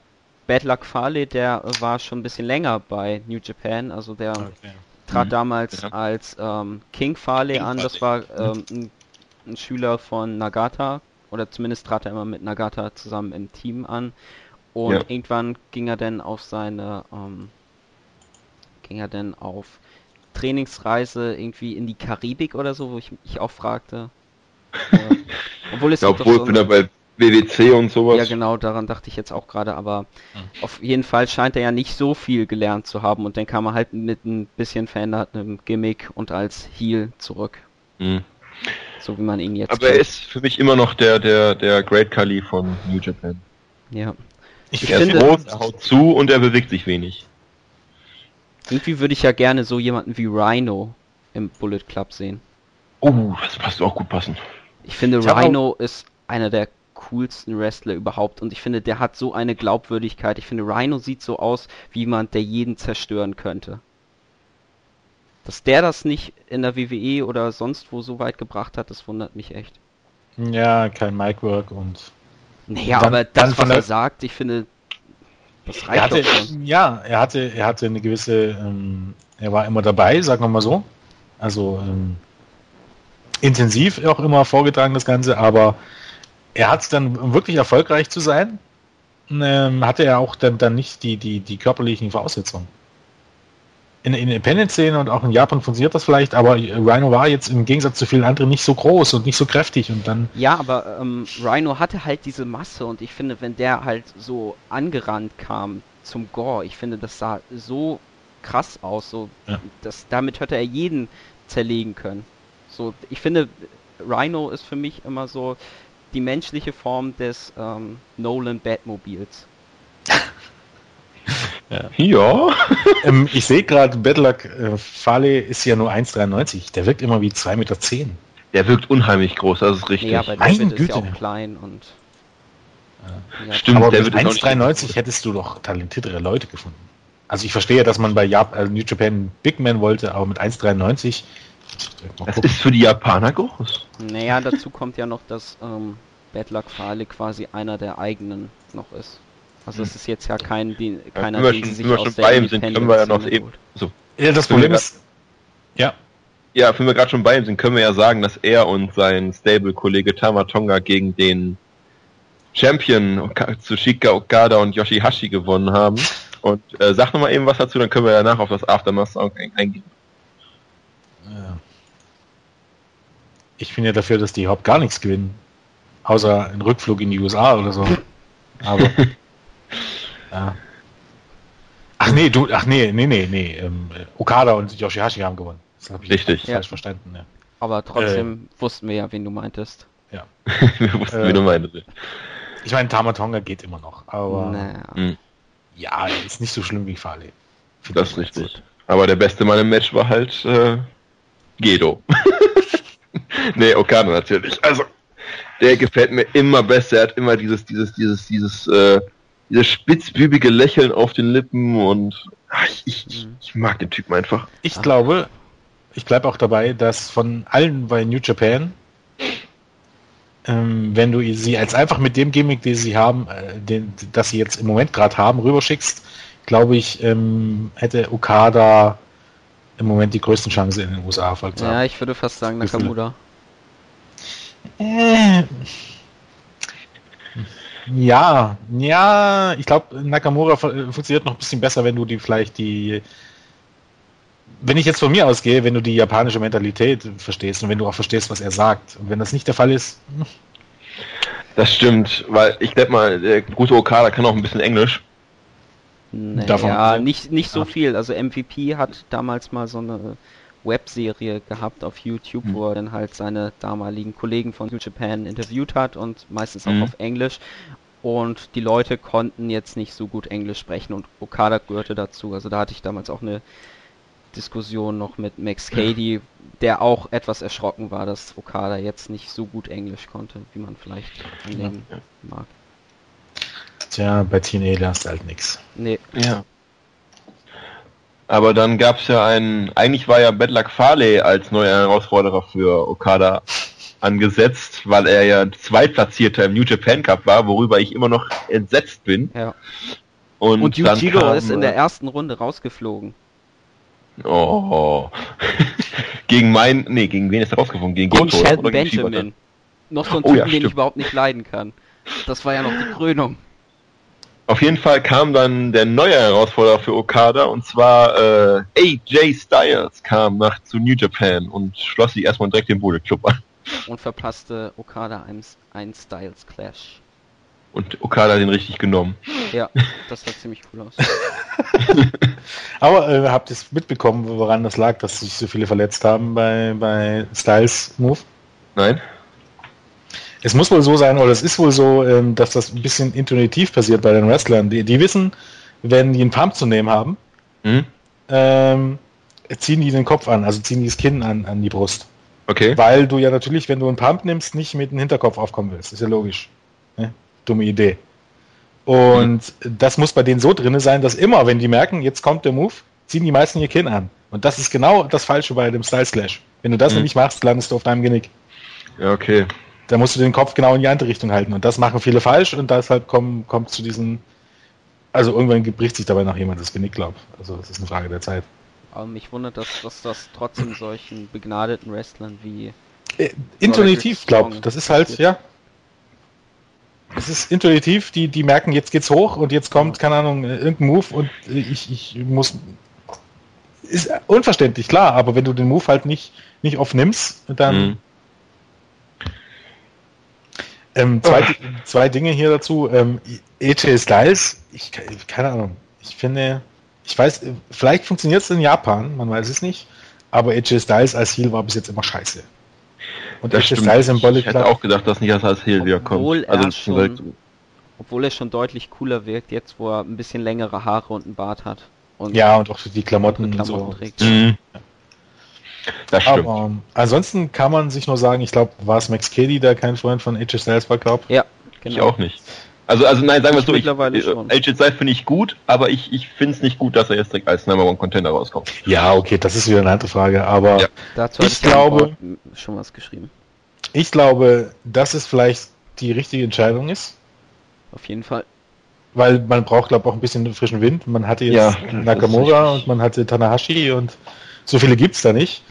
Speaker 1: Bad Luck Fale, der war schon ein bisschen länger bei New Japan, also der okay. trat mhm. damals ja. als ähm, King Fale King an, das war ähm, ein, ein, Schüler von Nagata, oder zumindest trat er immer mit Nagata zusammen im Team an. Und ja. irgendwann ging er dann auf seine, ähm, ging er dann auf Trainingsreise irgendwie in die Karibik oder so, wo ich mich auch fragte.
Speaker 2: äh, obwohl es ja, obwohl so bin er bei WWC und sowas.
Speaker 1: Ja, genau, daran dachte ich jetzt auch gerade, aber mhm. auf jeden Fall scheint er ja nicht so viel gelernt zu haben und dann kam er halt mit ein bisschen verändertem Gimmick und als Heel zurück. Mhm. So wie man ihn jetzt.
Speaker 2: Aber kennt. er ist für mich immer noch der, der, der Great Kali von New Japan.
Speaker 1: Ja.
Speaker 2: Ich er finde, ist groß, er haut zu und er bewegt sich wenig.
Speaker 1: Irgendwie würde ich ja gerne so jemanden wie Rhino im Bullet Club sehen.
Speaker 2: Oh, das passt auch gut passen.
Speaker 1: Ich finde, ich Rhino ist einer der coolsten Wrestler überhaupt und ich finde, der hat so eine Glaubwürdigkeit. Ich finde, Rhino sieht so aus wie jemand, der jeden zerstören könnte. Dass der das nicht in der WWE oder sonst wo so weit gebracht hat, das wundert mich echt.
Speaker 3: Ja, kein Micwork und.
Speaker 1: Naja, dann, aber das, was er sagt, ich finde,
Speaker 3: das reicht hatte, schon. Ja, er hatte, er hatte eine gewisse, ähm, er war immer dabei, sagen wir mal so. Also ähm, intensiv auch immer vorgetragen das Ganze, aber er hat es dann, um wirklich erfolgreich zu sein, ähm, hatte er auch dann, dann nicht die, die, die körperlichen Voraussetzungen. In der Independent-Szene und auch in Japan funktioniert das vielleicht, aber Rhino war jetzt im Gegensatz zu vielen anderen nicht so groß und nicht so kräftig und dann.
Speaker 1: Ja, aber ähm, Rhino hatte halt diese Masse und ich finde, wenn der halt so angerannt kam zum Gore, ich finde, das sah so krass aus, so ja. das, damit hätte er jeden zerlegen können. So, ich finde, Rhino ist für mich immer so die menschliche Form des ähm, Nolan Batmobils.
Speaker 3: ja. ja. ähm, ich sehe gerade, Bedluck äh, Fale ist ja nur 1,93. Der wirkt immer wie 2,10 Meter.
Speaker 2: Der wirkt unheimlich groß, das ist richtig.
Speaker 1: Ja, aber der Güte. ist ja auch klein und.
Speaker 3: Ja. Stimmt, aber der mit 1,93 hättest du doch talentiertere Leute gefunden. Also ich verstehe, dass man bei Jap also New Japan Big Man wollte, aber mit 1,93
Speaker 2: das ist für die Japaner groß.
Speaker 1: Naja, dazu kommt ja noch, dass ähm, Bad Luck Fale quasi einer der eigenen noch ist. Also es hm. ist jetzt ja kein, die, keiner,
Speaker 2: ja, den schon, sich wir schon bei ihm sind, können wir ja noch eben. So.
Speaker 3: Ja, das Problem ist.
Speaker 2: Ja. Ja, wenn wir gerade schon bei ihm sind, können wir ja sagen, dass er und sein Stable-Kollege Tamatonga gegen den Champion Tsushika Okada und Yoshihashi gewonnen haben. Und äh, sag nochmal eben was dazu, dann können wir danach auf das Aftermath eingehen.
Speaker 3: Ich bin ja dafür, dass die überhaupt gar nichts gewinnen. Außer einen Rückflug in die USA oder so. Aber. ja. Ach nee, du, ach nee, nee, nee, nee. Ähm, Okada und Yoshihashi haben gewonnen.
Speaker 2: Das habe ich Richtig.
Speaker 3: falsch ja. verstanden, ja.
Speaker 1: Aber trotzdem äh, wussten wir ja, wen du meintest.
Speaker 3: Ja.
Speaker 2: wir wussten, äh, wen du meintest.
Speaker 3: Ich meine, Tamatonga geht immer noch, aber.
Speaker 1: Naja. Hm.
Speaker 3: Ja, ist nicht so schlimm wie Farley.
Speaker 2: Das ist richtig. Gut. Aber der beste Mann im Match war halt äh, Gedo. nee, Okada natürlich. Also, der gefällt mir immer besser. Er hat immer dieses, dieses, dieses, dieses, äh, dieses spitzbübige Lächeln auf den Lippen und ach, ich, ich, mhm. ich, mag den Typen einfach.
Speaker 3: Ich glaube, ich bleibe auch dabei, dass von allen bei New Japan, ähm, wenn du sie als einfach mit dem Gimmick, den sie haben, äh, den, das sie jetzt im Moment gerade haben, rüberschickst, glaube ich, ähm, hätte Okada im Moment die größten Chancen in den USA
Speaker 1: haben. Ja, ich würde fast sagen Nakamura.
Speaker 3: Äh, ja, ja, ich glaube, Nakamura funktioniert noch ein bisschen besser, wenn du die vielleicht die, wenn ich jetzt von mir ausgehe, wenn du die japanische Mentalität verstehst und wenn du auch verstehst, was er sagt. Und wenn das nicht der Fall ist. Hm.
Speaker 2: Das stimmt, weil ich glaube mal, der gute Okada kann auch ein bisschen Englisch.
Speaker 1: Naja, nicht, nicht so viel. Also MVP hat damals mal so eine Webserie gehabt auf YouTube, mhm. wo er dann halt seine damaligen Kollegen von New Japan interviewt hat und meistens auch mhm. auf Englisch. Und die Leute konnten jetzt nicht so gut Englisch sprechen und Okada gehörte dazu. Also da hatte ich damals auch eine Diskussion noch mit Max Cady, der auch etwas erschrocken war, dass Okada jetzt nicht so gut Englisch konnte, wie man vielleicht annehmen ja. mag.
Speaker 3: Tja, bei TNA lernst du halt nichts.
Speaker 1: Nee.
Speaker 2: Ja. Aber dann gab es ja einen, eigentlich war ja Bedlack Farley als neuer Herausforderer für Okada angesetzt, weil er ja Zweitplatzierter im New Japan Cup war, worüber ich immer noch entsetzt bin.
Speaker 1: Ja. Und, Und Yujiro kam, ist in der ersten Runde rausgeflogen.
Speaker 2: Oh. gegen mein, nee, gegen wen ist er rausgeflogen? Gegen,
Speaker 1: gegen Goto, Shelton Benjamin. Noch so ein oh, Typen, ja, den ich überhaupt nicht leiden kann. Das war ja noch die Krönung.
Speaker 2: Auf jeden Fall kam dann der neue Herausforderer für Okada und zwar äh, AJ Styles kam nach zu New Japan und schloss sich erstmal direkt den Bullet Club an.
Speaker 1: Und verpasste Okada einen, Styles Clash.
Speaker 2: Und Okada hat den richtig genommen.
Speaker 1: Ja, das sah ziemlich cool aus.
Speaker 3: Aber äh, habt ihr es mitbekommen, woran das lag, dass sich so viele verletzt haben bei, bei Styles Move?
Speaker 2: Nein.
Speaker 3: Es muss wohl so sein, oder es ist wohl so, ähm, dass das ein bisschen intuitiv passiert bei den Wrestlern. Die, die wissen, wenn die einen Pump zu nehmen haben, mhm. ähm, ziehen die den Kopf an, also ziehen die das Kinn an, an die Brust.
Speaker 2: Okay.
Speaker 3: Weil du ja natürlich, wenn du einen Pump nimmst, nicht mit dem Hinterkopf aufkommen willst. Ist ja logisch. Ne? Dumme Idee. Und mhm. das muss bei denen so drin sein, dass immer, wenn die merken, jetzt kommt der Move, ziehen die meisten ihr Kinn an. Und das ist genau das Falsche bei dem Style Slash. Wenn du das mhm. nämlich machst, landest du auf deinem Genick.
Speaker 2: Ja, okay.
Speaker 3: Da musst du den Kopf genau in die andere Richtung halten. Und das machen viele falsch und deshalb kommt kommt zu diesen. Also irgendwann bricht sich dabei noch jemand das Genick, glaub. Also das ist eine Frage der Zeit.
Speaker 1: Aber mich wundert, dass, dass das trotzdem solchen begnadeten Wrestlern wie.
Speaker 3: Äh, intuitiv, glaub. Das ist halt, ja. Es ist intuitiv, die, die merken, jetzt geht's hoch und jetzt kommt, keine Ahnung, irgendein Move und ich, ich muss. Ist unverständlich, klar, aber wenn du den Move halt nicht, nicht oft nimmst, dann. Mhm ähm, zwei, oh. zwei Dinge hier dazu. Ähm, AJ Styles, ich, keine Ahnung. Ich finde, ich weiß, vielleicht funktioniert es in Japan, man weiß es nicht. Aber AJ Styles als Heel war bis jetzt immer scheiße.
Speaker 2: Und das AJ stimmt. Styles im Bullet Ich hätte auch gedacht, dass nicht als Heel wiederkommt.
Speaker 1: Also schon, obwohl er schon deutlich cooler wirkt, jetzt wo er ein bisschen längere Haare und einen Bart hat.
Speaker 3: Und ja, und auch die Klamotten, Klamotten so. trägt. Mhm. Das stimmt. Aber um, ansonsten kann man sich nur sagen, ich glaube, war es Max Cady, der kein Freund von AJ Styles war, glaube
Speaker 2: Ja, genau. Ich auch nicht. Also, also nein, sagen wir es so, ich, AJ Styles finde ich gut, aber ich, ich finde es nicht gut, dass er jetzt direkt als Number One Contender rauskommt.
Speaker 3: Ja, okay, das ist wieder eine andere Frage, aber ja.
Speaker 1: Dazu ich glaube, schon was geschrieben.
Speaker 3: Ich glaube, dass es vielleicht die richtige Entscheidung ist.
Speaker 1: Auf jeden Fall.
Speaker 3: Weil man braucht, glaube ich, auch ein bisschen frischen Wind. Man hatte jetzt ja, Nakamura und man hatte Tanahashi und so viele gibt es da nicht.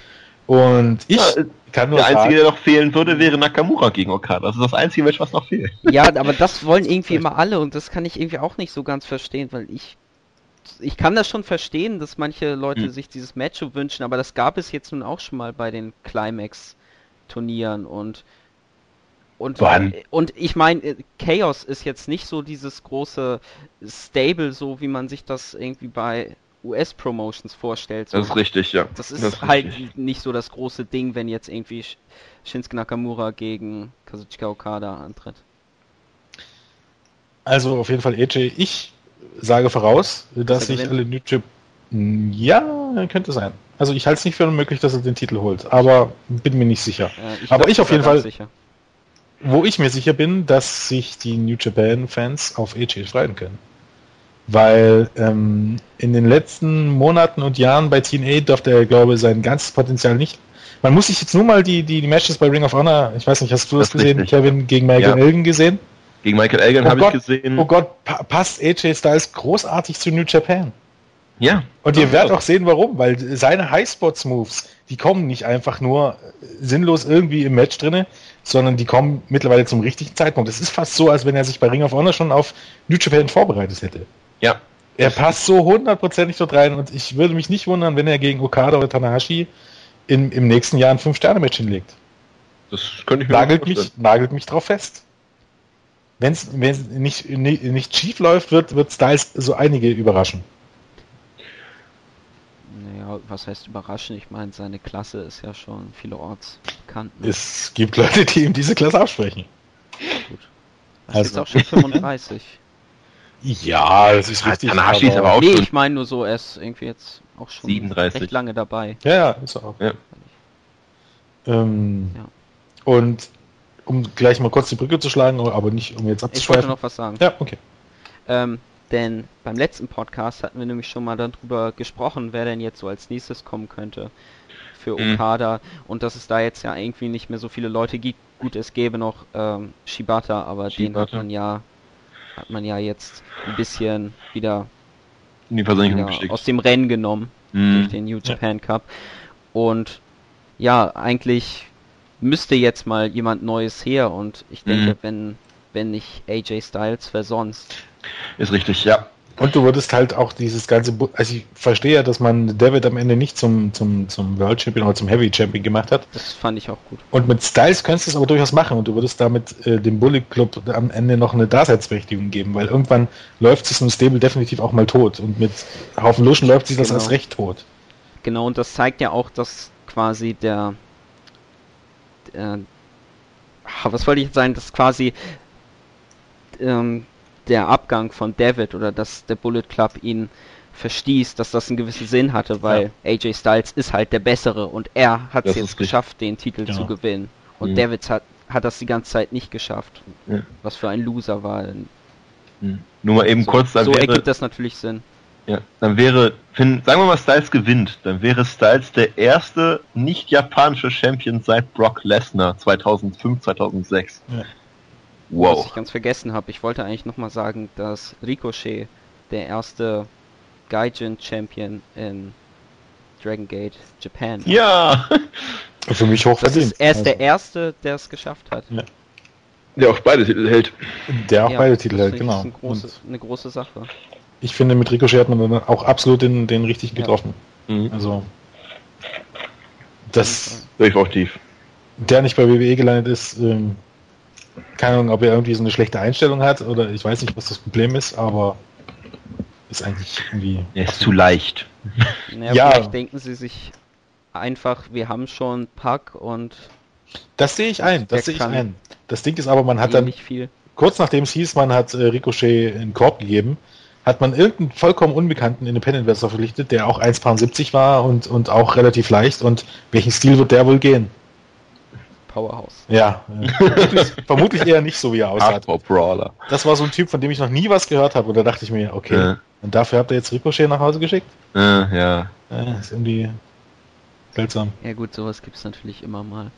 Speaker 3: Und ich ja, kann nur
Speaker 2: Der Einzige, sagen, der noch fehlen würde, wäre Nakamura gegen Okada. Das ist das einzige Match, was noch fehlt.
Speaker 1: Ja, aber das wollen irgendwie immer alle und das kann ich irgendwie auch nicht so ganz verstehen, weil ich ich kann das schon verstehen, dass manche Leute hm. sich dieses Match wünschen, aber das gab es jetzt nun auch schon mal bei den Climax-Turnieren und und, Wann? und ich meine, Chaos ist jetzt nicht so dieses große Stable, so wie man sich das irgendwie bei US-Promotions vorstellt.
Speaker 2: So. Das ist richtig, ja.
Speaker 1: Das ist, das ist halt richtig. nicht so das große Ding, wenn jetzt irgendwie Shinsuke Nakamura gegen Kazuchika Okada antritt.
Speaker 3: Also auf jeden Fall AJ, ich sage voraus, dass sich alle New Chip ja, könnte sein. Also ich halte es nicht für unmöglich, dass er den Titel holt, aber bin mir nicht sicher. Äh, ich aber glaub, ich auf jeden Fall, sicher. wo ich mir sicher bin, dass sich die New Japan Fans auf AJ freuen können weil ähm, in den letzten Monaten und Jahren bei TNA durfte er, glaube ich, sein ganzes Potenzial nicht. Man muss sich jetzt nur mal die, die, die Matches bei Ring of Honor, ich weiß nicht, hast du das, das gesehen, Kevin, gegen Michael ja. Elgin gesehen?
Speaker 2: Gegen Michael Elgin oh habe ich gesehen.
Speaker 3: Oh Gott, pa passt AJ Styles großartig zu New Japan.
Speaker 2: Ja.
Speaker 3: Und ihr werdet auch sehen, warum, weil seine Highspots-Moves, die kommen nicht einfach nur sinnlos irgendwie im Match drinne, sondern die kommen mittlerweile zum richtigen Zeitpunkt. Es ist fast so, als wenn er sich bei Ring of Honor schon auf New Japan vorbereitet hätte.
Speaker 2: Ja.
Speaker 3: Er passt so hundertprozentig dort rein und ich würde mich nicht wundern, wenn er gegen Okada oder Tanahashi in, im nächsten Jahr ein Fünf-Sterne-Match hinlegt.
Speaker 2: Das könnte ich mir
Speaker 3: nagelt mich, nagelt mich drauf fest. Wenn es nicht, nicht, nicht schief läuft, wird, wird Styles so einige überraschen.
Speaker 1: Naja, was heißt überraschen? Ich meine, seine Klasse ist ja schon vielerorts bekannt.
Speaker 3: Ne? Es gibt Leute, die ihm diese Klasse absprechen.
Speaker 1: Gut. Das also. ist auch schon 35.
Speaker 3: Ja, das ist richtig.
Speaker 1: Tanahashi ist aber auch nee, ich meine nur so, er ist irgendwie jetzt auch schon 37. recht lange dabei.
Speaker 3: Ja, ja, ist er auch. Ja. Ähm, ja. Und um gleich mal kurz die Brücke zu schlagen, aber nicht um jetzt
Speaker 1: abzuschweifen. Ich wollte noch was sagen.
Speaker 3: Ja, okay.
Speaker 1: Ähm, denn beim letzten Podcast hatten wir nämlich schon mal darüber gesprochen, wer denn jetzt so als nächstes kommen könnte für mhm. Okada mhm. und dass es da jetzt ja irgendwie nicht mehr so viele Leute gibt. Gut, es gäbe noch ähm, Shibata, aber Shibata. den hat man ja hat man ja jetzt ein bisschen wieder,
Speaker 2: wieder
Speaker 1: aus dem Rennen genommen mhm. durch den New Japan ja. Cup. Und ja, eigentlich müsste jetzt mal jemand Neues her und ich denke, mhm. wenn, wenn nicht AJ Styles, wer sonst?
Speaker 2: Ist richtig, ja.
Speaker 3: Und du würdest halt auch dieses ganze, also ich verstehe ja, dass man David am Ende nicht zum, zum, zum World Champion oder zum Heavy Champion gemacht hat.
Speaker 1: Das fand ich auch gut.
Speaker 3: Und mit Styles könntest du es aber durchaus machen und du würdest damit äh, dem Bullet Club am Ende noch eine Daseinsberechtigung geben, weil irgendwann läuft so ein Stable definitiv auch mal tot und mit Haufen Luschen läuft sich das genau. als recht tot.
Speaker 1: Genau, und das zeigt ja auch, dass quasi der, der was wollte ich jetzt sagen, dass quasi ähm, der Abgang von David oder dass der Bullet Club ihn verstieß, dass das einen gewissen Sinn hatte, weil ja. AJ Styles ist halt der Bessere und er hat es jetzt geschafft, den Titel genau. zu gewinnen. Und mhm. David hat, hat das die ganze Zeit nicht geschafft. Ja. Was für ein Loser war.
Speaker 2: Mhm. Nur mal eben
Speaker 1: so,
Speaker 2: kurz,
Speaker 1: dann so wäre, ergibt das natürlich Sinn.
Speaker 2: Ja, dann wäre, wenn, sagen wir mal, Styles gewinnt, dann wäre Styles der erste nicht japanische Champion seit Brock Lesnar 2005, 2006. Ja.
Speaker 1: Wow. Was ich ganz vergessen habe, ich wollte eigentlich nochmal sagen, dass Ricochet der erste Gaijin Champion in Dragon Gate Japan.
Speaker 2: Ja!
Speaker 3: Für mich hochverdient.
Speaker 1: er ist also. der Erste, der es geschafft hat. Ja.
Speaker 2: Der auch beide Titel hält.
Speaker 3: Der auch ja, beide Titel hält, genau.
Speaker 1: Ist ein großes, eine große Sache.
Speaker 3: Ich finde, mit Ricochet hat man dann auch absolut den, den richtigen getroffen. Mhm. Also, das.
Speaker 2: Durchwachtief.
Speaker 3: Der nicht bei WWE gelandet ist, ähm, keine Ahnung, ob er irgendwie so eine schlechte Einstellung hat oder ich weiß nicht, was das Problem ist, aber ist eigentlich irgendwie.
Speaker 2: Er ist zu leicht.
Speaker 1: Naja, ja. Vielleicht denken sie sich einfach, wir haben schon Pack und.
Speaker 3: Das sehe ich ein, das sehe ich ein. Das Ding ist aber, man hat dann.
Speaker 1: Nicht viel.
Speaker 3: Kurz nachdem es hieß, man hat äh, Ricochet einen Korb gegeben, hat man irgendeinen vollkommen unbekannten Independent-Wrestler verpflichtet, der auch 1,70 war und, und auch relativ leicht. Und welchen Stil wird der wohl gehen?
Speaker 1: Powerhouse.
Speaker 3: Ja, vermutlich, vermutlich, eher nicht so, wie er aussah.
Speaker 2: Brawler.
Speaker 3: Das war so ein Typ, von dem ich noch nie was gehört habe. Und da dachte ich mir, okay, ja. und dafür habt ihr jetzt Ricochet nach Hause geschickt?
Speaker 2: Ja, ja.
Speaker 3: ja ist irgendwie seltsam.
Speaker 1: Ja gut, sowas gibt es natürlich immer mal.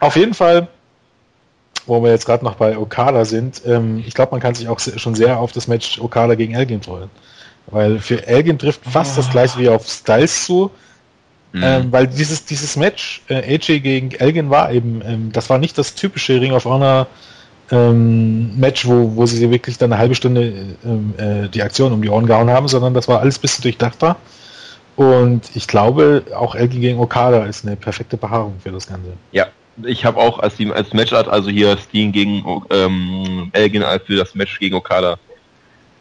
Speaker 3: Auf jeden Fall, wo wir jetzt gerade noch bei Okada sind, ähm, ich glaube, man kann sich auch schon sehr auf das Match Okada gegen Elgin freuen. Weil für Elgin trifft fast oh. das gleiche wie auf Styles zu. Mhm. Ähm, weil dieses, dieses Match äh, AJ gegen Elgin war eben, ähm, das war nicht das typische Ring of Honor ähm, Match, wo, wo sie wirklich dann eine halbe Stunde ähm, äh, die Aktion um die Ohren gehauen haben, sondern das war alles ein bisschen durchdachter. Und ich glaube, auch Elgin gegen Okada ist eine perfekte Behaarung für das Ganze.
Speaker 2: Ja, ich habe auch als, als Matchart, also hier Steen gegen ähm, Elgin für das Match gegen Okada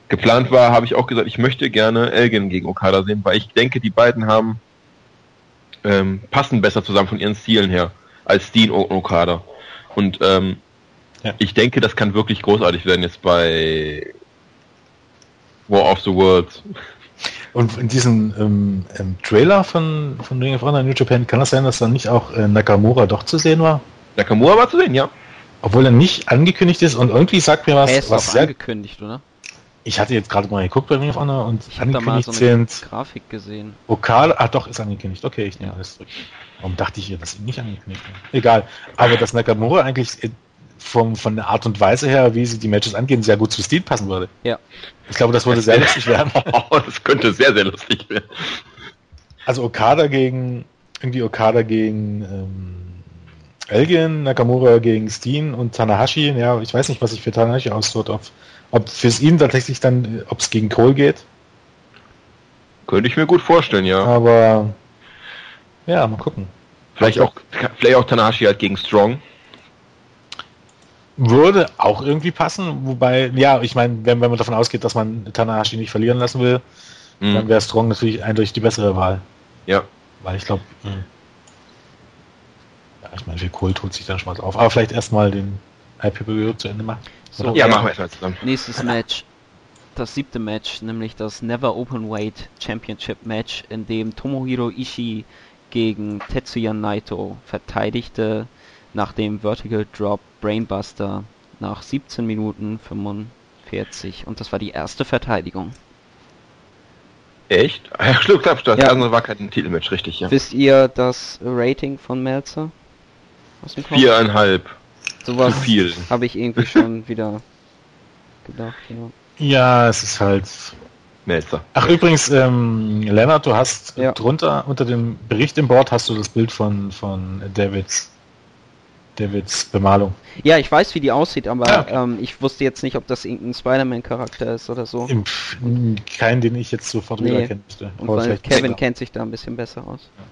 Speaker 2: geplant war, habe ich auch gesagt, ich möchte gerne Elgin gegen Okada sehen, weil ich denke, die beiden haben ähm, passen besser zusammen von ihren Stilen her als Dean und Okada. Und ähm, ja. ich denke, das kann wirklich großartig werden jetzt bei War of the Worlds.
Speaker 3: Und in diesem ähm, ähm, Trailer von, von Ring of Honor New Japan, kann das sein, dass dann nicht auch äh, Nakamura doch zu sehen war?
Speaker 2: Nakamura war zu sehen, ja.
Speaker 3: Obwohl er nicht angekündigt ist und irgendwie sagt mir was.
Speaker 1: Er ist
Speaker 3: was
Speaker 1: auch angekündigt, oder?
Speaker 3: Ich hatte jetzt gerade mal geguckt bei Ring of Honor und
Speaker 1: ich habe da mal so eine Grafik gesehen.
Speaker 3: Okada, ah doch, ist angekündigt. Okay, ich nehme ja. alles zurück. Warum dachte ich hier, dass sie nicht angekündigt? Egal. Aber dass Nakamura eigentlich vom, von der Art und Weise her, wie sie die Matches angehen, sehr gut zu Stil passen würde.
Speaker 1: Ja.
Speaker 3: Ich glaube, das würde sehr lustig werden.
Speaker 2: Oh, das könnte sehr, sehr lustig werden.
Speaker 3: Also Okada gegen, irgendwie Okada gegen ähm, Elgin, Nakamura gegen Steen und Tanahashi. Ja, ich weiß nicht, was ich für Tanahashi ausdrückt. Auf ob fürs ihn tatsächlich dann, ob es gegen Cole geht?
Speaker 2: Könnte ich mir gut vorstellen, ja.
Speaker 3: Aber ja, mal gucken.
Speaker 2: Vielleicht auch, vielleicht auch Tanahashi halt gegen Strong.
Speaker 3: Würde auch irgendwie passen, wobei, ja, ich meine, wenn, wenn man davon ausgeht, dass man Tanahashi nicht verlieren lassen will, mhm. dann wäre Strong natürlich eindeutig die bessere Wahl.
Speaker 2: Ja.
Speaker 3: Weil ich glaube, mhm. ja, ich meine, für Cole tut sich dann schon mal auf. Aber vielleicht erstmal den IPPW zu Ende machen.
Speaker 1: So, ja, machen wir erstmal zusammen. Nächstes Match. Das siebte Match, nämlich das Never Open Weight Championship Match, in dem Tomohiro Ishii gegen Tetsuya Naito verteidigte nach dem Vertical Drop Brainbuster nach 17 Minuten 45 und das war die erste Verteidigung.
Speaker 2: Echt? Ja, stimmt, klar, das ja. andere war kein Titelmatch, richtig, ja.
Speaker 1: Wisst ihr das Rating von Melzer?
Speaker 2: Viereinhalb.
Speaker 1: Sowas viel. habe ich irgendwie schon wieder gedacht.
Speaker 3: Ja. ja, es ist halt
Speaker 2: Melzer.
Speaker 3: Ach übrigens, ähm, Lennart, du hast ja. drunter unter dem Bericht im Board hast du das Bild von von Davids Davids Bemalung.
Speaker 1: Ja, ich weiß, wie die aussieht, aber okay. ähm, ich wusste jetzt nicht, ob das irgendein Spider-Man-Charakter ist oder so.
Speaker 3: Keinen, den ich jetzt sofort nee.
Speaker 1: wiedererkennen müsste. Und weil Kevin kennt sich da ein bisschen besser aus. Ja.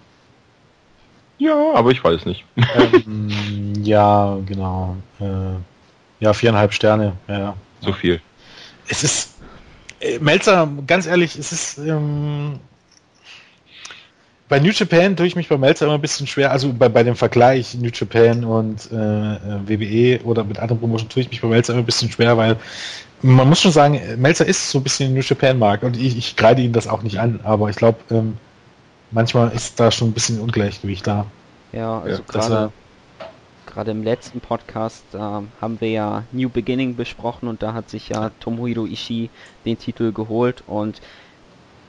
Speaker 2: Ja, aber ich weiß nicht.
Speaker 3: Ähm, ja, genau. Äh, ja, viereinhalb Sterne. Ja,
Speaker 2: So viel.
Speaker 3: Es ist, äh, Melzer, ganz ehrlich, es ist, ähm, bei New Japan tue ich mich bei Melzer immer ein bisschen schwer, also bei, bei dem Vergleich New Japan und äh, WWE oder mit anderen Promotionen tue ich mich bei Melzer immer ein bisschen schwer, weil man muss schon sagen, Melzer ist so ein bisschen New Japan-Markt und ich, ich greide ihn das auch nicht an, aber ich glaube, ähm, manchmal ist da schon ein bisschen Ungleichgewicht da.
Speaker 1: Ja, also ja, gerade gerade im letzten Podcast äh, haben wir ja New Beginning besprochen und da hat sich ja Tomohiro Ishii den Titel geholt und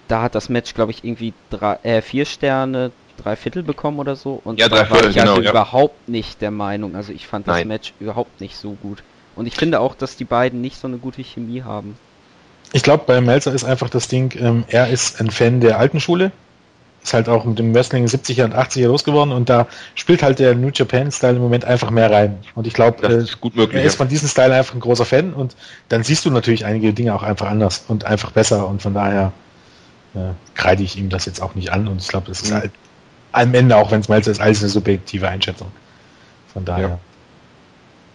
Speaker 1: da hat das Match, glaube ich, irgendwie drei, äh, vier Sterne, drei Viertel bekommen oder so. Und
Speaker 2: ja,
Speaker 1: da
Speaker 2: war
Speaker 1: ich genau, also ja. überhaupt nicht der Meinung. Also ich fand das Nein. Match überhaupt nicht so gut. Und ich finde auch, dass die beiden nicht so eine gute Chemie haben.
Speaker 3: Ich glaube, bei Melzer ist einfach das Ding, ähm, er ist ein Fan der alten Schule. Ist halt auch mit dem Wrestling 70er und 80er losgeworden und da spielt halt der New Japan-Style im Moment einfach mehr rein. Und ich glaube, äh, er ist von diesem Style einfach ein großer Fan und dann siehst du natürlich einige Dinge auch einfach anders und einfach besser und von daher äh, kreide ich ihm das jetzt auch nicht an und ich glaube, das ist mhm. halt am Ende, auch wenn es Melzer ist, alles eine subjektive Einschätzung. Von daher. Ja.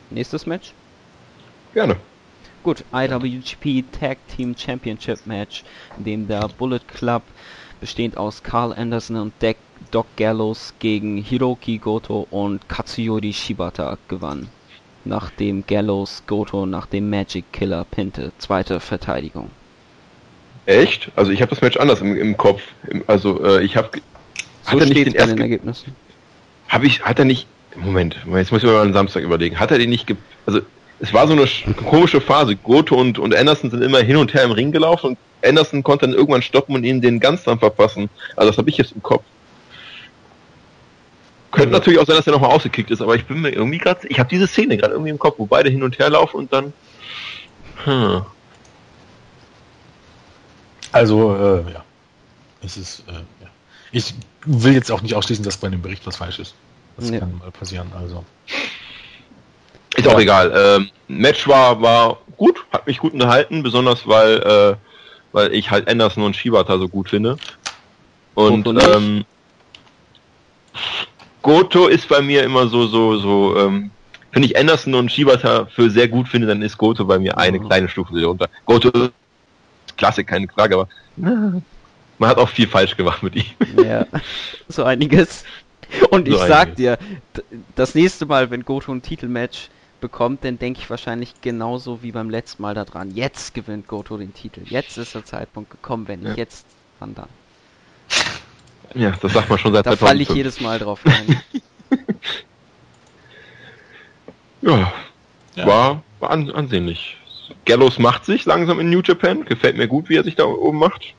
Speaker 1: Nächstes Match?
Speaker 2: Gerne.
Speaker 1: Gut, IWGP Tag Team Championship Match, in dem der Bullet Club bestehend aus Carl Anderson und De Doc Gallows gegen Hiroki Goto und Katsuyori Shibata gewann. Nachdem Gallows Goto nach dem Magic Killer pinte. Zweite Verteidigung.
Speaker 2: Echt? Also ich habe das Match anders im, im Kopf. Also äh, ich habe.
Speaker 1: So hat er nicht den ersten Ergebnissen.
Speaker 2: Habe ich? Hat er nicht? Moment, jetzt muss ich mal am Samstag überlegen. Hat er den nicht? Ge also es war so eine komische Phase. Goto und, und Anderson sind immer hin und her im Ring gelaufen und Anderson konnte dann irgendwann stoppen und ihnen den ganz dann verpassen. Also das habe ich jetzt im Kopf. Könnte also, natürlich auch sein, dass er nochmal ausgekickt ist, aber ich bin mir irgendwie gerade, ich habe diese Szene gerade irgendwie im Kopf, wo beide hin und her laufen und dann. Hm.
Speaker 3: Also, äh, ja. Es ist, äh, ja. Ich will jetzt auch nicht ausschließen, dass bei dem Bericht was falsch ist. Das ja. kann mal passieren, also.
Speaker 2: Ist auch egal. Ähm, Match war, war gut, hat mich gut unterhalten, besonders weil, äh, weil ich halt Anderson und Shibata so gut finde. Und ähm, Goto ist bei mir immer so, so, so, ähm, wenn ich Anderson und Shibata für sehr gut finde, dann ist Goto bei mir eine mhm. kleine Stufe darunter. Goto ist klasse, keine Frage, aber man hat auch viel falsch gemacht mit ihm.
Speaker 1: Ja, so einiges. Und so ich sag einiges. dir, das nächste Mal, wenn Goto ein Titelmatch bekommt, dann denke ich wahrscheinlich genauso wie beim letzten Mal daran. Jetzt gewinnt Goto den Titel. Jetzt ist der Zeitpunkt gekommen, wenn ja. jetzt, wann dann?
Speaker 2: Ja, das sagt man schon seit
Speaker 1: Da falle ich jedes Mal drauf rein.
Speaker 2: ja, ja, war, war an, ansehnlich. Gallows macht sich langsam in New Japan. Gefällt mir gut, wie er sich da oben macht.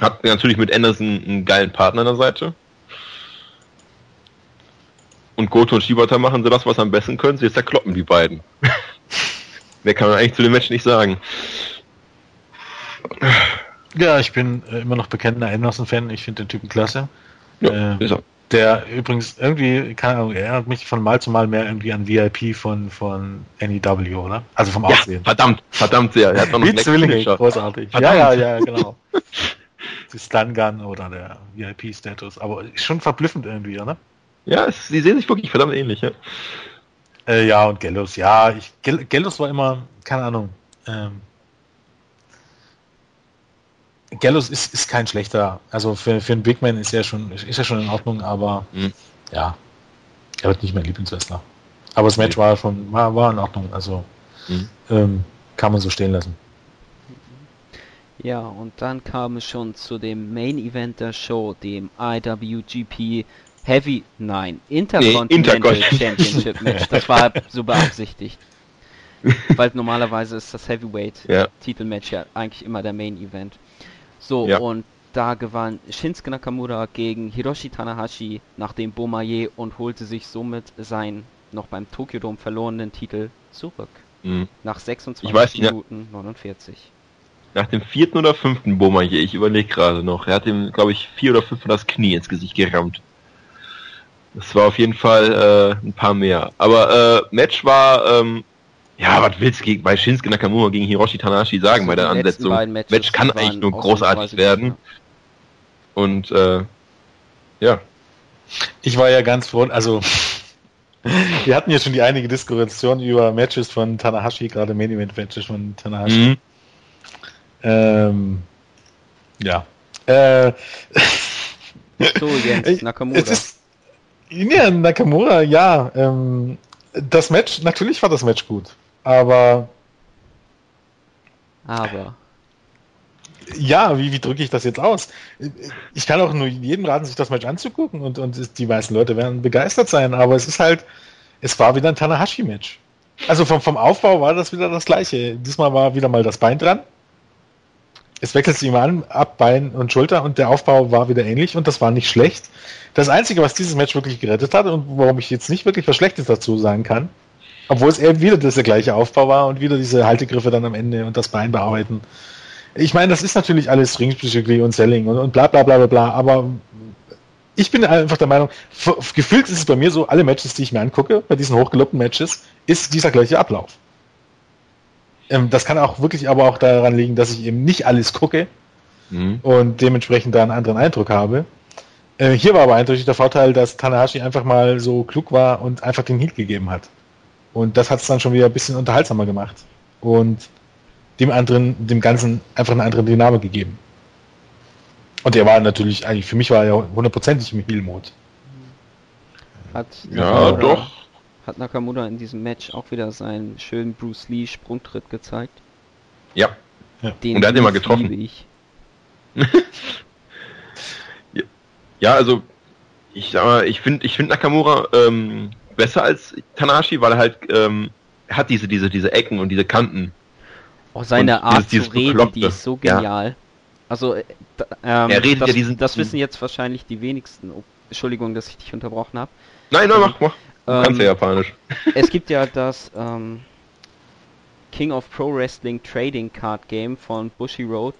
Speaker 2: Hat natürlich mit Anderson einen geilen Partner an der Seite. Und Goto und Shibata machen sie das, was sie am besten können. Sie zerkloppen die beiden. Mehr kann man eigentlich zu dem Match nicht sagen.
Speaker 3: Ja, ich bin äh, immer noch bekennender Anderson-Fan. Ich finde den Typen klasse.
Speaker 2: Ja, äh,
Speaker 3: der übrigens irgendwie, keine Ahnung, erinnert mich von Mal zu Mal mehr irgendwie an VIP von, von NEW, oder? Also vom Aussehen.
Speaker 2: Ja, verdammt, verdammt sehr.
Speaker 3: Er hat noch Zwillinge, großartig. Verdammt. Ja, ja, ja, genau. Die Stun Gun oder der VIP-Status. Aber schon verblüffend irgendwie, oder?
Speaker 2: Ja, es, sie sehen sich wirklich verdammt ähnlich, ja.
Speaker 3: Äh, ja, und Gellos, ja, ich, Gellos war immer, keine Ahnung, ähm, Gallows ist, ist kein schlechter. Also für, für einen Big Man ist er schon, ist er schon in Ordnung, aber mhm. ja, er wird nicht mein Lieblingswrestler. Aber das Match war schon, war, war in Ordnung. Also mhm. ähm, kann man so stehen lassen.
Speaker 1: Ja, und dann kam es schon zu dem Main Event der Show, dem IWGP Heavy, nein, Intercontinental nee, Championship Match. Das war so beabsichtigt. Weil normalerweise ist das Heavyweight ja. Titelmatch ja eigentlich immer der Main Event. So, ja. und da gewann Shinsuke Nakamura gegen Hiroshi Tanahashi nach dem Bomaye und holte sich somit seinen noch beim Tokyo Dome verlorenen Titel zurück. Mhm. Nach 26
Speaker 2: weiß,
Speaker 1: Minuten ja. 49.
Speaker 2: Nach dem vierten oder fünften Bomaye, ich überlege gerade noch. Er hat ihm, glaube ich, vier oder fünf das Knie ins Gesicht gerammt. Das war auf jeden Fall äh, ein paar mehr. Aber äh, Match war, ähm, ja, was willst du bei Shinsuke Nakamura gegen Hiroshi Tanahashi sagen also bei der Ansetzung? Match kann eigentlich nur großartig werden. Und äh, ja.
Speaker 3: Ich war ja ganz froh, also wir hatten ja schon die einige Diskussion über Matches von Tanahashi, gerade Main Event Matches von Tanahashi. Mhm. Ähm, ja. Äh, So, Jens, Nakamura. Es ist, ja, Nakamura, ja. Ähm, das Match, natürlich war das Match gut, aber.
Speaker 1: Aber.
Speaker 3: Ja, wie, wie drücke ich das jetzt aus? Ich kann auch nur jedem raten, sich das Match anzugucken und, und die meisten Leute werden begeistert sein, aber es ist halt, es war wieder ein Tanahashi-Match. Also vom, vom Aufbau war das wieder das gleiche. Diesmal war wieder mal das Bein dran. Es wechselt sich immer an, ab Bein und Schulter und der Aufbau war wieder ähnlich und das war nicht schlecht. Das Einzige, was dieses Match wirklich gerettet hat und warum ich jetzt nicht wirklich was Schlechtes dazu sagen kann, obwohl es eher wieder dieser gleiche Aufbau war und wieder diese Haltegriffe dann am Ende und das Bein bearbeiten. Ich meine, das ist natürlich alles Ringpsychologie und Selling und, und bla bla bla bla bla, aber ich bin einfach der Meinung, gefühlt ist es bei mir so, alle Matches, die ich mir angucke, bei diesen hochgelobten Matches, ist dieser gleiche Ablauf. Ähm, das kann auch wirklich aber auch daran liegen, dass ich eben nicht alles gucke mhm. und dementsprechend da einen anderen Eindruck habe. Äh, hier war aber eindeutig der Vorteil, dass Tanahashi einfach mal so klug war und einfach den Heat gegeben hat. Und das hat es dann schon wieder ein bisschen unterhaltsamer gemacht. Und dem anderen, dem Ganzen einfach eine andere Dynamik gegeben. Und der war natürlich, eigentlich für mich war er hundertprozentig im Heal-Mode.
Speaker 1: Hat ja, doch. Hat Nakamura in diesem Match auch wieder seinen schönen Bruce Lee Sprungtritt gezeigt?
Speaker 2: Ja. Den Und er hat ihn mal getroffen. Ich. ja, also ich ich finde ich finde Nakamura ähm, besser als Tanashi, weil er halt ähm, hat diese diese diese Ecken und diese Kanten.
Speaker 1: Auch seine und Art dieses, zu reden, Bekloppte. die ist so genial. Ja. Also, äh, ähm, er redet das, ja diesen, das wissen jetzt wahrscheinlich die wenigsten. Oh, Entschuldigung, dass ich dich unterbrochen habe.
Speaker 2: Nein, nein, mach, mach. Ähm, kannst ja Japanisch.
Speaker 1: Es gibt ja das ähm, King of Pro Wrestling Trading Card Game von Bushi Road,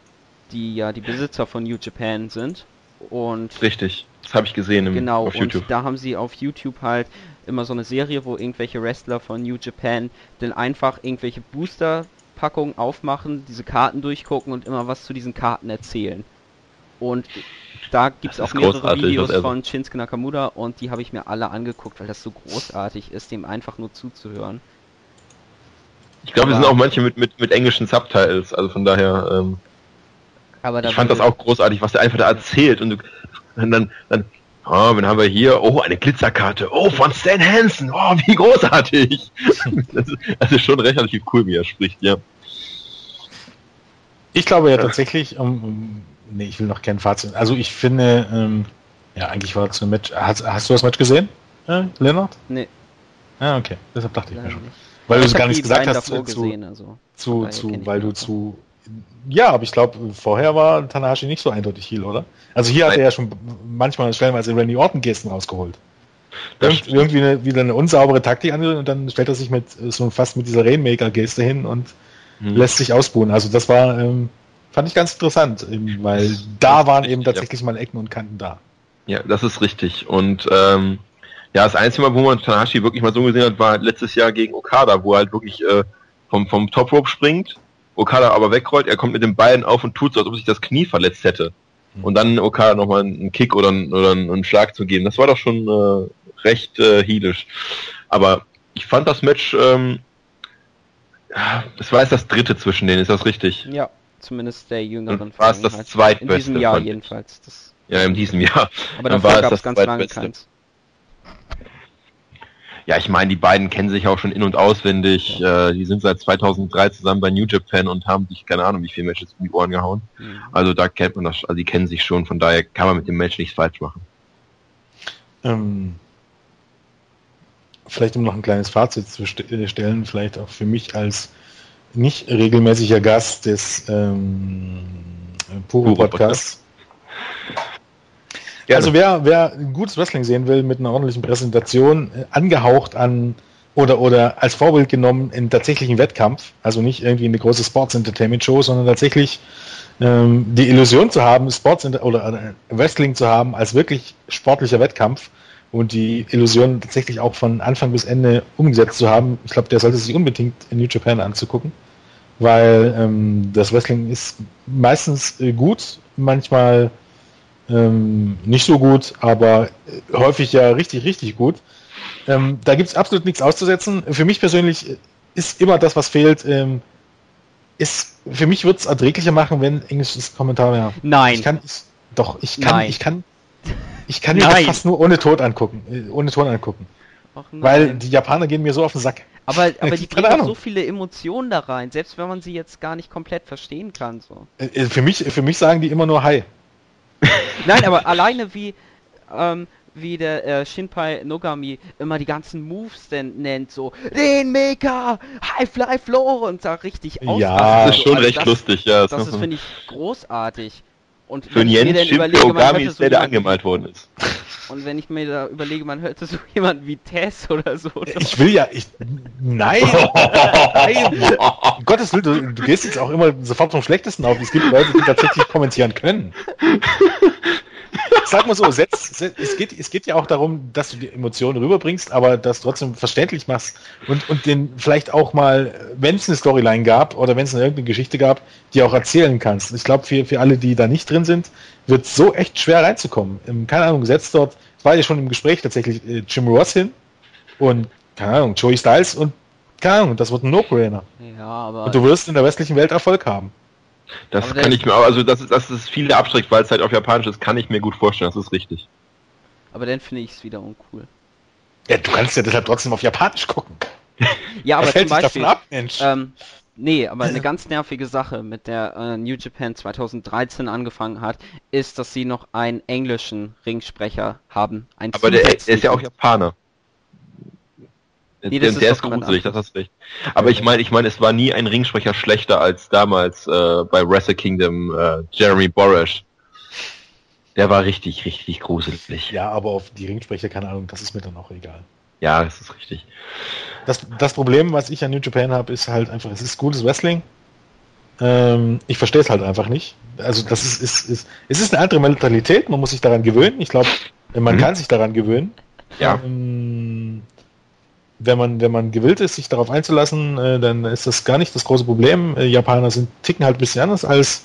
Speaker 1: die ja die Besitzer von New Japan sind. Und
Speaker 2: Richtig, das habe ich gesehen
Speaker 1: im, genau, auf YouTube. Und da haben sie auf YouTube halt immer so eine Serie, wo irgendwelche Wrestler von New Japan dann einfach irgendwelche Booster Packung aufmachen, diese Karten durchgucken und immer was zu diesen Karten erzählen. Und da gibt es auch mehrere Videos von Shinsuke Nakamura und die habe ich mir alle angeguckt, weil das so großartig ist, dem einfach nur zuzuhören.
Speaker 2: Ich glaube, es sind auch manche mit, mit, mit englischen Subtitles, also von daher. Ähm, aber ich fand das auch großartig, was er einfach da erzählt und, du, und dann, dann Oh, wen haben wir hier? Oh, eine Glitzerkarte. Oh, von Stan Hansen. Oh, wie großartig. das, ist, das ist schon relativ cool, wie er spricht, ja.
Speaker 3: Ich glaube ja tatsächlich, um, um, nee, ich will noch kein Fazit. Also ich finde, ähm, ja, eigentlich war das ein Match. Hast, hast du das Match gesehen, äh, Leonard?
Speaker 1: Nee.
Speaker 3: Ah, okay. Deshalb dachte ich mir schon. Weil du es gar nicht gesagt hast zu, gesehen, also. zu, zu weil du zu ja, aber ich glaube, vorher war Tanahashi nicht so eindeutig Heal, oder? Also hier Nein. hat er ja schon manchmal stellenweise Randy Orton-Gesten rausgeholt. Irgend, irgendwie eine, wieder eine unsaubere Taktik an und dann stellt er sich mit so fast mit dieser Rainmaker-Geste hin und hm. lässt sich ausbuhen. Also das war, ähm, fand ich ganz interessant, eben, weil da waren eben tatsächlich ja. mal Ecken und Kanten da.
Speaker 2: Ja, das ist richtig. Und ähm, ja, das einzige Mal, wo man Tanahashi wirklich mal so gesehen hat, war letztes Jahr gegen Okada, wo er halt wirklich äh, vom, vom Top Rope springt Okada aber wegrollt, er kommt mit den Beinen auf und tut so, als ob sich das Knie verletzt hätte. Mhm. Und dann Okada nochmal einen Kick oder, einen, oder einen Schlag zu geben. Das war doch schon äh, recht äh, heelisch. Aber ich fand das Match, ähm, das war jetzt das dritte zwischen denen, ist das richtig?
Speaker 1: Ja, zumindest der jüngeren
Speaker 2: War es das zweitbeste? In
Speaker 1: diesem Jahr jedenfalls. Das
Speaker 2: ja, in diesem Jahr.
Speaker 1: Aber dann war es das ganz lange keins
Speaker 2: ja, ich meine, die beiden kennen sich auch schon in- und auswendig. Äh, die sind seit 2003 zusammen bei New Japan und haben sich, keine Ahnung, wie viele Matches in die Ohren gehauen. Mhm. Also da kennt man das, also die kennen sich schon, von daher kann man mit dem Match nichts falsch machen.
Speaker 3: Ähm, vielleicht um noch ein kleines Fazit zu äh, stellen, vielleicht auch für mich als nicht regelmäßiger Gast des ähm, Puro Podcasts. Gerne. Also wer, wer ein gutes Wrestling sehen will mit einer ordentlichen Präsentation, äh, angehaucht an oder, oder als Vorbild genommen in tatsächlichen Wettkampf, also nicht irgendwie eine große Sports Entertainment Show, sondern tatsächlich ähm, die Illusion zu haben, Sports oder äh, Wrestling zu haben als wirklich sportlicher Wettkampf und die Illusion tatsächlich auch von Anfang bis Ende umgesetzt zu haben, ich glaube, der sollte sich unbedingt in New Japan anzugucken, weil ähm, das Wrestling ist meistens äh, gut, manchmal ähm, nicht so gut, aber häufig ja richtig, richtig gut. Ähm, da gibt es absolut nichts auszusetzen. Für mich persönlich ist immer das, was fehlt, ähm, ist, für mich wird es erträglicher machen, wenn englisches Kommentar wäre.
Speaker 1: Nein.
Speaker 3: Ich kann, ich, doch, ich kann, Nein. ich kann, Ich kann mir das fast nur ohne Ton angucken. Äh, ohne Ton angucken. Weil die Japaner gehen mir so auf den Sack.
Speaker 1: Aber, aber die bringen so viele Emotionen da rein, selbst wenn man sie jetzt gar nicht komplett verstehen kann. So.
Speaker 3: Äh, äh, für, mich, für mich sagen die immer nur Hi.
Speaker 1: Nein, aber alleine wie, ähm, wie der äh, Shinpai Nogami immer die ganzen Moves denn nennt, so den Maker, High Fly Floor und da richtig
Speaker 2: aus. Ja, das ist schon also recht das, lustig, ja.
Speaker 1: Das, das ist, finde ich, großartig.
Speaker 2: Und Für Jens Shinpai Ogami ist der, der angemalt worden ist.
Speaker 1: Und wenn ich mir da überlege, man hörte so jemand wie Tess oder so. Oder?
Speaker 3: Ich will ja, ich, nein, nein, um Gottes Willen, du, du, gehst jetzt auch immer sofort vom Schlechtesten auf. Es gibt Leute, die tatsächlich kommentieren können sag mal so, setz, setz, es, geht, es geht ja auch darum, dass du die Emotionen rüberbringst, aber das trotzdem verständlich machst und, und den vielleicht auch mal, wenn es eine Storyline gab oder wenn es eine irgendeine Geschichte gab, die auch erzählen kannst. Ich glaube, für, für alle, die da nicht drin sind, wird es so echt schwer reinzukommen. Ähm, keine Ahnung, setzt dort, es war ja schon im Gespräch tatsächlich äh, Jim Ross hin und, keine Ahnung, Joey Styles und, keine Ahnung, das wird ein No-Brainer. Ja, aber. Und du wirst in der westlichen Welt Erfolg haben.
Speaker 2: Das aber kann ich mir, also das ist, das ist viele abstreckt, weil es halt auf Japanisch ist, kann ich mir gut vorstellen, das ist richtig.
Speaker 1: Aber dann finde ich es wieder uncool.
Speaker 3: Ja, du kannst ja deshalb trotzdem auf Japanisch gucken.
Speaker 1: ja, aber zum Beispiel, ab, ähm, nee, aber eine ganz nervige Sache, mit der äh, New Japan 2013 angefangen hat, ist, dass sie noch einen englischen Ringsprecher haben.
Speaker 2: aber der, der ist ja auch Japaner. Nee, der, der ist gruselig, das hast recht. Aber ich meine, ich meine, es war nie ein Ringsprecher schlechter als damals äh, bei Wrestle Kingdom äh, Jeremy Borash. Der war richtig, richtig gruselig.
Speaker 3: Ja, aber auf die Ringsprecher, keine Ahnung, das ist mir dann auch egal.
Speaker 2: Ja, das ist richtig.
Speaker 3: Das, das Problem, was ich an New Japan habe, ist halt einfach, es ist gutes Wrestling. Ähm, ich verstehe es halt einfach nicht. Also das ist, ist, ist, es ist eine andere Mentalität, man muss sich daran gewöhnen. Ich glaube, man mhm. kann sich daran gewöhnen.
Speaker 2: Ja. Ähm,
Speaker 3: wenn man, wenn man gewillt ist, sich darauf einzulassen, äh, dann ist das gar nicht das große Problem. Äh, Japaner sind ticken halt ein bisschen anders als,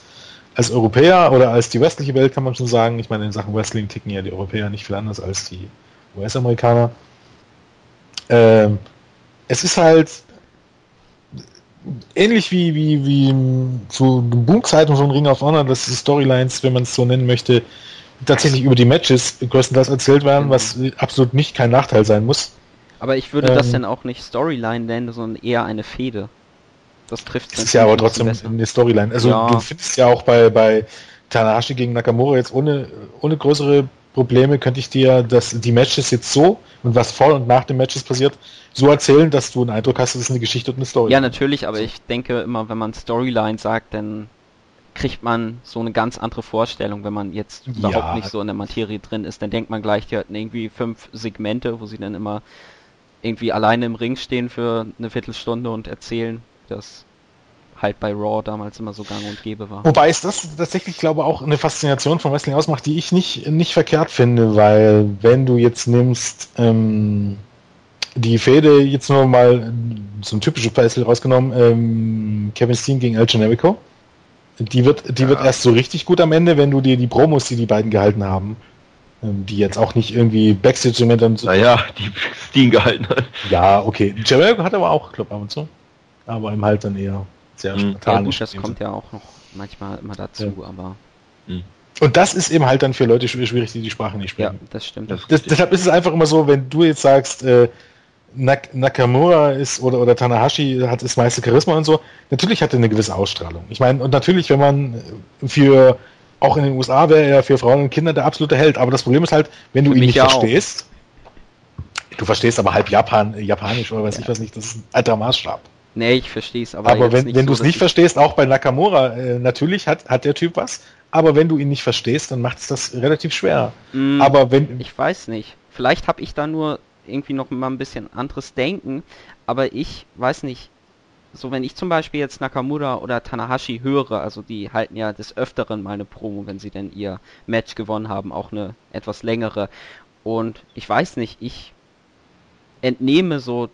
Speaker 3: als Europäer oder als die westliche Welt, kann man schon sagen. Ich meine, in Sachen Wrestling ticken ja die Europäer nicht viel anders als die US-Amerikaner. Ähm, es ist halt ähnlich wie, wie, wie zu Boom-Zeiten von Ring of Honor, dass die Storylines, wenn man es so nennen möchte, tatsächlich über die Matches größtenteils erzählt werden, was absolut nicht kein Nachteil sein muss.
Speaker 1: Aber ich würde ähm, das dann auch nicht Storyline nennen, sondern eher eine Fehde.
Speaker 3: Das trifft es. ist ja aber trotzdem eine Storyline. Also ja. du findest ja auch bei, bei Tanahashi gegen Nakamura jetzt ohne, ohne größere Probleme könnte ich dir das, die Matches jetzt so und was vor und nach den Matches passiert, so erzählen, dass du einen Eindruck hast, das ist eine Geschichte und eine Story.
Speaker 1: Ja, natürlich, aber ich denke immer, wenn man Storyline sagt, dann kriegt man so eine ganz andere Vorstellung, wenn man jetzt überhaupt ja. nicht so in der Materie drin ist. Dann denkt man gleich, die hatten irgendwie fünf Segmente, wo sie dann immer irgendwie alleine im Ring stehen für eine Viertelstunde und erzählen, dass halt bei Raw damals immer so gang und gäbe war.
Speaker 3: Wobei es das tatsächlich, glaube ich, auch eine Faszination von Wrestling ausmacht, die ich nicht, nicht verkehrt finde, weil wenn du jetzt nimmst, ähm, die Fehde jetzt nur mal so ein typisches Beispiel rausgenommen, ähm, Kevin Steen gegen El Generico, die wird, die ja. wird erst so richtig gut am Ende, wenn du dir die Promos, die die beiden gehalten haben, die jetzt auch nicht irgendwie Backstage-Momente und
Speaker 2: so. Naja, die Steen gehalten hat.
Speaker 3: Ja, okay. Jericho hat aber auch Club ab und zu. Aber im halt dann eher sehr
Speaker 1: mhm. spartanisch. Ja, gut, das kommt ja auch noch manchmal immer dazu, ja. aber.
Speaker 3: Mhm. Und das ist eben halt dann für Leute schwierig, die die Sprache nicht sprechen.
Speaker 1: Ja, das stimmt.
Speaker 3: Das, das, deshalb ist es einfach immer so, wenn du jetzt sagst, äh, Nak Nakamura ist oder, oder Tanahashi hat das meiste Charisma und so, natürlich hat er eine gewisse Ausstrahlung. Ich meine, und natürlich, wenn man für auch in den USA wäre er für Frauen und Kinder der absolute Held. Aber das Problem ist halt, wenn du ihn nicht verstehst, du verstehst aber halb Japan, Japanisch oder weiß ja. ich was nicht, das ist ein alter Maßstab.
Speaker 1: Nee, ich verstehe es, aber.
Speaker 3: Aber wenn, wenn so, du es nicht verstehst, auch bei Nakamura, äh, natürlich hat, hat der Typ was, aber wenn du ihn nicht verstehst, dann macht es das relativ schwer.
Speaker 1: Mm, aber wenn. Ich weiß nicht. Vielleicht habe ich da nur irgendwie noch mal ein bisschen anderes Denken, aber ich weiß nicht, so wenn ich zum Beispiel jetzt Nakamura oder Tanahashi höre, also die halten ja des Öfteren mal eine Promo, wenn sie denn ihr Match gewonnen haben, auch eine etwas längere. Und ich weiß nicht, ich entnehme so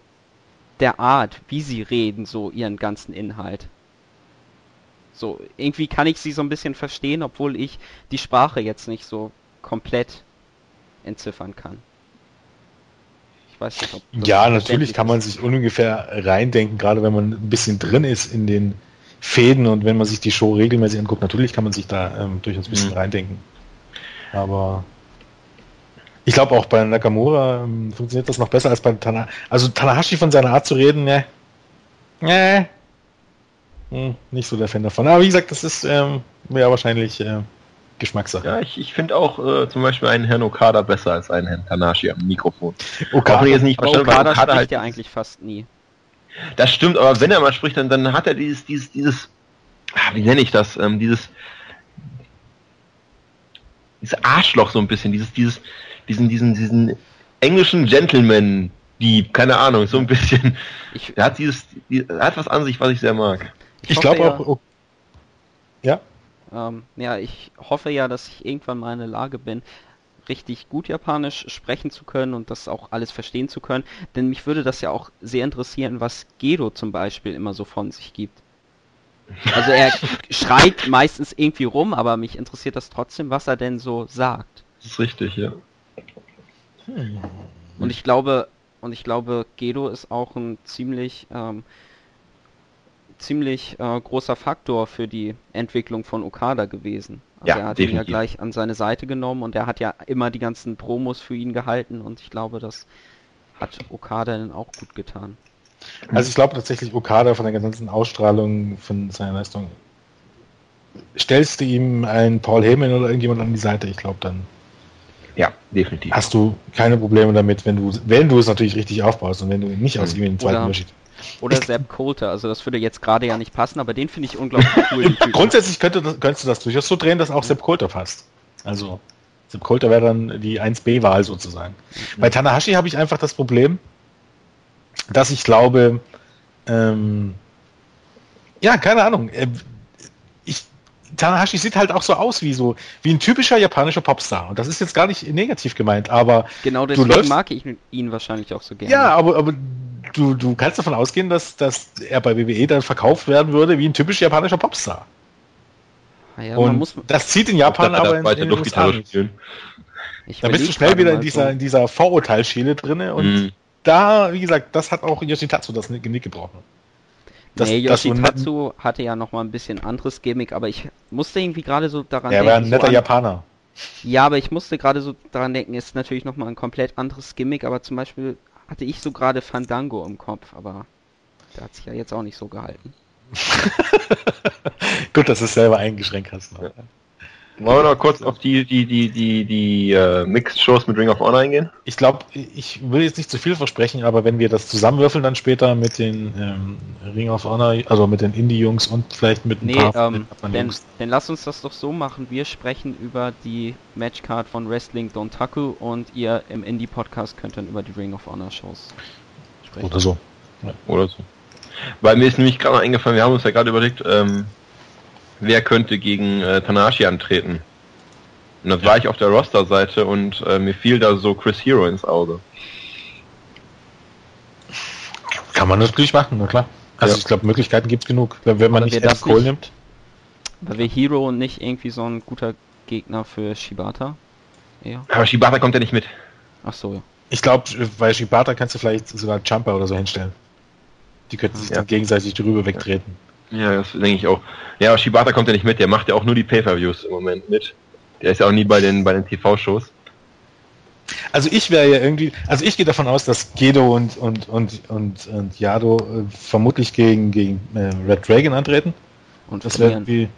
Speaker 1: der Art, wie sie reden, so ihren ganzen Inhalt. So, irgendwie kann ich sie so ein bisschen verstehen, obwohl ich die Sprache jetzt nicht so komplett entziffern kann
Speaker 3: weiß nicht, ob Ja, natürlich kann man sich ungefähr reindenken, gerade wenn man ein bisschen drin ist in den Fäden und wenn man sich die Show regelmäßig anguckt. Natürlich kann man sich da ähm, durchaus ein bisschen mhm. reindenken. Aber Ich glaube auch bei Nakamura ähm, funktioniert das noch besser als bei Tanahashi. Also Tanahashi von seiner Art zu reden, ne? Ne. Hm, nicht so der Fan davon. Aber wie gesagt, das ist ähm, ja wahrscheinlich äh, Geschmackssache.
Speaker 2: Ja, ich, ich finde auch äh, zum Beispiel einen Herrn Okada besser als einen Herrn Tanahashi am Mikrofon.
Speaker 1: Okada jetzt nicht verstanden, Okada, Okada spricht halt ja eigentlich fast nie.
Speaker 2: Das stimmt, aber wenn er mal spricht, dann, dann hat er dieses, dieses, dieses, ah, wie nenne ich das, ähm, dieses, dieses Arschloch so ein bisschen, dieses, dieses, diesen, diesen, diesen englischen Gentleman, die, keine Ahnung, so ein bisschen. Ich, er hat dieses, die, er hat was an sich, was ich sehr mag.
Speaker 1: Ich, ich glaube ja, auch. Ja. Ähm, ja, ich hoffe ja, dass ich irgendwann mal in der Lage bin, richtig gut Japanisch sprechen zu können und das auch alles verstehen zu können. Denn mich würde das ja auch sehr interessieren, was Gedo zum Beispiel immer so von sich gibt. Also er schreit meistens irgendwie rum, aber mich interessiert das trotzdem, was er denn so sagt.
Speaker 2: Das ist richtig, ja.
Speaker 1: Und ich glaube, und ich glaube, Gedo ist auch ein ziemlich ähm, ziemlich äh, großer Faktor für die Entwicklung von Okada gewesen. Also ja, er hat definitiv. ihn ja gleich an seine Seite genommen und er hat ja immer die ganzen Promos für ihn gehalten und ich glaube, das hat Okada dann auch gut getan.
Speaker 3: Also ich glaube tatsächlich Okada von der ganzen Ausstrahlung von seiner Leistung. Stellst du ihm einen Paul Heyman oder irgendjemand an die Seite, ich glaube dann.
Speaker 2: Ja, definitiv.
Speaker 3: Hast du keine Probleme damit, wenn du, wenn du es natürlich richtig aufbaust und wenn du nicht aus ihm in den zweiten Unterschied
Speaker 1: oder Sepp Coulter, also das würde jetzt gerade ja nicht passen, aber den finde ich unglaublich cool.
Speaker 3: Grundsätzlich könnte könntest du das durchaus so drehen, dass auch Sepp Coulter passt. Also Sepp Coulter wäre dann die 1B-Wahl sozusagen. Mhm. Bei Tanahashi habe ich einfach das Problem, dass ich glaube, ähm, ja, keine Ahnung, ich, Tanahashi sieht halt auch so aus wie so, wie ein typischer japanischer Popstar. Und das ist jetzt gar nicht negativ gemeint, aber.
Speaker 1: Genau deswegen läufst, mag ich ihn wahrscheinlich auch so gerne.
Speaker 3: Ja, aber, aber du, du kannst davon ausgehen, dass, dass er bei WWE dann verkauft werden würde wie ein typisch japanischer Popstar. Ja, und muss, das zieht in Japan aber in, in den USA nicht. Da bist du schnell wieder in dieser, in dieser Vorurteilsschiene drinne und mm. da, wie gesagt, das hat auch Yoshitatsu das Genick gebrochen.
Speaker 1: Das, nee, Yoshitatsu hatte ja noch mal ein bisschen anderes Gimmick, aber ich musste irgendwie gerade so daran
Speaker 3: er denken. Er war ein netter so Japaner.
Speaker 1: Ja, aber ich musste gerade so daran denken, ist natürlich noch mal ein komplett anderes Gimmick, aber zum Beispiel hatte ich so gerade Fandango im Kopf, aber der hat sich ja jetzt auch nicht so gehalten.
Speaker 3: Gut, dass du es selber eingeschränkt hast.
Speaker 2: Ja. Wollen wir noch kurz auf die, die, die, die, die uh, Mixed-Shows mit Ring of Honor eingehen?
Speaker 3: Ich glaube, ich will jetzt nicht zu viel versprechen, aber wenn wir das zusammenwürfeln dann später mit den ähm, Ring of Honor, also mit den Indie-Jungs und vielleicht mit
Speaker 1: ein nee, paar ähm, denn, denn lass uns das doch so machen. Wir sprechen über die Matchcard von Wrestling Dontaku und ihr im Indie-Podcast könnt dann über die Ring of Honor-Shows
Speaker 3: sprechen. Oder so.
Speaker 2: Ja. Oder so. Weil mir ist nämlich gerade eingefallen, wir haben uns ja gerade überlegt, ähm, wer könnte gegen äh, Tanahashi antreten. Und das ja. war ich auf der Roster-Seite und äh, mir fiel da so Chris Hero ins Auge.
Speaker 3: Kann man natürlich machen, na klar. Also ja. ich glaube, Möglichkeiten gibt es genug, wenn man Aber nicht Adam Cole nimmt.
Speaker 1: Weil wir Hero nicht irgendwie so ein guter Gegner für Shibata?
Speaker 2: Ja. Aber Shibata kommt ja nicht mit.
Speaker 1: Ach so.
Speaker 3: Ich glaube, bei Shibata kannst du vielleicht sogar Jumper oder so hinstellen. Die könnten sich ja. dann gegenseitig drüber wegtreten.
Speaker 2: Ja, das denke ich auch. Ja, aber Shibata kommt ja nicht mit, der macht ja auch nur die Pay-Per-Views im Moment mit. Der ist ja auch nie bei den, bei den TV-Shows.
Speaker 3: Also ich wäre ja irgendwie, also ich gehe davon aus, dass Gedo und, und, und, und, und Yado äh, vermutlich gegen, gegen äh, Red Dragon antreten. Und das wäre irgendwie.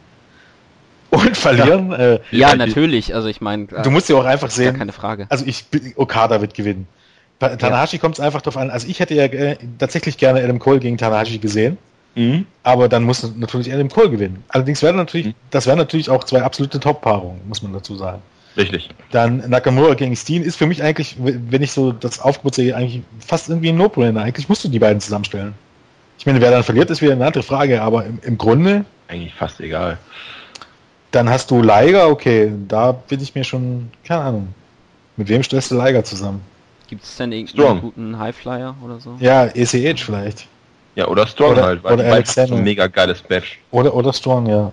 Speaker 3: Und verlieren.
Speaker 1: Ja, äh, ja natürlich. Also ich meine.
Speaker 3: Du musst ja auch einfach sehen.
Speaker 1: keine Frage.
Speaker 3: Also ich, Okada wird gewinnen. Tanahashi ja. kommt es einfach drauf an. Also ich hätte ja äh, tatsächlich gerne Adam Cole gegen Tanahashi gesehen. Mhm. Aber dann muss natürlich Adam Cole gewinnen. Allerdings wäre natürlich, mhm. das wären natürlich auch zwei absolute Top-Paarungen, muss man dazu sagen.
Speaker 2: Richtig.
Speaker 3: Dann Nakamura gegen Steen ist für mich eigentlich, wenn ich so das Aufgebot sehe, eigentlich fast irgendwie ein No-Brainer. Eigentlich musst du die beiden zusammenstellen. Ich meine, wer dann verliert, ist wieder eine andere Frage, aber im, im Grunde.
Speaker 2: Eigentlich fast egal.
Speaker 3: Dann hast du Liger, okay, da bin ich mir schon, keine Ahnung. Mit wem stellst du Liger zusammen?
Speaker 1: Gibt es denn irgendeinen guten Highflyer oder so?
Speaker 3: Ja, ECH vielleicht.
Speaker 2: Ja, oder Strong oder, halt, weil oder Alex so ein mega geiles Batch.
Speaker 3: Oder, oder Strong, ja.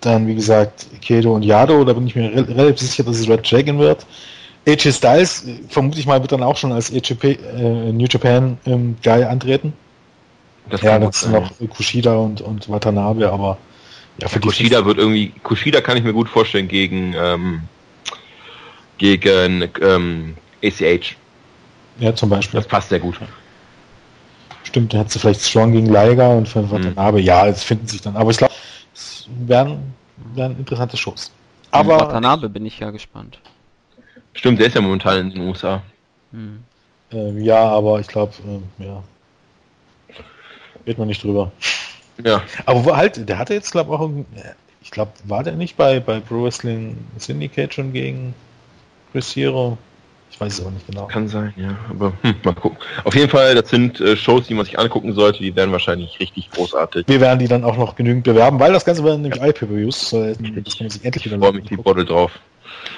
Speaker 3: Dann, wie gesagt, Kedo und Yado, da bin ich mir re relativ sicher, dass es Red Dragon wird. AJ Styles, vermute ich mal, wird dann auch schon als AJP, äh, New Japan ähm, Guy antreten. Das ja, jetzt noch Kushida und, und Watanabe, aber
Speaker 2: ja, für Kushida wird irgendwie, Kushida kann ich mir gut vorstellen gegen, ähm, gegen ähm, ACH.
Speaker 3: Ja, zum Beispiel.
Speaker 2: Das passt sehr gut.
Speaker 3: Stimmt, da hat sie vielleicht Strong gegen Liger und für. Mhm. Ja, es finden sich dann. Aber ich glaube, es werden, werden interessante Shows.
Speaker 1: Aber Watanabe bin ich ja gespannt.
Speaker 2: Stimmt, der ist ja momentan in den USA.
Speaker 3: Hm. Äh, ja, aber ich glaube, äh, ja. Wird man nicht drüber. Ja. Aber halt, der hatte jetzt, glaube ich, auch, ich glaube, war der nicht bei, bei Pro Wrestling Syndicate schon gegen Chris Hero? Ich weiß es aber nicht genau.
Speaker 2: Kann sein, ja. Aber hm, mal gucken. Auf jeden Fall, das sind äh, Shows, die man sich angucken sollte. Die werden wahrscheinlich richtig großartig.
Speaker 3: Wir werden die dann auch noch genügend bewerben, weil das Ganze werden nämlich ja. iPay-Per-Views.
Speaker 2: Das kann man sich endlich wieder Ich freue mich die Bottle drauf.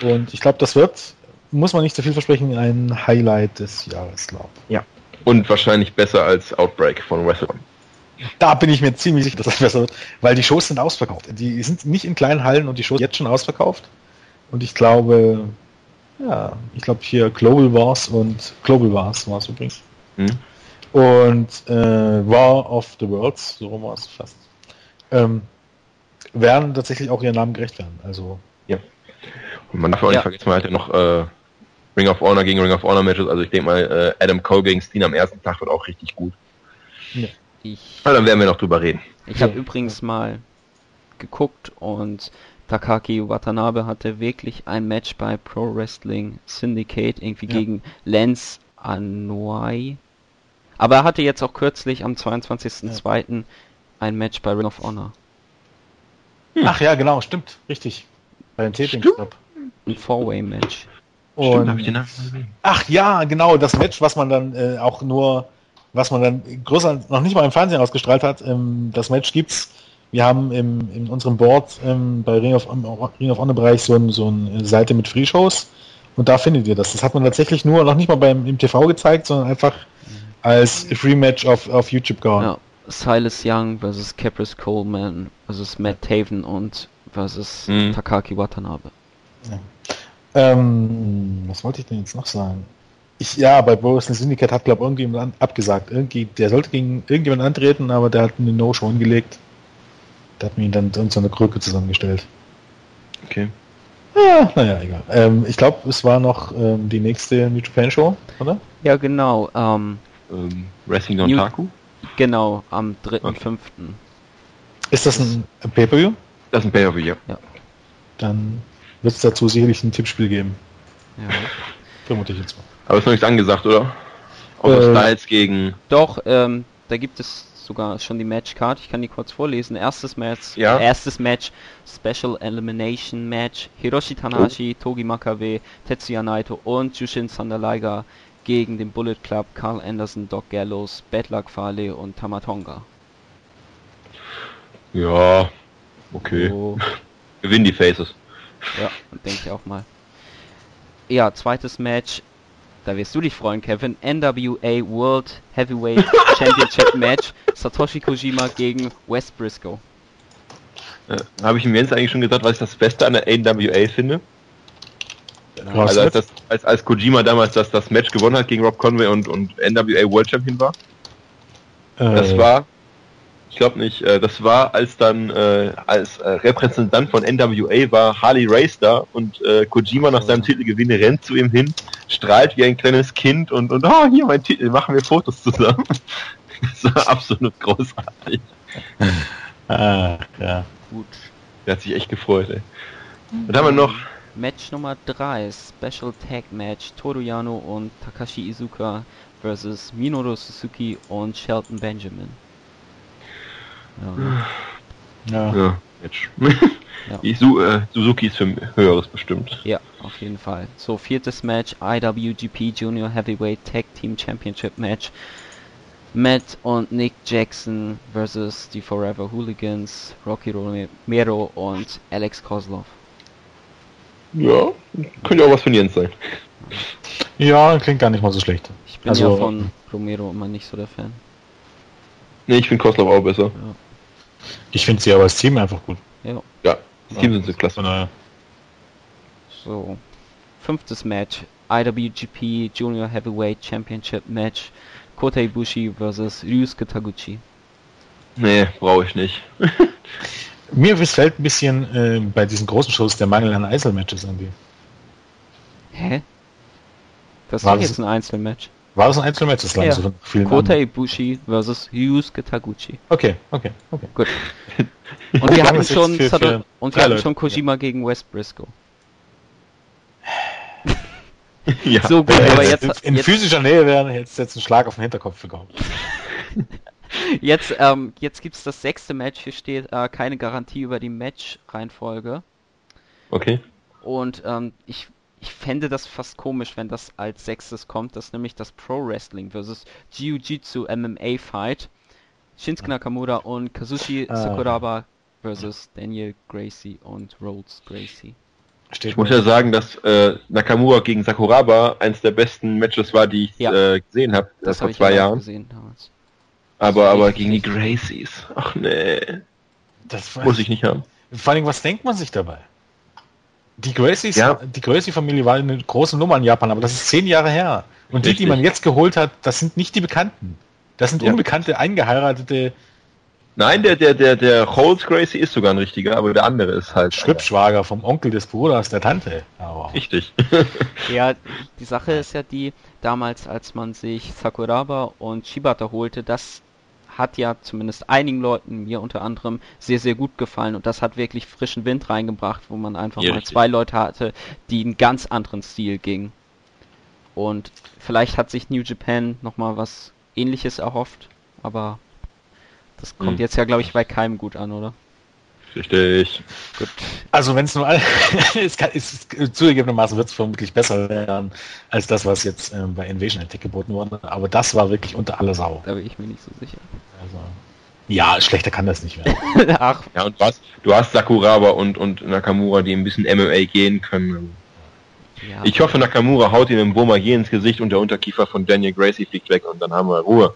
Speaker 3: Und ich glaube, das wird, muss man nicht zu viel versprechen, ein Highlight des Jahres, glaube
Speaker 2: ich. Ja. Und wahrscheinlich besser als Outbreak von WrestleMania.
Speaker 3: Da bin ich mir ziemlich sicher, dass das besser wird, weil die Shows sind ausverkauft. Die sind nicht in kleinen Hallen und die Shows jetzt schon ausverkauft. Und ich glaube, ja, ich glaube hier Global Wars und Global Wars war es übrigens. Mhm. Und äh, War of the Worlds, so war es fast, ähm, werden tatsächlich auch ihren Namen gerecht werden. Also
Speaker 2: ja. Und man darf auch ja. nicht vergessen, man hat ja noch äh, Ring of Honor gegen Ring of Honor Matches. Also ich denke mal, äh, Adam Cole gegen Steen am ersten Tag wird auch richtig gut. Ja. Ich, also dann werden wir noch drüber reden.
Speaker 1: Ich habe übrigens mal geguckt und Takaki Watanabe hatte wirklich ein Match bei Pro Wrestling Syndicate irgendwie ja. gegen Lance Anoa'i. Aber er hatte jetzt auch kürzlich am 22.02. Ja. ein Match bei Ring of Honor.
Speaker 3: Hm. Ach ja, genau, stimmt, richtig. Bei dem Taping Club.
Speaker 1: Ein Four-Way-Match.
Speaker 3: Ach ja, genau, das Match, was man dann äh, auch nur was man dann größer noch nicht mal im Fernsehen ausgestrahlt hat. Ähm, das Match gibt's. Wir haben im, in unserem Board ähm, bei Ring of, Ring of Honor Bereich so, ein, so eine Seite mit Free-Shows und da findet ihr das. Das hat man tatsächlich nur noch nicht mal beim im TV gezeigt, sondern einfach als Free Match auf, auf YouTube gehauen. Ja.
Speaker 1: Silas Young versus Caprice Coleman versus Matt Taven und versus mhm. Takaki Watanabe.
Speaker 3: Ja. Ähm, was wollte ich denn jetzt noch sagen? Ich, ja, bei Boris Syndicate hat, glaube ich, irgendjemand abgesagt. Irgendwie, der sollte gegen irgendjemand antreten, aber der hat eine No-Show hingelegt. Der hat mir ihn dann in so eine Krücke zusammengestellt.
Speaker 2: Okay.
Speaker 3: Ja, naja, egal. Ähm, ich glaube, es war noch ähm, die nächste New Japan Show, oder?
Speaker 1: Ja, genau. Ähm,
Speaker 2: ähm, Wrestling on Taku?
Speaker 1: Genau, am 3.5. Okay.
Speaker 3: Ist das ein Pay-Per-View?
Speaker 2: Das ist ein Pay-Per-View, ja. ja.
Speaker 3: Dann wird es dazu sicherlich ein Tippspiel geben. Ja.
Speaker 2: Vermute ich jetzt mal. Aber ist noch nichts angesagt, oder? Außer äh, Styles gegen.
Speaker 1: Doch, ähm, da gibt es sogar schon die Matchcard. Ich kann die kurz vorlesen. Erstes Match,
Speaker 2: ja.
Speaker 1: erstes Match, Special Elimination Match. Hiroshi Tanahashi, oh. Togi Makabe, Tetsuya Naito und Jushin Thunder gegen den Bullet Club, Carl Anderson, Doc Gallows, Bad Luck Fale und Tamatonga.
Speaker 2: Ja, okay. So. Gewinnen die Faces.
Speaker 1: Ja, denke ich auch mal. Ja, zweites Match, da wirst du dich freuen, Kevin. NWA World Heavyweight Championship Match. Satoshi Kojima gegen Wes Briscoe.
Speaker 2: Äh, Habe ich ihm jetzt eigentlich schon gesagt, was ich das Beste an der NWA finde? also als, das, als, als Kojima damals das, das Match gewonnen hat gegen Rob Conway und, und NWA World Champion war. Äh. Das war ich glaube nicht. Äh, das war, als dann äh, als äh, Repräsentant von NWA war Harley Race da und äh, Kojima nach seinem Titelgewinn rennt zu ihm hin, strahlt wie ein kleines Kind und und oh, hier mein Titel, machen wir Fotos zusammen. das war absolut großartig.
Speaker 3: ah, ja.
Speaker 2: Gut. Der hat sich echt gefreut, ey. Und haben wir noch
Speaker 1: Match Nummer 3, Special Tag Match, Toru Yano und Takashi Izuka versus Minoru Suzuki und Shelton Benjamin.
Speaker 2: Ja. Ja. ja. Die Su äh, Suzuki ist für höheres bestimmt.
Speaker 1: Ja, auf jeden Fall. So, viertes Match, IWGP Junior Heavyweight Tag Team Championship Match. Matt und Nick Jackson versus die Forever Hooligans, Rocky Romero und Alex Kozlov.
Speaker 2: Ja, könnte auch was von Jens sein.
Speaker 3: Ja, klingt gar nicht mal so schlecht.
Speaker 1: Ich bin also, ja von Romero immer nicht so der Fan.
Speaker 2: Nee, ich finde Kozlov auch besser. Ja.
Speaker 3: Ich finde sie aber als Team einfach gut.
Speaker 2: Ja, ja das Team sind sie klasse. Naja.
Speaker 1: So. Fünftes Match. IWGP Junior Heavyweight Championship Match. Kota Ibushi versus Ryusuke Taguchi.
Speaker 2: Nee, brauche ich nicht.
Speaker 3: Mir missfällt ein bisschen äh, bei diesen großen Shows der Mangel an Einzelmatches irgendwie.
Speaker 1: Das war jetzt ein Einzelmatch.
Speaker 3: War das ein Einzelmatch? Das
Speaker 1: ja. so Kota Ibushi versus Yusuke Taguchi.
Speaker 3: Okay, okay, okay.
Speaker 1: Gut. Und wir hatten schon, für, für und wir hatten schon Kojima ja. gegen West Briscoe.
Speaker 3: ja. So gut, aber jetzt, in, in jetzt, physischer Nähe wäre jetzt, jetzt ein Schlag auf den Hinterkopf gekommen.
Speaker 1: jetzt ähm, jetzt gibt es das sechste Match. Hier steht äh, keine Garantie über die Match-Reihenfolge.
Speaker 2: Okay.
Speaker 1: Und ähm, ich ich fände das fast komisch, wenn das als sechstes kommt. Das ist nämlich das Pro Wrestling versus Jiu-Jitsu MMA Fight. Shinsuke Nakamura und Kazushi ah, Sakuraba versus Daniel Gracie und Rhodes Gracie.
Speaker 2: Steht ich muss ja sagen, dass äh, Nakamura gegen Sakuraba eins der besten Matches war, die ich ja. äh, gesehen habe
Speaker 1: das vor hab zwei Jahren. Gesehen,
Speaker 2: aber aber gegen die Gracies. Ach nee. Das muss ich nicht haben.
Speaker 3: Vor allem, was denkt man sich dabei? Die Gracies, ja. die Gracie-Familie war eine große Nummer in Japan, aber das ist zehn Jahre her. Und Richtig. die, die man jetzt geholt hat, das sind nicht die Bekannten. Das sind ja. unbekannte, eingeheiratete.
Speaker 2: Nein, der, der, der, der Holz Gracie ist sogar ein richtiger, aber der andere ist halt.
Speaker 3: Schrippschwager vom Onkel des Bruders der Tante.
Speaker 2: Aber Richtig.
Speaker 1: ja, die Sache ist ja die, damals, als man sich Sakuraba und Shibata holte, das hat ja zumindest einigen Leuten, mir unter anderem, sehr, sehr gut gefallen und das hat wirklich frischen Wind reingebracht, wo man einfach ja, mal richtig. zwei Leute hatte, die einen ganz anderen Stil gingen. Und vielleicht hat sich New Japan nochmal was ähnliches erhofft, aber das kommt hm. jetzt ja, glaube ich, bei keinem gut an, oder?
Speaker 2: Richtig.
Speaker 3: Gut. Also wenn es nur es kann, es, zugegebenermaßen wird es vermutlich besser werden als das, was jetzt ähm, bei Invasion Attack geboten wurde. Aber das war wirklich unter aller Sau.
Speaker 1: Da bin ich mir nicht so sicher. Also,
Speaker 3: ja, schlechter kann das nicht werden.
Speaker 2: Ach. Ja, und du hast, du hast Sakuraba und, und Nakamura, die ein bisschen MMA gehen können. Ja, ich hoffe, Nakamura haut ihm im Boma je ins Gesicht und der Unterkiefer von Daniel Gracie fliegt weg und dann haben wir Ruhe.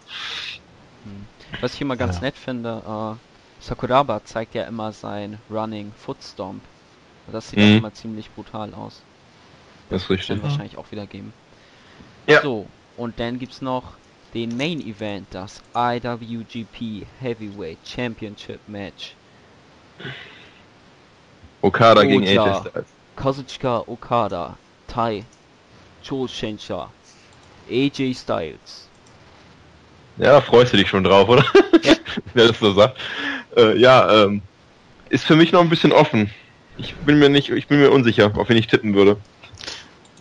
Speaker 1: Hm. Was ich immer ganz ja. nett finde, uh, Sakuraba zeigt ja immer sein Running Foot Stomp. Das sieht mhm. immer ziemlich brutal aus.
Speaker 2: Das ist richtig.
Speaker 1: Dann wahrscheinlich auch wieder geben. Ja. So, und dann gibt's noch den Main Event, das IWGP Heavyweight Championship Match.
Speaker 2: Okada Oja, gegen AJ Styles.
Speaker 1: Kazuchika Okada, Tai, Joel Shensha, AJ Styles.
Speaker 2: Ja, freust du dich schon drauf, oder? Ja. Wer das so sagt. Äh, ja, ähm, ist für mich noch ein bisschen offen. Ich bin mir nicht, ich bin mir unsicher, auf wen ich tippen würde.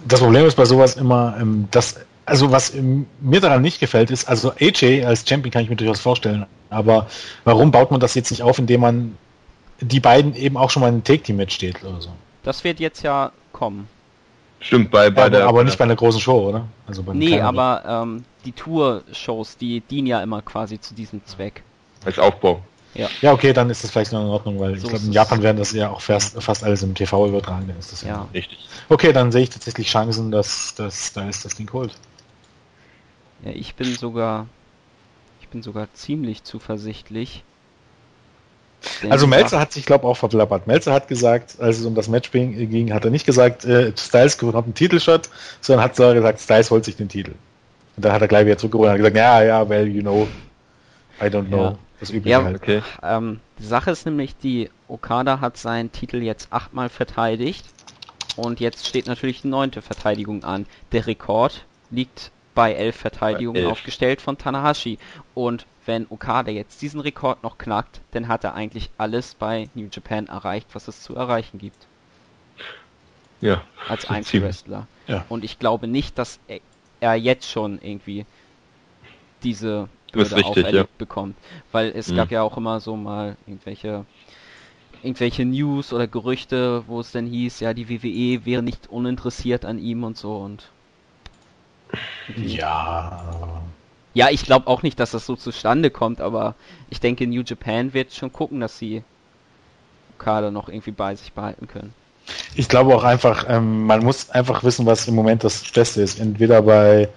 Speaker 3: Das Problem ist bei sowas immer, ähm, dass, also was ähm, mir daran nicht gefällt, ist, also AJ als Champion kann ich mir durchaus vorstellen, aber warum baut man das jetzt nicht auf, indem man die beiden eben auch schon mal in einem Take-Team mitsteht oder so?
Speaker 1: Das wird jetzt ja kommen.
Speaker 2: Stimmt, bei, bei
Speaker 3: aber, der. Aber nicht bei einer großen Show, oder?
Speaker 1: Also nee, aber ähm, die Tour-Shows, die dienen ja immer quasi zu diesem Zweck.
Speaker 2: Als Aufbau.
Speaker 3: Ja. ja, okay, dann ist das vielleicht noch in Ordnung, weil so ich glaube, in Japan werden das ja auch fast, fast alles im TV übertragen, dann ist das ja, ja. richtig. Okay, dann sehe ich tatsächlich Chancen, dass, dass da ist das Ding holt.
Speaker 1: Ja, ich bin sogar, ich bin sogar ziemlich zuversichtlich.
Speaker 3: Also Melzer hat sich, glaube auch verplappert. Melzer hat gesagt, als es um das Match ging, hat er nicht gesagt, äh, Styles bekommt einen Titelshot, sondern hat sogar gesagt, Styles holt sich den Titel. Und dann hat er gleich wieder zurückgeholt und hat gesagt, ja, ja, well, you know, I don't know. Ja.
Speaker 1: Das übliche ja, halt. Okay. Ähm, die Sache ist nämlich, die Okada hat seinen Titel jetzt achtmal verteidigt und jetzt steht natürlich die neunte Verteidigung an. Der Rekord liegt bei elf Verteidigungen elf. aufgestellt von Tanahashi. Und wenn Okada jetzt diesen Rekord noch knackt, dann hat er eigentlich alles bei New Japan erreicht, was es zu erreichen gibt.
Speaker 2: Ja.
Speaker 1: Als Einzelwrestler. Ja. Und ich glaube nicht, dass er jetzt schon irgendwie diese Bürde richtig, auferlegt ja. bekommt. Weil es mhm. gab ja auch immer so mal irgendwelche irgendwelche News oder Gerüchte, wo es denn hieß, ja, die WWE wäre nicht uninteressiert an ihm und so und
Speaker 3: ja.
Speaker 1: Ja, ich glaube auch nicht, dass das so zustande kommt, aber ich denke, New Japan wird schon gucken, dass sie Kader noch irgendwie bei sich behalten können.
Speaker 3: Ich glaube auch einfach, ähm, man muss einfach wissen, was im Moment das Beste ist. Entweder bei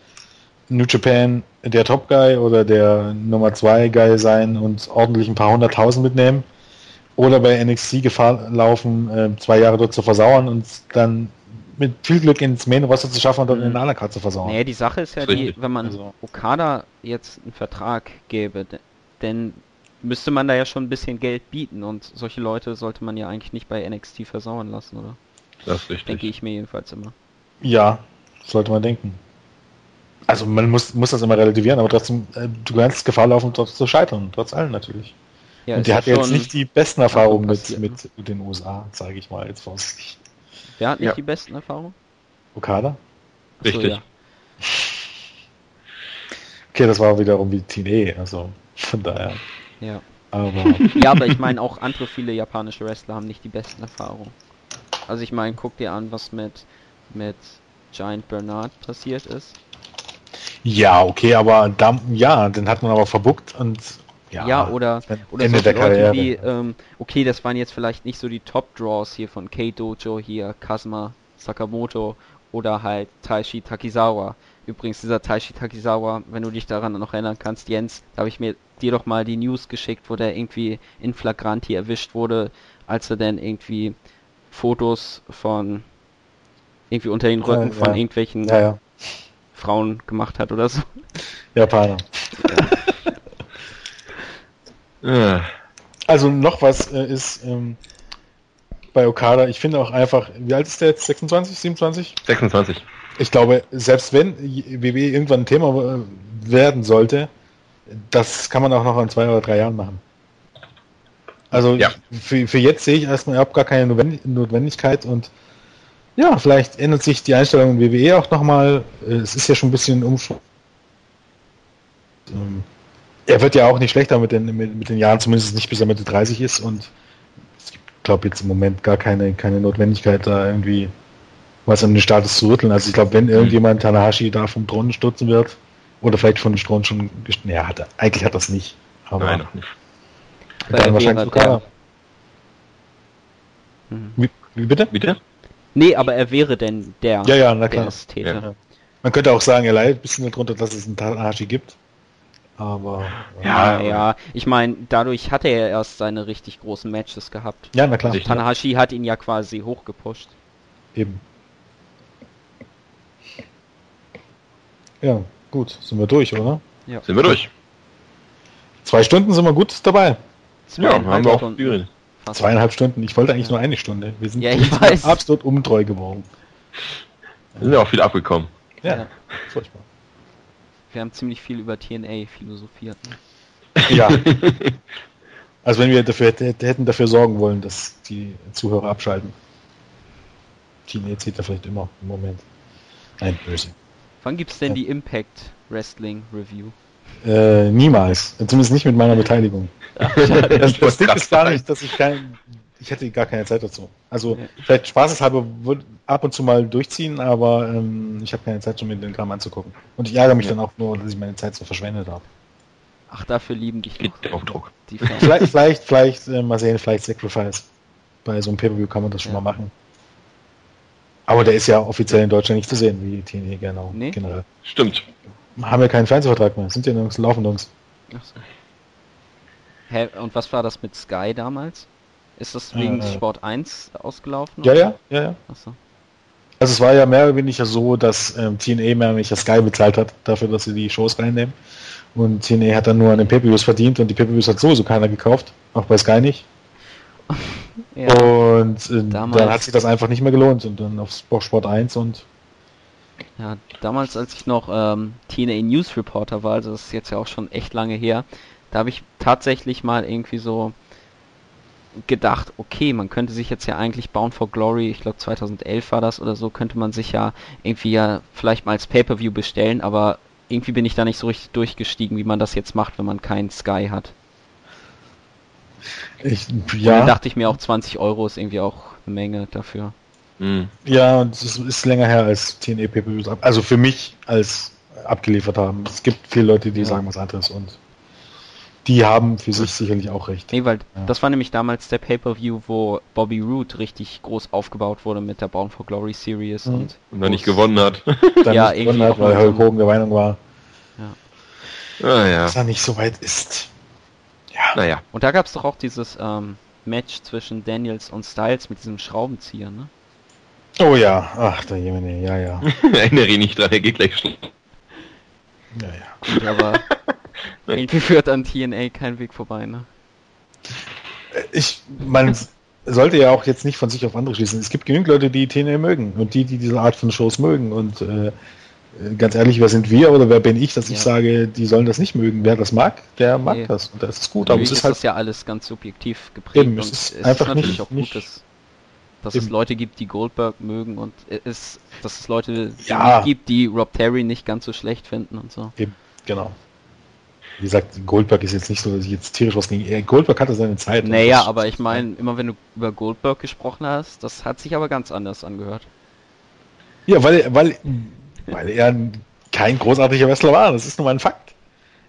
Speaker 3: New Japan der Top Guy oder der Nummer 2 Guy sein und ordentlich ein paar hunderttausend mitnehmen oder bei NXT Gefahr laufen, äh, zwei Jahre dort zu versauern und dann mit viel Glück ins Main Roster zu schaffen und dann mhm. in der Undercard zu versauen.
Speaker 1: Nee, die Sache ist ja die, wenn man also. Okada jetzt einen Vertrag gäbe, denn müsste man da ja schon ein bisschen Geld bieten und solche Leute sollte man ja eigentlich nicht bei NXT versauern lassen, oder?
Speaker 2: Das ist richtig.
Speaker 1: Denke ich mir jedenfalls immer.
Speaker 3: Ja, sollte man denken. Also man muss, muss das immer relativieren, aber trotzdem, äh, du kannst Gefahr laufen, dort zu scheitern, trotz allem natürlich. Ja, und die hat jetzt nicht die besten Erfahrungen mit, mit, mit den USA, sage ich mal jetzt vorsichtig.
Speaker 1: Wer hat nicht ja. die besten Erfahrungen?
Speaker 3: Okada?
Speaker 2: Richtig. So, ja.
Speaker 3: Okay, das war wiederum wie Tine, also von daher.
Speaker 1: Ja. Aber. ja, aber ich meine auch andere viele japanische Wrestler haben nicht die besten Erfahrungen. Also ich meine, guck dir an, was mit mit Giant Bernard passiert ist.
Speaker 3: Ja, okay, aber da, ja, den hat man aber verbuckt und
Speaker 1: ja, ja oder, oder Ende der Leute wie, ähm, okay, das waren jetzt vielleicht nicht so die Top-Draws hier von K-Dojo hier, Kazuma Sakamoto oder halt Taishi Takizawa. Übrigens, dieser Taishi Takizawa, wenn du dich daran noch erinnern kannst, Jens, da habe ich mir dir doch mal die News geschickt, wo der irgendwie in Flagranti erwischt wurde, als er dann irgendwie Fotos von irgendwie unter den Rücken ja, von irgendwelchen
Speaker 3: ja,
Speaker 1: Frauen gemacht hat oder so.
Speaker 3: Japaner. Also noch was äh, ist ähm, bei Okada, ich finde auch einfach, wie alt ist der jetzt? 26, 27?
Speaker 2: 26.
Speaker 3: Ich glaube, selbst wenn WWE irgendwann ein Thema äh, werden sollte, das kann man auch noch in zwei oder drei Jahren machen. Also ja. für, für jetzt sehe ich erstmal überhaupt gar keine Notwendigkeit und ja, vielleicht ändert sich die Einstellung in WWE auch nochmal. Es ist ja schon ein bisschen Umschwung. Ähm, er wird ja auch nicht schlechter mit den, mit, mit den Jahren, zumindest nicht bis er Mitte 30 ist und ich glaube jetzt im Moment gar keine, keine Notwendigkeit, da irgendwie was an den Status zu rütteln. Also ich glaube, wenn irgendjemand Tanahashi da vom Thron stürzen wird, oder vielleicht von den Thron schon, ja, hat er, eigentlich hat er es nicht.
Speaker 2: Aber Nein, noch nicht.
Speaker 3: Dann wahrscheinlich sogar.
Speaker 1: Mhm. Wie, wie bitte? Bitte? Nee, aber er wäre denn der,
Speaker 3: ja, ja, na klar. Täter. Ja. Man könnte auch sagen, er leidet ein bisschen darunter, dass es einen Tanahashi gibt. Aber.
Speaker 1: Ja, ja. Ich meine, dadurch hat er erst seine richtig großen Matches gehabt.
Speaker 3: Ja, na klar.
Speaker 1: Tanahashi hat ihn ja quasi hochgepusht.
Speaker 3: Eben. Ja, gut. Sind wir durch, oder?
Speaker 2: Ja. Sind wir durch.
Speaker 3: Zwei Stunden sind wir gut dabei.
Speaker 2: Ja, haben wir auch Stunden.
Speaker 3: Zweieinhalb Stunden. Ich wollte eigentlich ja. nur eine Stunde. Wir sind
Speaker 1: ja, absolut
Speaker 3: untreu geworden.
Speaker 2: Wir sind ja auch viel abgekommen.
Speaker 3: Ja, ja. furchtbar.
Speaker 1: Wir haben ziemlich viel über TNA philosophiert.
Speaker 3: Ne? Ja. also wenn wir dafür hätten dafür sorgen wollen, dass die Zuhörer abschalten. TNA zählt ja vielleicht immer im Moment. Nein, böse.
Speaker 1: Wann gibt's denn ja. die Impact Wrestling Review?
Speaker 3: Äh, niemals. Zumindest nicht mit meiner Beteiligung. das, das Ding ist gar nicht, dass ich kein, ich hätte gar keine Zeit dazu. Also ja. vielleicht spaßeshalber würde ab und zu mal durchziehen, aber ähm, ich habe keine Zeit, um mir den Kram anzugucken. Und ich ärgere mich ja. dann auch nur, dass ich meine Zeit so verschwendet habe.
Speaker 1: Ach, dafür lieben dich
Speaker 2: Geht der Aufdruck.
Speaker 3: Die vielleicht, vielleicht, vielleicht äh, mal sehen, vielleicht Sacrifice. Bei so einem Pay-Per-View kann man das schon ja. mal machen. Aber der ist ja offiziell in Deutschland nicht zu sehen, wie TNE genau.
Speaker 2: Nee? generell. Stimmt.
Speaker 3: Haben wir keinen Fernsehvertrag mehr. Sind ja nirgends laufen uns. Ach so.
Speaker 1: Hä, und was war das mit Sky damals? Ist das wegen äh, Sport 1 ausgelaufen?
Speaker 3: Ja, ja, ja, ja. Achso. Also es war ja mehr oder weniger so, dass ähm, TNA mehr oder weniger Sky bezahlt hat, dafür, dass sie die Shows reinnehmen. Und TNA hat dann nur an den pay verdient und die pay hat sowieso keiner gekauft, auch bei Sky nicht. ja, und äh, dann hat sich das einfach nicht mehr gelohnt und dann auf Sport 1 und
Speaker 1: ja, damals als ich noch ähm, TNA News Reporter war, also das ist jetzt ja auch schon echt lange her, da habe ich tatsächlich mal irgendwie so gedacht, okay, man könnte sich jetzt ja eigentlich Bound for Glory, ich glaube 2011 war das oder so, könnte man sich ja irgendwie ja vielleicht mal als Pay-Per-View bestellen, aber irgendwie bin ich da nicht so richtig durchgestiegen, wie man das jetzt macht, wenn man keinen Sky hat.
Speaker 3: Ich, ja. Und
Speaker 1: dann dachte ich mir auch 20 Euro ist irgendwie auch eine Menge dafür.
Speaker 3: Mhm. Ja, und es ist länger her als TNA Pay-Per-Views. Also für mich als abgeliefert haben. Es gibt viele Leute, die ja. sagen was anderes und die haben für sich sicherlich auch recht.
Speaker 1: Nee, weil ja. das war nämlich damals der Pay-Per-View, wo Bobby Roode richtig groß aufgebaut wurde mit der Bound for Glory Series
Speaker 2: mhm. und, und dann nicht gewonnen hat.
Speaker 3: dann ja, nicht gewonnen hat, weil Hulk Hogan der Meinung war,
Speaker 2: ja. Ah, ja.
Speaker 3: dass er nicht so weit ist.
Speaker 1: Ja. Naja. Und da gab es doch auch dieses ähm, Match zwischen Daniels und Styles mit diesem Schraubenzieher, ne?
Speaker 3: Oh ja, ach der Jemine, ja, ja.
Speaker 2: Erinnere ich nicht dran, er geht gleich schon.
Speaker 1: Ja, ja. Gut, aber irgendwie führt an TNA kein Weg vorbei, ne?
Speaker 3: Ich, man sollte ja auch jetzt nicht von sich auf andere schließen. Es gibt genügend Leute, die TNA mögen und die, die diese Art von Shows mögen und äh, äh, ganz ehrlich, wer sind wir oder wer bin ich, dass ja. ich sage, die sollen das nicht mögen. Wer das mag, der mag nee. das und das ist gut.
Speaker 1: Aber es ist, ist halt ja alles ganz subjektiv geprägt
Speaker 3: eben, es ist einfach ist natürlich nicht, auch
Speaker 1: gut, dass, dass es Leute gibt, die Goldberg mögen und es, dass es Leute
Speaker 3: ja.
Speaker 1: gibt, die Rob Terry nicht ganz so schlecht finden und so.
Speaker 3: Eben, genau. Wie gesagt, Goldberg ist jetzt nicht so, dass ich jetzt tierisch was gegen. Goldberg hatte seine Zeit.
Speaker 1: Naja, aber ich meine, immer wenn du über Goldberg gesprochen hast, das hat sich aber ganz anders angehört.
Speaker 3: Ja, weil, weil, weil er kein großartiger Wrestler war. Das ist nun mal ein Fakt.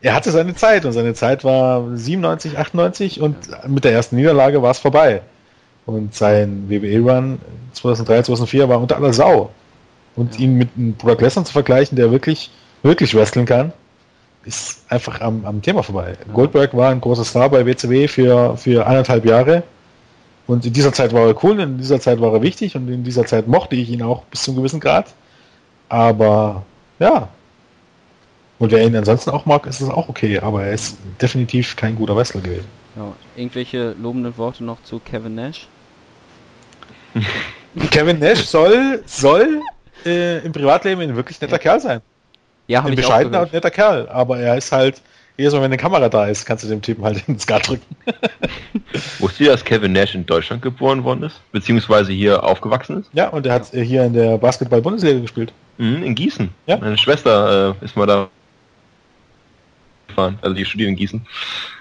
Speaker 3: Er hatte seine Zeit und seine Zeit war 97, 98 und mit der ersten Niederlage war es vorbei. Und sein WWE-Run 2003, 2004 war unter aller Sau. Und ja. ihn mit einem Brock Lesnar zu vergleichen, der wirklich, wirklich wresteln kann, ist einfach am, am Thema vorbei. Ja. Goldberg war ein großer Star bei WCW für, für eineinhalb Jahre. Und in dieser Zeit war er cool, in dieser Zeit war er wichtig und in dieser Zeit mochte ich ihn auch bis zu einem gewissen Grad. Aber ja. Und wer ihn ansonsten auch mag, ist es auch okay, aber er ist definitiv kein guter Wrestler gewesen.
Speaker 1: Ja, irgendwelche lobenden Worte noch zu Kevin Nash?
Speaker 3: Kevin Nash soll, soll äh, im Privatleben ein wirklich netter ja. Kerl sein. Ja, ein bescheidener und netter Kerl, aber er ist halt, jedes Mal, wenn eine Kamera da ist, kannst du dem Typen halt ins Skat drücken.
Speaker 2: Wusstet ihr, dass Kevin Nash in Deutschland geboren worden ist? Beziehungsweise hier aufgewachsen ist?
Speaker 3: Ja, und er hat hier in der Basketball-Bundesliga gespielt.
Speaker 2: Mhm, in Gießen. Ja. Meine Schwester äh, ist mal da gefahren. Also die studiert in Gießen.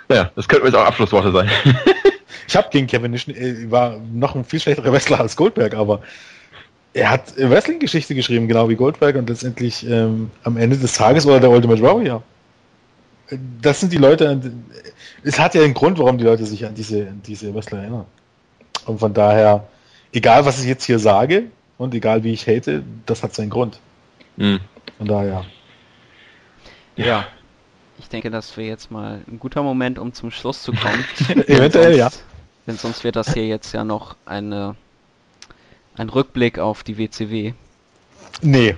Speaker 2: Naja, das könnten jetzt auch Abschlussworte sein.
Speaker 3: ich habe gegen Kevin Nash, äh, war noch ein viel schlechterer Wrestler als Goldberg, aber er hat Wrestling-Geschichte geschrieben, genau wie Goldberg und letztendlich ähm, am Ende des Tages war der Ultimate Warrior. Das sind die Leute, es hat ja einen Grund, warum die Leute sich an diese, an diese Wrestler erinnern. Und von daher, egal was ich jetzt hier sage und egal wie ich hate, das hat seinen Grund. Mhm. Von daher.
Speaker 1: Ja. Ich denke, das wäre jetzt mal ein guter Moment, um zum Schluss zu kommen.
Speaker 3: Eventuell, ja.
Speaker 1: Denn sonst wird das hier jetzt ja noch eine ein Rückblick auf die WCW.
Speaker 3: Nee.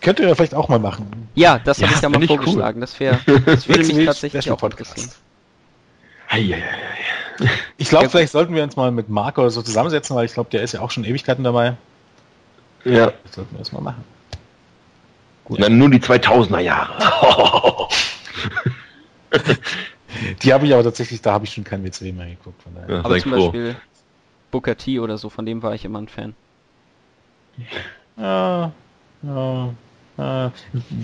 Speaker 3: Könnt ihr vielleicht auch mal machen.
Speaker 1: Ja, das ja, habe ich ja mal vorgeschlagen. Cool. Das, wär, das würde mich tatsächlich auch interessieren.
Speaker 3: Ich glaube, vielleicht sollten wir uns mal mit Marco oder so zusammensetzen, weil ich glaube, der ist ja auch schon Ewigkeiten dabei.
Speaker 2: Ja.
Speaker 3: Das sollten wir das mal machen.
Speaker 2: Gut. Dann nur die 2000er Jahre.
Speaker 3: die habe ich aber tatsächlich, da habe ich schon kein WCW mehr geguckt. Von
Speaker 1: daher. Ja, aber zum froh. Beispiel Booker T oder so, von dem war ich immer ein Fan.
Speaker 3: Ja, ja, ja.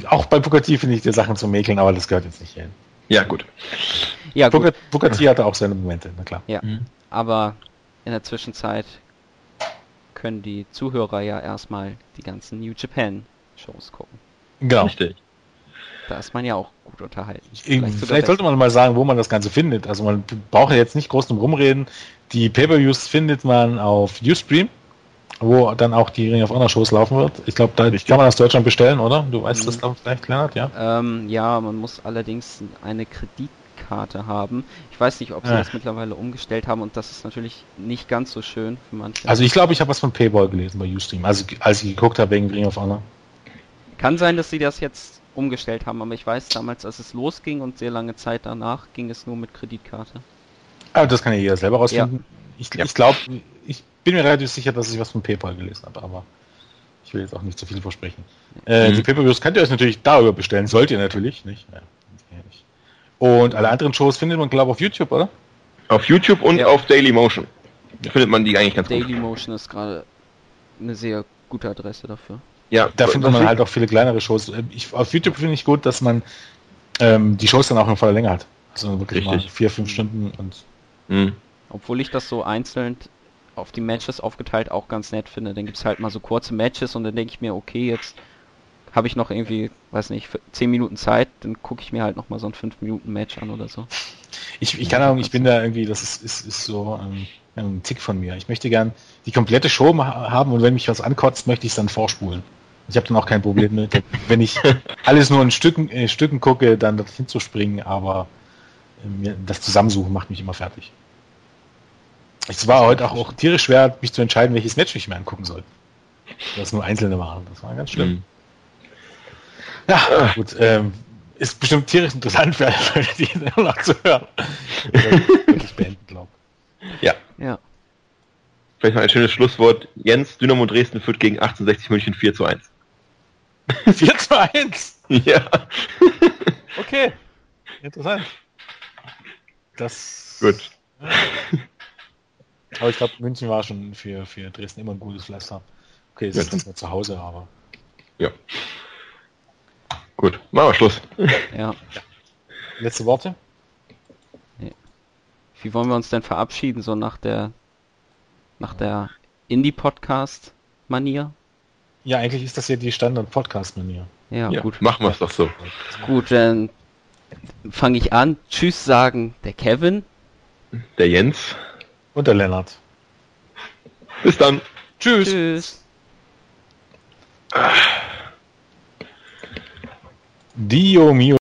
Speaker 3: Auch bei Booker T finde ich die Sachen zu mäkeln, aber das gehört jetzt nicht hin.
Speaker 2: Ja, gut.
Speaker 3: Ja, Booker, gut. Booker T hatte auch seine Momente, na klar.
Speaker 1: Ja, mhm. aber in der Zwischenzeit können die Zuhörer ja erstmal die ganzen New Japan Shows gucken.
Speaker 3: Genau. Richtig.
Speaker 1: Da ist man ja auch gut unterhalten.
Speaker 3: Vielleicht, Vielleicht sollte man mal sagen, wo man das Ganze findet. Also man braucht ja jetzt nicht groß drum rumreden. Die Pay-Per-Views findet man auf Ustream, wo dann auch die Ring of Honor Shows laufen wird. Ich glaube, da Richtig. kann man aus Deutschland bestellen, oder? Du weißt mhm. das dann vielleicht, Leonard,
Speaker 1: ja? Ähm, ja, man muss allerdings eine Kreditkarte haben. Ich weiß nicht, ob sie ja. das mittlerweile umgestellt haben und das ist natürlich nicht ganz so schön für manche.
Speaker 3: Also ich glaube, ich habe was von Payball gelesen bei Ustream, also als ich geguckt habe wegen Ring of Honor.
Speaker 1: Kann sein, dass sie das jetzt umgestellt haben, aber ich weiß damals, als es losging und sehr lange Zeit danach, ging es nur mit Kreditkarte.
Speaker 3: Aber das kann ja jeder selber rausfinden. Ja. Ich, ich glaube, ich bin mir relativ sicher, dass ich was von PayPal gelesen habe, aber ich will jetzt auch nicht zu viel versprechen. Äh, mhm. Die Pay-Per-Views könnt ihr euch natürlich darüber bestellen, sollt ihr natürlich, nicht? Ja, nicht. Und alle anderen Shows findet man, glaube ich, auf YouTube, oder?
Speaker 2: Auf YouTube und ja. auf Daily Motion. Ja. Findet man die eigentlich ganz
Speaker 1: Daily gut. Daily Motion ist gerade eine sehr gute Adresse dafür.
Speaker 3: Ja, da findet man halt auch viele kleinere Shows. Ich, auf YouTube finde ich gut, dass man ähm, die Shows dann auch in voller Länge hat. Also wirklich Richtig. mal vier, fünf Stunden und
Speaker 1: Mhm. Obwohl ich das so einzeln auf die Matches aufgeteilt auch ganz nett finde. Dann gibt es halt mal so kurze Matches und dann denke ich mir, okay, jetzt habe ich noch irgendwie, weiß nicht, 10 Minuten Zeit, dann gucke ich mir halt noch mal so ein 5 Minuten Match an oder so.
Speaker 3: Ich, ich kann auch, ich bin da irgendwie, das ist, ist, ist so ähm, ein Tick von mir. Ich möchte gern die komplette Show haben und wenn mich was ankotzt, möchte ich es dann vorspulen. Ich habe dann auch kein Problem mit, wenn ich alles nur in Stücken, äh, Stücken gucke, dann dorthin zu springen, aber äh, das Zusammensuchen macht mich immer fertig. Es war heute auch, auch tierisch schwer, mich zu entscheiden, welches Match ich mir angucken soll. Das nur einzelne waren. Das war ganz schlimm. Mhm. Ja, gut. Ähm, ist bestimmt tierisch interessant für alle, die noch zu hören.
Speaker 2: wirklich beenden, glaube Ja. Ja. Vielleicht mal ein schönes Schlusswort. Jens, Dynamo Dresden führt gegen 1860 München 4 zu 1.
Speaker 3: 4 zu 1?
Speaker 2: Ja.
Speaker 3: okay. Interessant. Das.
Speaker 2: Gut.
Speaker 3: Aber ich glaube, München war schon für, für Dresden immer ein gutes Pflaster. Okay, es ist nicht mehr zu Hause, aber.
Speaker 2: Ja. Gut, machen wir Schluss.
Speaker 1: Ja.
Speaker 3: Letzte Worte?
Speaker 1: Wie wollen wir uns denn verabschieden, so nach der nach der Indie-Podcast-Manier?
Speaker 3: Ja, eigentlich ist das ja die Standard-Podcast-Manier.
Speaker 1: Ja,
Speaker 2: Ja,
Speaker 1: gut.
Speaker 2: machen wir es doch so.
Speaker 1: Gut, dann fange ich an. Tschüss sagen der Kevin.
Speaker 2: Der Jens.
Speaker 3: Und der Lennart.
Speaker 2: Bis dann.
Speaker 3: Tschüss.
Speaker 1: Tschüss.
Speaker 3: Dio mio.